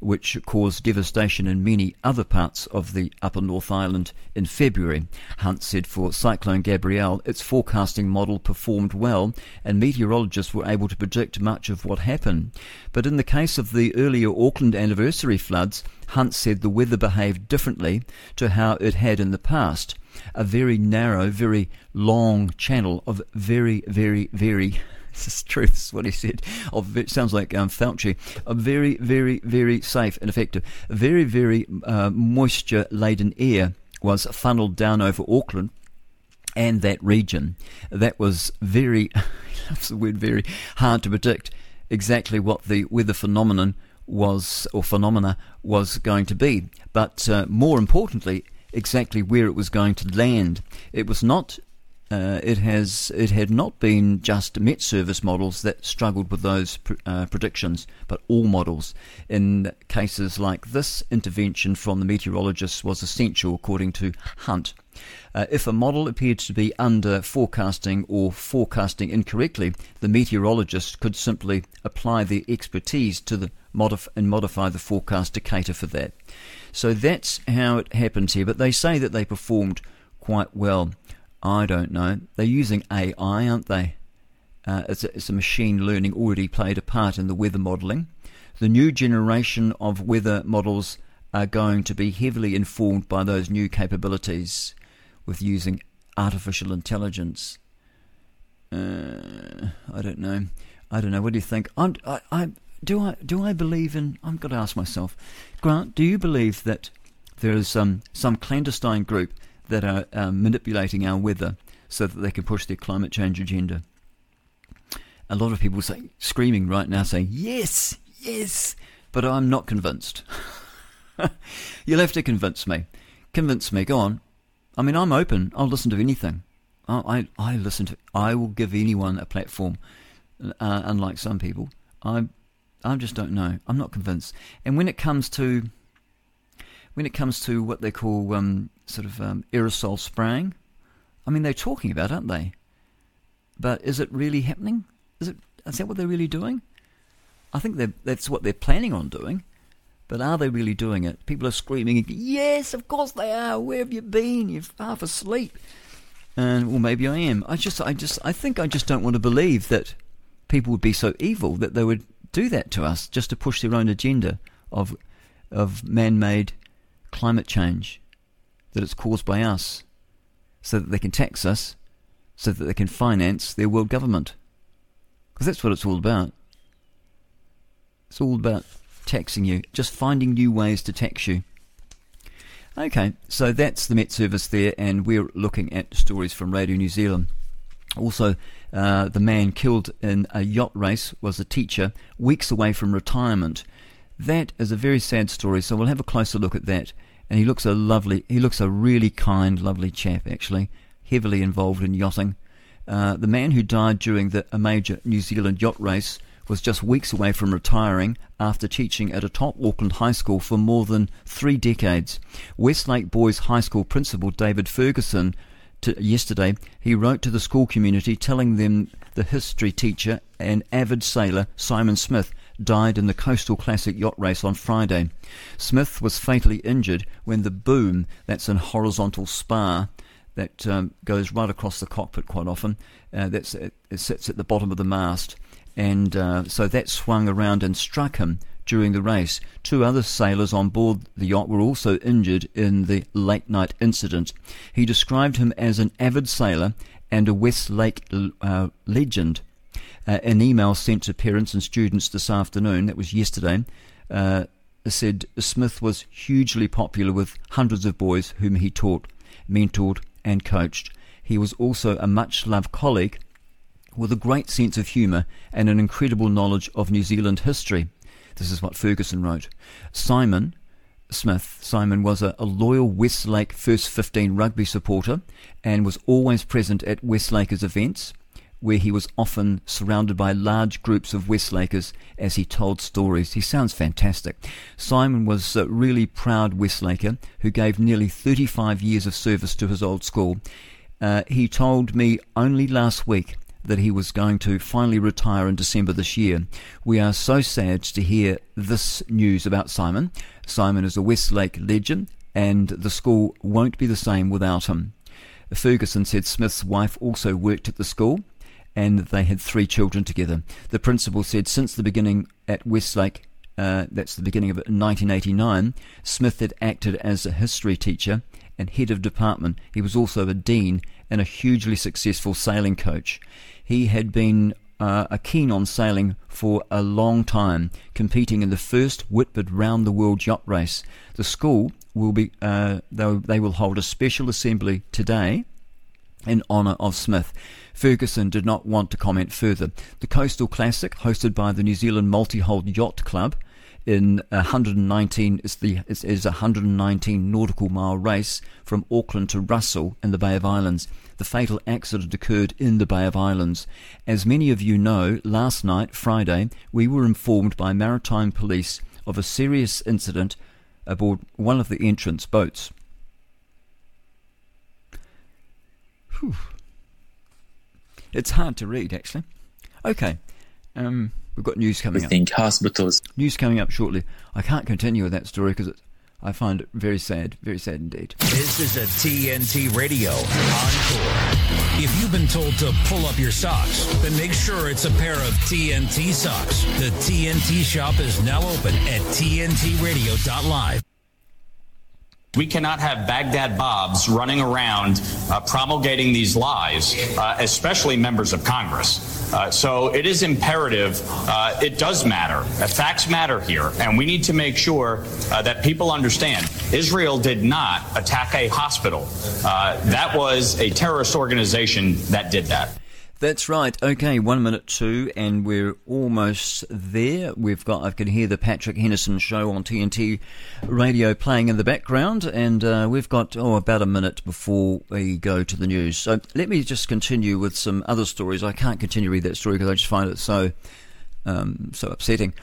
which caused devastation in many other parts of the Upper North Island in February. Hunt said for Cyclone Gabrielle, its forecasting model performed well and meteorologists were able to predict much of what happened. But in the case of the earlier Auckland anniversary floods, Hunt said the weather behaved differently to how it had in the past. A very narrow, very long channel of very, very, very this is true. This is what he said. Of it sounds like um, Fauci. A very, very, very safe and effective. Very, very uh, moisture-laden air was funneled down over Auckland and that region. That was very, loves the word very, hard to predict exactly what the weather phenomenon was or phenomena was going to be. but uh, more importantly, exactly where it was going to land. It was not. Uh, it has. It had not been just Met Service models that struggled with those pr- uh, predictions, but all models. In cases like this, intervention from the meteorologists was essential, according to Hunt. Uh, if a model appeared to be under forecasting or forecasting incorrectly, the meteorologist could simply apply their expertise to the modif- and modify the forecast to cater for that. So that's how it happens here. But they say that they performed quite well. I don't know. They're using AI, aren't they? Uh, it's, a, it's a machine learning already played a part in the weather modelling. The new generation of weather models are going to be heavily informed by those new capabilities with using artificial intelligence. Uh, I don't know. I don't know. What do you think? I'm, I, I, do I do I believe in? I've got to ask myself, Grant. Do you believe that there is um, some clandestine group that are uh, manipulating our weather so that they can push their climate change agenda? A lot of people say, screaming right now, saying yes, yes, but I'm not convinced. You'll have to convince me. Convince me. Go on. I mean, I'm open. I'll listen to anything. I, I, listen to. I will give anyone a platform. Uh, unlike some people, I, I just don't know. I'm not convinced. And when it comes to, when it comes to what they call um, sort of um, aerosol spraying, I mean, they're talking about, aren't they? But is it really happening? Is it? Is that what they're really doing? I think that's what they're planning on doing. But are they really doing it? People are screaming, yes, of course they are. Where have you been? You're half asleep. And well, maybe I am. I just, I just, I think I just don't want to believe that people would be so evil that they would do that to us just to push their own agenda of, of man-made climate change, that it's caused by us, so that they can tax us, so that they can finance their world government. Because that's what it's all about. It's all about taxing you, just finding new ways to tax you. Okay, so that's the Met Service there, and we're looking at stories from Radio New Zealand. Also, uh, the man killed in a yacht race was a teacher weeks away from retirement. That is a very sad story, so we'll have a closer look at that. And he looks a lovely, he looks a really kind, lovely chap, actually, heavily involved in yachting. Uh, the man who died during the, a major New Zealand yacht race was just weeks away from retiring after teaching at a top Auckland high school for more than three decades. Westlake Boys High School principal David Ferguson yesterday he wrote to the school community telling them the history teacher and avid sailor Simon Smith died in the Coastal Classic yacht race on Friday. Smith was fatally injured when the boom, that's an horizontal spar that um, goes right across the cockpit quite often, uh, that's, it, it sits at the bottom of the mast and uh, so that swung around and struck him during the race. Two other sailors on board the yacht were also injured in the late night incident. He described him as an avid sailor and a Westlake uh, legend. Uh, an email sent to parents and students this afternoon, that was yesterday, uh, said Smith was hugely popular with hundreds of boys whom he taught, mentored, and coached. He was also a much loved colleague with a great sense of humour and an incredible knowledge of New Zealand history. This is what Ferguson wrote. Simon Smith, Simon was a, a, loyal Westlake First 15 rugby supporter and was always present at Westlakers events, where he was often surrounded by large groups of Westlakers as he told stories. He sounds fantastic. Simon was a really proud Westlaker who gave nearly 35 years of service to his old school. Uh, he told me only last week that he was going to finally retire in December this year. We are so sad to hear this news about Simon. Simon is a Westlake legend, and the school won't be the same without him. Ferguson said Smith's wife also worked at the school and they had three children together. The principal said since the beginning at Westlake, uh, that's the beginning of 1989, Smith had acted as a history teacher and head of department. He was also a dean and a hugely successful sailing coach. He had been uh, a keen on sailing for a long time, competing in the first Whitbread round the world yacht race. The school will be uh, they, they will hold a special assembly today in honour of Smith. Ferguson did not want to comment further. The Coastal Classic, hosted by the New Zealand Multi-Hull Yacht Club, in 119 is the is, is 119 nautical mile race from Auckland to Russell in the Bay of Islands. The fatal accident occurred in the Bay of Islands. As many of you know, last night, Friday, we were informed by maritime police of a serious incident aboard one of the entrance boats. Whew. It's hard to read, actually. Okay. Um, we've got news coming I think hospitals. News coming up shortly. I can't continue with that story because I find it very sad, very sad indeed. This is a TNT Radio Encore. If you've been told to pull up your socks, then make sure it's a pair of TNT socks. The TNT shop is now open at TNTRadio.live. We cannot have Baghdad Bobs running around uh, promulgating these lies, uh, especially members of Congress. Uh, so it is imperative. Uh, it does matter. Uh, facts matter here, and we need to make sure uh, that people understand. Israel did not attack a hospital. that was a terrorist organization that did that. That's right. Okay, one minute two, and we're almost there. We've got, I can hear the Patrick Henningsen show on TNT radio playing in the background, and uh, we've got, oh, about a minute before we go to the news. So let me just continue with some other stories. I can't continue read that story because I just find it so, um, so upsetting.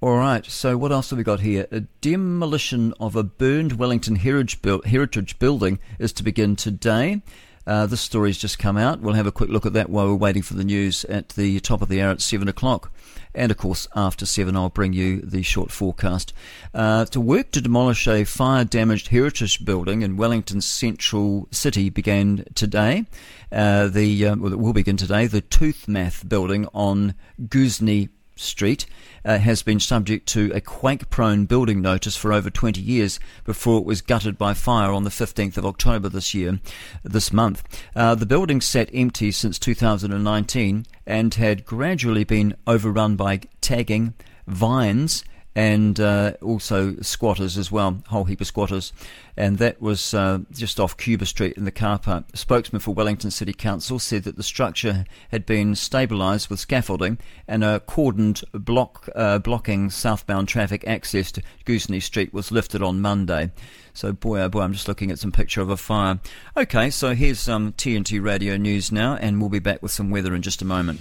All right, so what else have we got here? A demolition of a burned Wellington heritage building is to begin today. Uh, this story's just come out. We'll have a quick look at that while we're waiting for the news at the top of the hour at 7 o'clock. And of course, after 7, I'll bring you the short forecast. Uh, to work to demolish a fire damaged heritage building in Wellington's central city began today. Uh, the, uh, well, it will begin today. The Toomath building on Ghuznee Street uh, has been subject to a quake prone building notice for over 20 years before it was gutted by fire on the 15th of October this year, this month. Uh, the building sat empty since 2019 and had gradually been overrun by tagging, vines, and uh, also squatters as well, whole heap of squatters. And that was uh, just off Cuba Street in the car park. A spokesman for Wellington City Council said that the structure had been stabilised with scaffolding and a cordoned block uh, blocking southbound traffic access to Ghuznee Street was lifted on Monday. So boy, oh boy, I'm just looking at some picture of a fire. Okay, so here's some um, TNT Radio News now, and we'll be back with some weather in just a moment.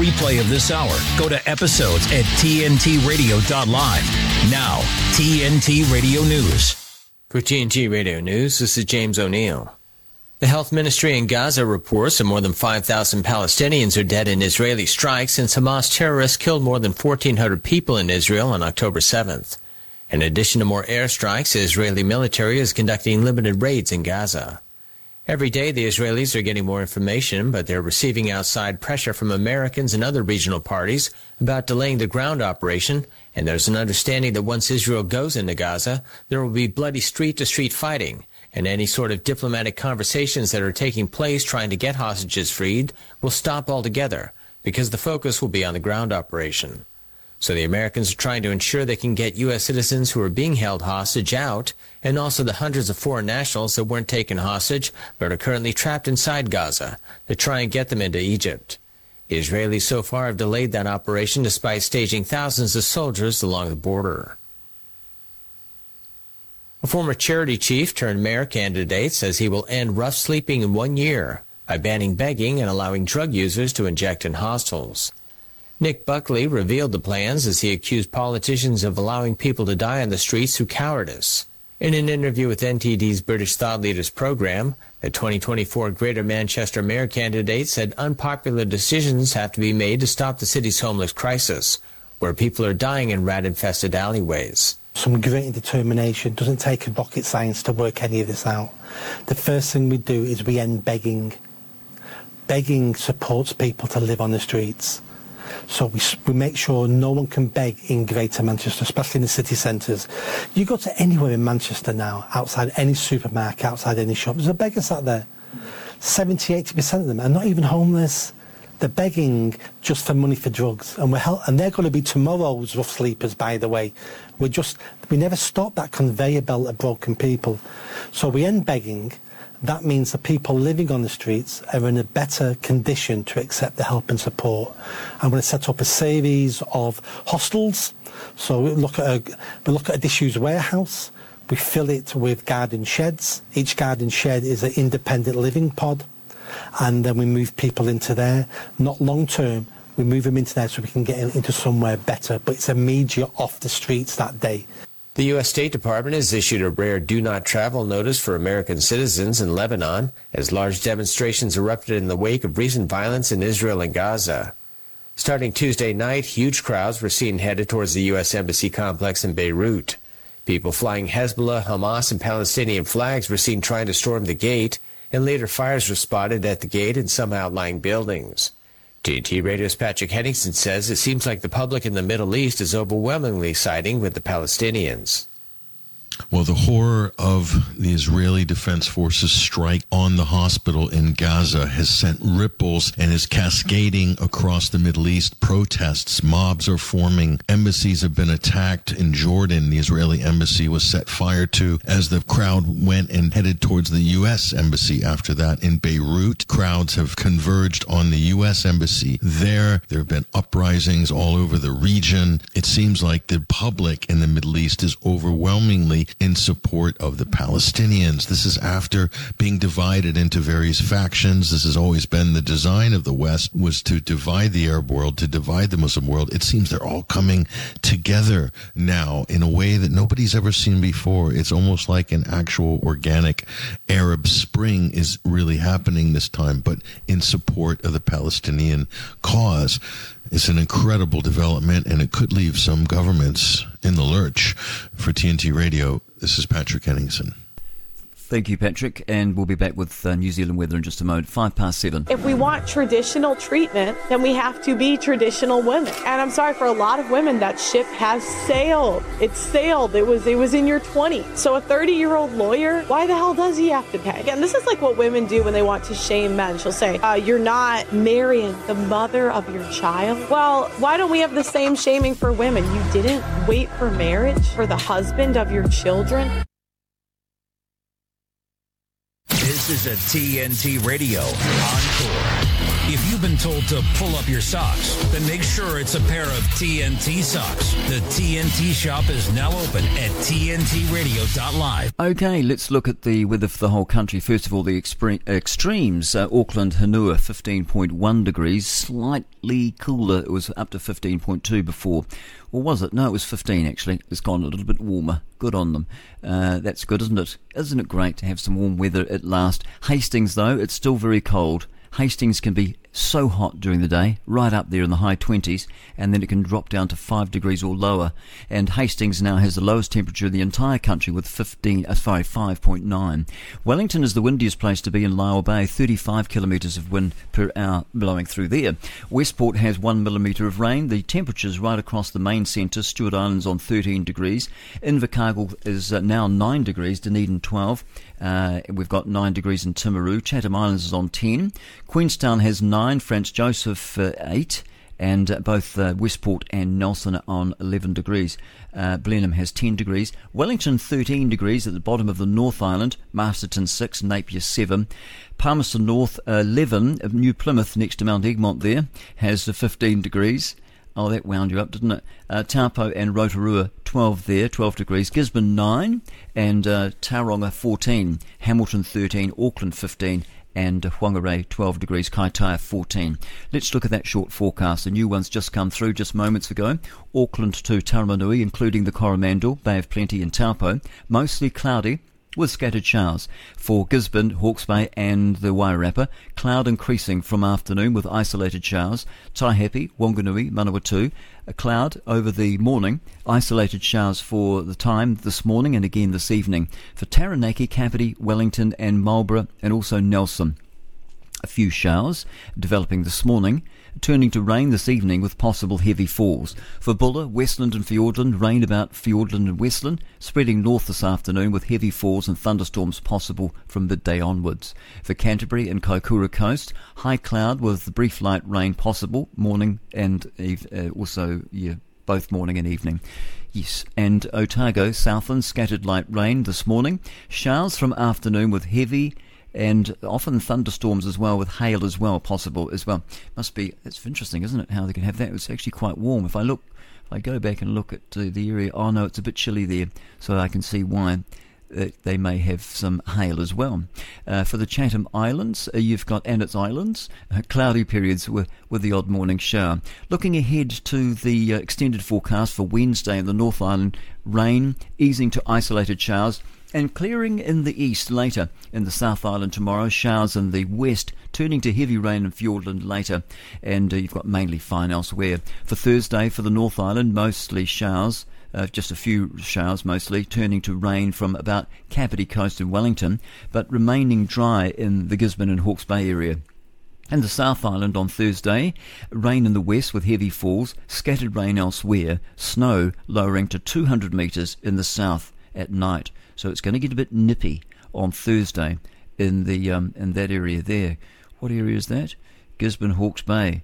Replay of this hour, go to episodes at tntradio.live. Now, TNT Radio News. For TNT Radio News, this is James O'Neill. The health ministry in Gaza reports that more than 5,000 Palestinians are dead in Israeli strikes since Hamas terrorists killed more than 1,400 people in Israel on October 7th. In addition to more airstrikes, the Israeli military is conducting limited raids in Gaza. Every day, the Israelis are getting more information, but they're receiving outside pressure from Americans and other regional parties about delaying the ground operation, and there's an understanding that once Israel goes into Gaza, there will be bloody street to street fighting, and any sort of diplomatic conversations that are taking place trying to get hostages freed will stop altogether, because the focus will be on the ground operation. So the Americans are trying to ensure they can get U.S. citizens who are being held hostage out, and also the hundreds of foreign nationals that weren't taken hostage but are currently trapped inside Gaza, to try and get them into Egypt. Israelis so far have delayed that operation despite staging thousands of soldiers along the border. A former charity chief turned mayor candidate says he will end rough sleeping in one year by banning begging and allowing drug users to inject in hostels. Nick Buckley revealed the plans as he accused politicians of allowing people to die on the streets through cowardice. In an interview with NTD's British Thought Leaders program, the 2024 Greater Manchester Mayor candidate said unpopular decisions have to be made to stop the city's homeless crisis, where people are dying in rat-infested alleyways. Some great determination. Doesn't take a rocket science to work any of this out. The first thing we do is we end begging. Begging supports people to live on the streets. So we, we make sure no one can beg in Greater Manchester, especially in the city centres. You go to anywhere in Manchester now, outside any supermarket, outside any shop, there's a beggar sat there. 70, 80% of them are not even homeless. they're begging just for money for drugs, and we're and they're going to be tomorrow's rough sleepers. By the way, we just we never stop that conveyor belt of broken people, so we end begging. That means the people living on the streets are in a better condition to accept the help and support. I'm going to set up a series of hostels. So we look at a, we look at a disused warehouse. We fill it with garden sheds. Each garden shed is an independent living pod. And then we move people into there. Not long term, we move them into there so we can get into somewhere better. But it's immediate off the streets that day. The U.S. State Department has issued a rare do not travel notice for American citizens in Lebanon as large demonstrations erupted in the wake of recent violence in Israel and Gaza. Starting Tuesday night, huge crowds were seen headed towards the U.S. Embassy complex in Beirut. People flying Hezbollah, Hamas, and Palestinian flags were seen trying to storm the gate, and later fires were spotted at the gate and some outlying buildings. TNT Radio's Patrick Henningsen says it seems like the public in the Middle East is overwhelmingly siding with the Palestinians. Well, the horror of the Israeli Defense Forces strike on the hospital in Gaza has sent ripples and is cascading across the Middle East. Protests, mobs are forming. Embassies have been attacked in Jordan. The Israeli embassy was set fire to as the crowd went and headed towards the U.S. embassy after that. In Beirut, crowds have converged on the U.S. embassy there. There have been uprisings all over the region. It seems like the public in the Middle East is overwhelmingly in support of the Palestinians. This is after being divided into various factions. This has always been the design of the West was to divide the Arab world, to divide the Muslim world. It seems they're all coming together now in a way that nobody's ever seen before. It's almost like an actual organic Arab spring is really happening this time, but in support of the Palestinian cause. It's an incredible development, and it could leave some governments in the lurch. For TNT Radio, this is Patrick Henningsen. Thank you, Patrick, and we'll be back with uh, New Zealand weather in just a moment. Five past seven. If we want traditional treatment, then we have to be traditional women. And I'm sorry for a lot of women, that ship has sailed. It sailed. It was it was in your 20s. So a 30 year old lawyer, why the hell does he have to pay? And this is like what women do when they want to shame men. She'll say, uh, "You're not marrying the mother of your child." Well, why don't we have the same shaming for women? You didn't wait for marriage for the husband of your children. This is a TNT Radio Encore. If you've been told to pull up your socks, then make sure it's a pair of TNT socks. The TNT shop is now open at TNTRadio.live. Okay, let's look at the weather for the whole country. First of all, the expre- extremes. Uh, Auckland, Hunua, 15.1 degrees, slightly cooler. It was up to 15.2 before. Or was it? No, it was 15 actually. It's gone a little bit warmer. Good on them. Uh, that's good, isn't it? Isn't it great to have some warm weather at last? Hastings, though, it's still very cold. Hastings can be so hot during the day, right up there in the high 20s, and then it can drop down to 5 degrees or lower. And Hastings now has the lowest temperature in the entire country with 15, uh, sorry, 5.9. Wellington is the windiest place to be in Lyall Bay, 35 kilometres of wind per hour blowing through there. Westport has 1 millimetre of rain. The temperatures right across the main centre, Stewart Island's on 13 degrees. Invercargill is uh, now 9 degrees, Dunedin 12. Uh, we've got 9 degrees in Timaru. Chatham Islands is on 10. Queenstown has 9 9, Franz Josef uh, 8, and uh, both uh, Westport and Nelson are on 11 degrees. Uh, Blenheim has 10 degrees. Wellington 13 degrees at the bottom of the North Island. Masterton 6, Napier 7. Palmerston North 11. New Plymouth next to Mount Egmont there has 15 degrees. Oh, that wound you up, didn't it? Uh, Taupo and Rotorua, 12 there, 12 degrees. Gisborne, 9. And uh, Tauranga, 14. Hamilton, 13. Auckland, 15 and Whangarei 12 degrees, Kaitaia 14. Let's look at that short forecast. The new one's just come through just moments ago. Auckland to Taumarunui, including the Coromandel, Bay of Plenty and Taupo, mostly cloudy with scattered showers. For Gisborne, Hawke's Bay and the Wairarapa, cloud increasing from afternoon with isolated showers. Taihape, Wanganui, Manawatu, a cloud over the morning, isolated showers for the time this morning and again this evening. For Taranaki, Kapiti, Wellington and Marlborough and also Nelson. A few showers developing this morning turning to rain this evening with possible heavy falls. For Buller, Westland and Fiordland, rain about Fiordland and Westland, spreading north this afternoon with heavy falls and thunderstorms possible from midday onwards. For Canterbury and Kaikoura Coast, high cloud with brief light rain possible, morning and uh, also yeah, both morning and evening. Yes, and Otago, Southland, scattered light rain this morning. Showers from afternoon with heavy and often thunderstorms as well, with hail as well possible as well. Must be it's interesting, isn't it? How they can have that? It's actually quite warm. If I look, if I go back and look at uh, the area, oh no, it's a bit chilly there, so I can see why they may have some hail as well. Uh, for the Chatham Islands, uh, you've got and its islands, uh, cloudy periods with, with the odd morning shower. Looking ahead to the uh, extended forecast for Wednesday in the North Island, rain easing to isolated showers. And clearing in the east later. In the South Island tomorrow, showers in the west, turning to heavy rain in Fiordland later. And uh, you've got mainly fine elsewhere. For Thursday, for the North Island, mostly showers uh, just a few showers mostly, turning to rain from about Kapiti Coast and Wellington, but remaining dry in the Gisborne and Hawke's Bay area. And the South Island on Thursday, rain in the west with heavy falls, scattered rain elsewhere, snow lowering to 200 metres in the south at night. So it's going to get a bit nippy on Thursday in the um, in that area there. What area is that? Gisborne, Hawke's Bay,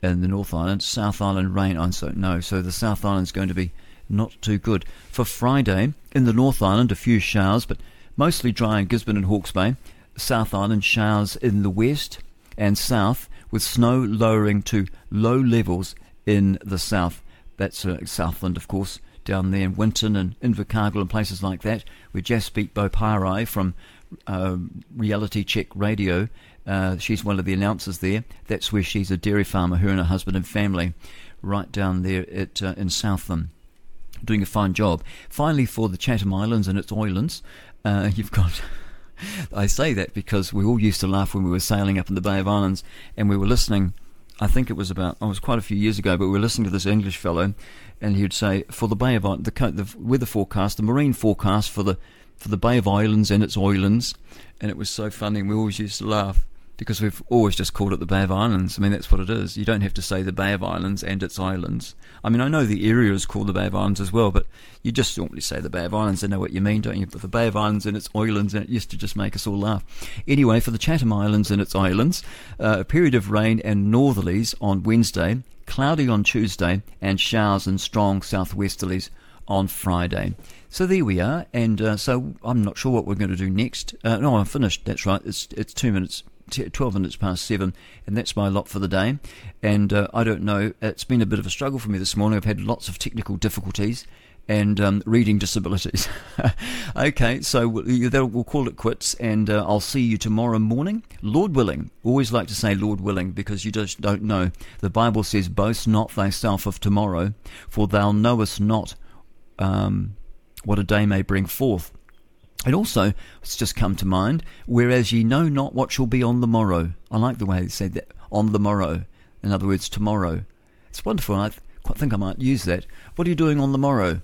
and the North Island, South Island rain. I don't know. So the South Island's going to be not too good. For Friday, in the North Island, a few showers, but mostly dry in Gisborne and Hawke's Bay. South Island showers in the west and south, with snow lowering to low levels in the south. That's uh, Southland, of course, down there in Winton and Invercargill and places like that. Just speak Boparai from uh, Reality Check Radio. Uh, she's one of the announcers there. That's where she's a dairy farmer, her and her husband and family, right down there at, uh, in Southland doing a fine job. Finally, for the Chatham Islands and its islands, uh, you've got. I say that because we all used to laugh when we were sailing up in the Bay of Islands and we were listening. I think it was about, oh, it was quite a few years ago, but we were listening to this English fellow, and he'd say for the Bay of the, the weather forecast, the marine forecast for the for the Bay of Islands and its islands, and it was so funny. and We always used to laugh because we've always just called it the Bay of Islands. I mean, that's what it is. You don't have to say the Bay of Islands and its islands. I mean, I know the area is called the Bay of Islands as well, but you just normally say the Bay of Islands and know what you mean, don't you? But the Bay of Islands and its islands, and it used to just make us all laugh. Anyway, for the Chatham Islands and its islands, uh, a period of rain and northerlies on Wednesday, cloudy on Tuesday, and showers and strong southwesterlies on Friday. So there we are, and uh, so I'm not sure what we're going to do next. Uh, no, I'm finished. That's right. It's it's two minutes 12 minutes past seven, and that's my lot for the day. And uh, I don't know, it's been a bit of a struggle for me this morning. I've had lots of technical difficulties and um, reading disabilities. okay, so we'll, we'll, call it quits, and uh, I'll see you tomorrow morning. Lord willing. Always like to say Lord willing because you just don't know. The Bible says, Boast not thyself of tomorrow, for thou knowest not um, what a day may bring forth. And also, it's just come to mind, whereas ye know not what shall be on the morrow. I like the way they said that, on the morrow. In other words, tomorrow. It's wonderful. I quite think I might use that. What are you doing on the morrow?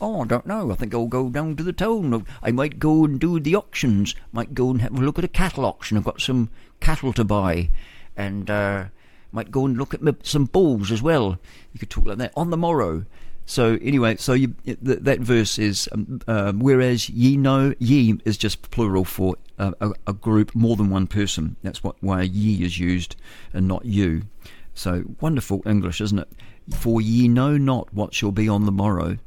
Oh, I don't know. I think I'll go down to the town. I might go and do the auctions. Might go and have a look at a cattle auction. I've got some cattle to buy. And, uh, might go and look at some bulls as well. You could talk like that. On the morrow. So anyway, so you, th- that verse is um, uh, whereas ye know ye is just plural for a, a, group more than one person. That's what why ye is used and not you. So wonderful English, isn't it? For ye know not what shall be on the morrow.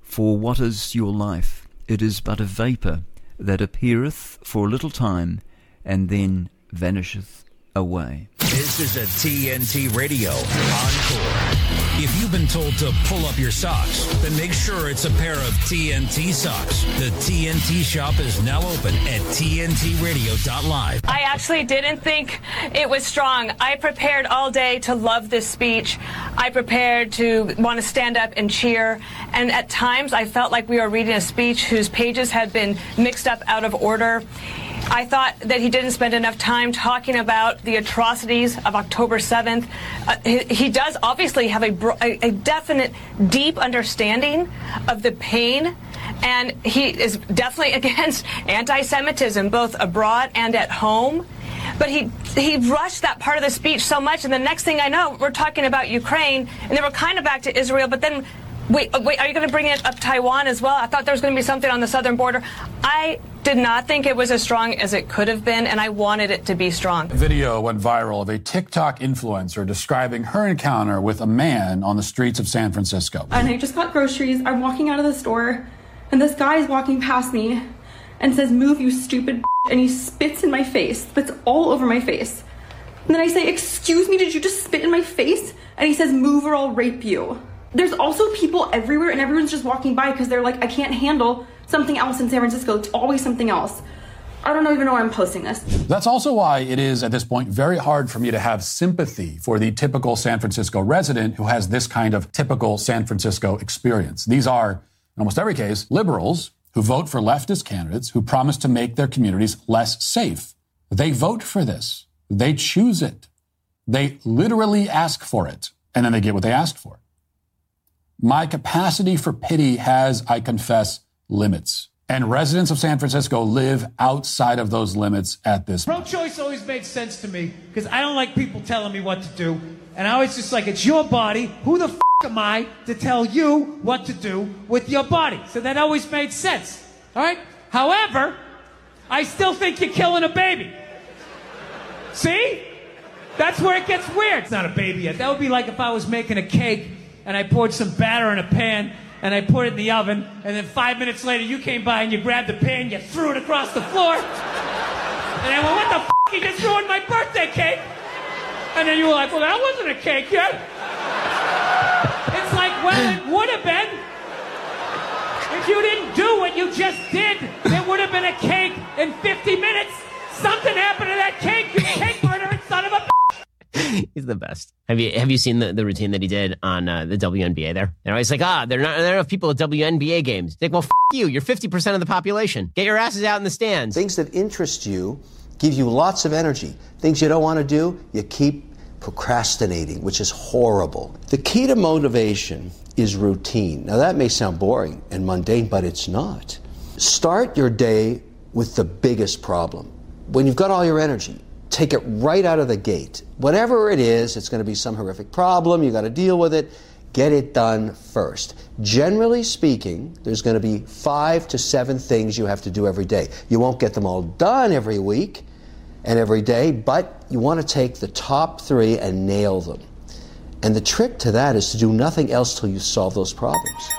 For what is your life? It is but a vapour that appeareth for a little time and then vanisheth away. This is a TNT Radio Encore. If you've been told to pull up your socks, then make sure it's a pair of TNT socks. The TNT shop is now open at TNTRadio.live. I actually didn't think it was strong. I prepared all day to love this speech. I prepared to want to stand up and cheer. And at times I felt like we were reading a speech whose pages had been mixed up out of order. I thought that he didn't spend enough time talking about the atrocities of October 7th. Uh, he, he, does obviously have a, a, a definite, deep understanding of the pain and he is definitely against anti Semitism, both abroad and at home. But he he rushed that part of the speech so much, and the next thing I know, we're talking about Ukraine, and then we're kind of back to Israel. But then, wait, uh, wait, are you going to bring it up Taiwan as well? I thought there was going to be something on the southern border. I did not think it was as strong as it could have been, and I wanted it to be strong. Video went viral of a TikTok influencer describing her encounter with a man on the streets of San Francisco. And I just got groceries. I'm walking out of the store, and this guy is walking past me and says, Move, you stupid. And he spits in my face, spits all over my face. And then I say, Excuse me, did you just spit in my face? And he says, Move or I'll rape you. There's also people everywhere, and everyone's just walking by because they're like, I can't handle something else in San Francisco. It's always something else. I don't even know why I'm posting this. That's also why it is at this point very hard for me to have sympathy for the typical San Francisco resident who has this kind of typical San Francisco experience. These are, in almost every case, liberals who vote for leftist candidates who promise to make their communities less safe. They vote for this. They choose it. They literally ask for it, and then they get what they asked for. My capacity for pity has, I confess, limits. And residents of San Francisco live outside of those limits at this point. Pro choice always made sense to me because I don't like people telling me what to do. And I always just like, it's your body. Who the f am I to tell you what to do with your body? So that always made sense. All right? However, I still think you're killing a baby. See? That's where it gets weird. It's not a baby yet. That would be like if I was making a cake and I poured some batter in a pan and I put it in the oven, and then five minutes later you came by and you grabbed the pan, you threw it across the floor, and I went, what the f***, you just ruined my birthday cake? And then you were like, well, that wasn't a cake yet. It's like, well, it would have been. If you didn't do what you just did, there would have been a cake in 50 minutes. Something happened to that cake, you cake murdering son of a He's the best. Have you have you seen the, the routine that he did on uh, the WNBA there? They're always like, ah, there are not enough people at WNBA games. Like, well, f- you. You're 50% of the population. Get your asses out in the stands. Things that interest you give you lots of energy. Things you don't want to do, you keep procrastinating, which is horrible. The key to motivation is routine. Now, that may sound boring and mundane, but it's not. Start your day with the biggest problem. When you've got all your energy, take it right out of the gate. Whatever it is, it's going to be some horrific problem, you've got to deal with it. Get it done first. Generally speaking, there's going to be five to seven things you have to do every day. You won't get them all done every week and every day, but you want to take the top three and nail them. And the trick to that is to do nothing else till you solve those problems.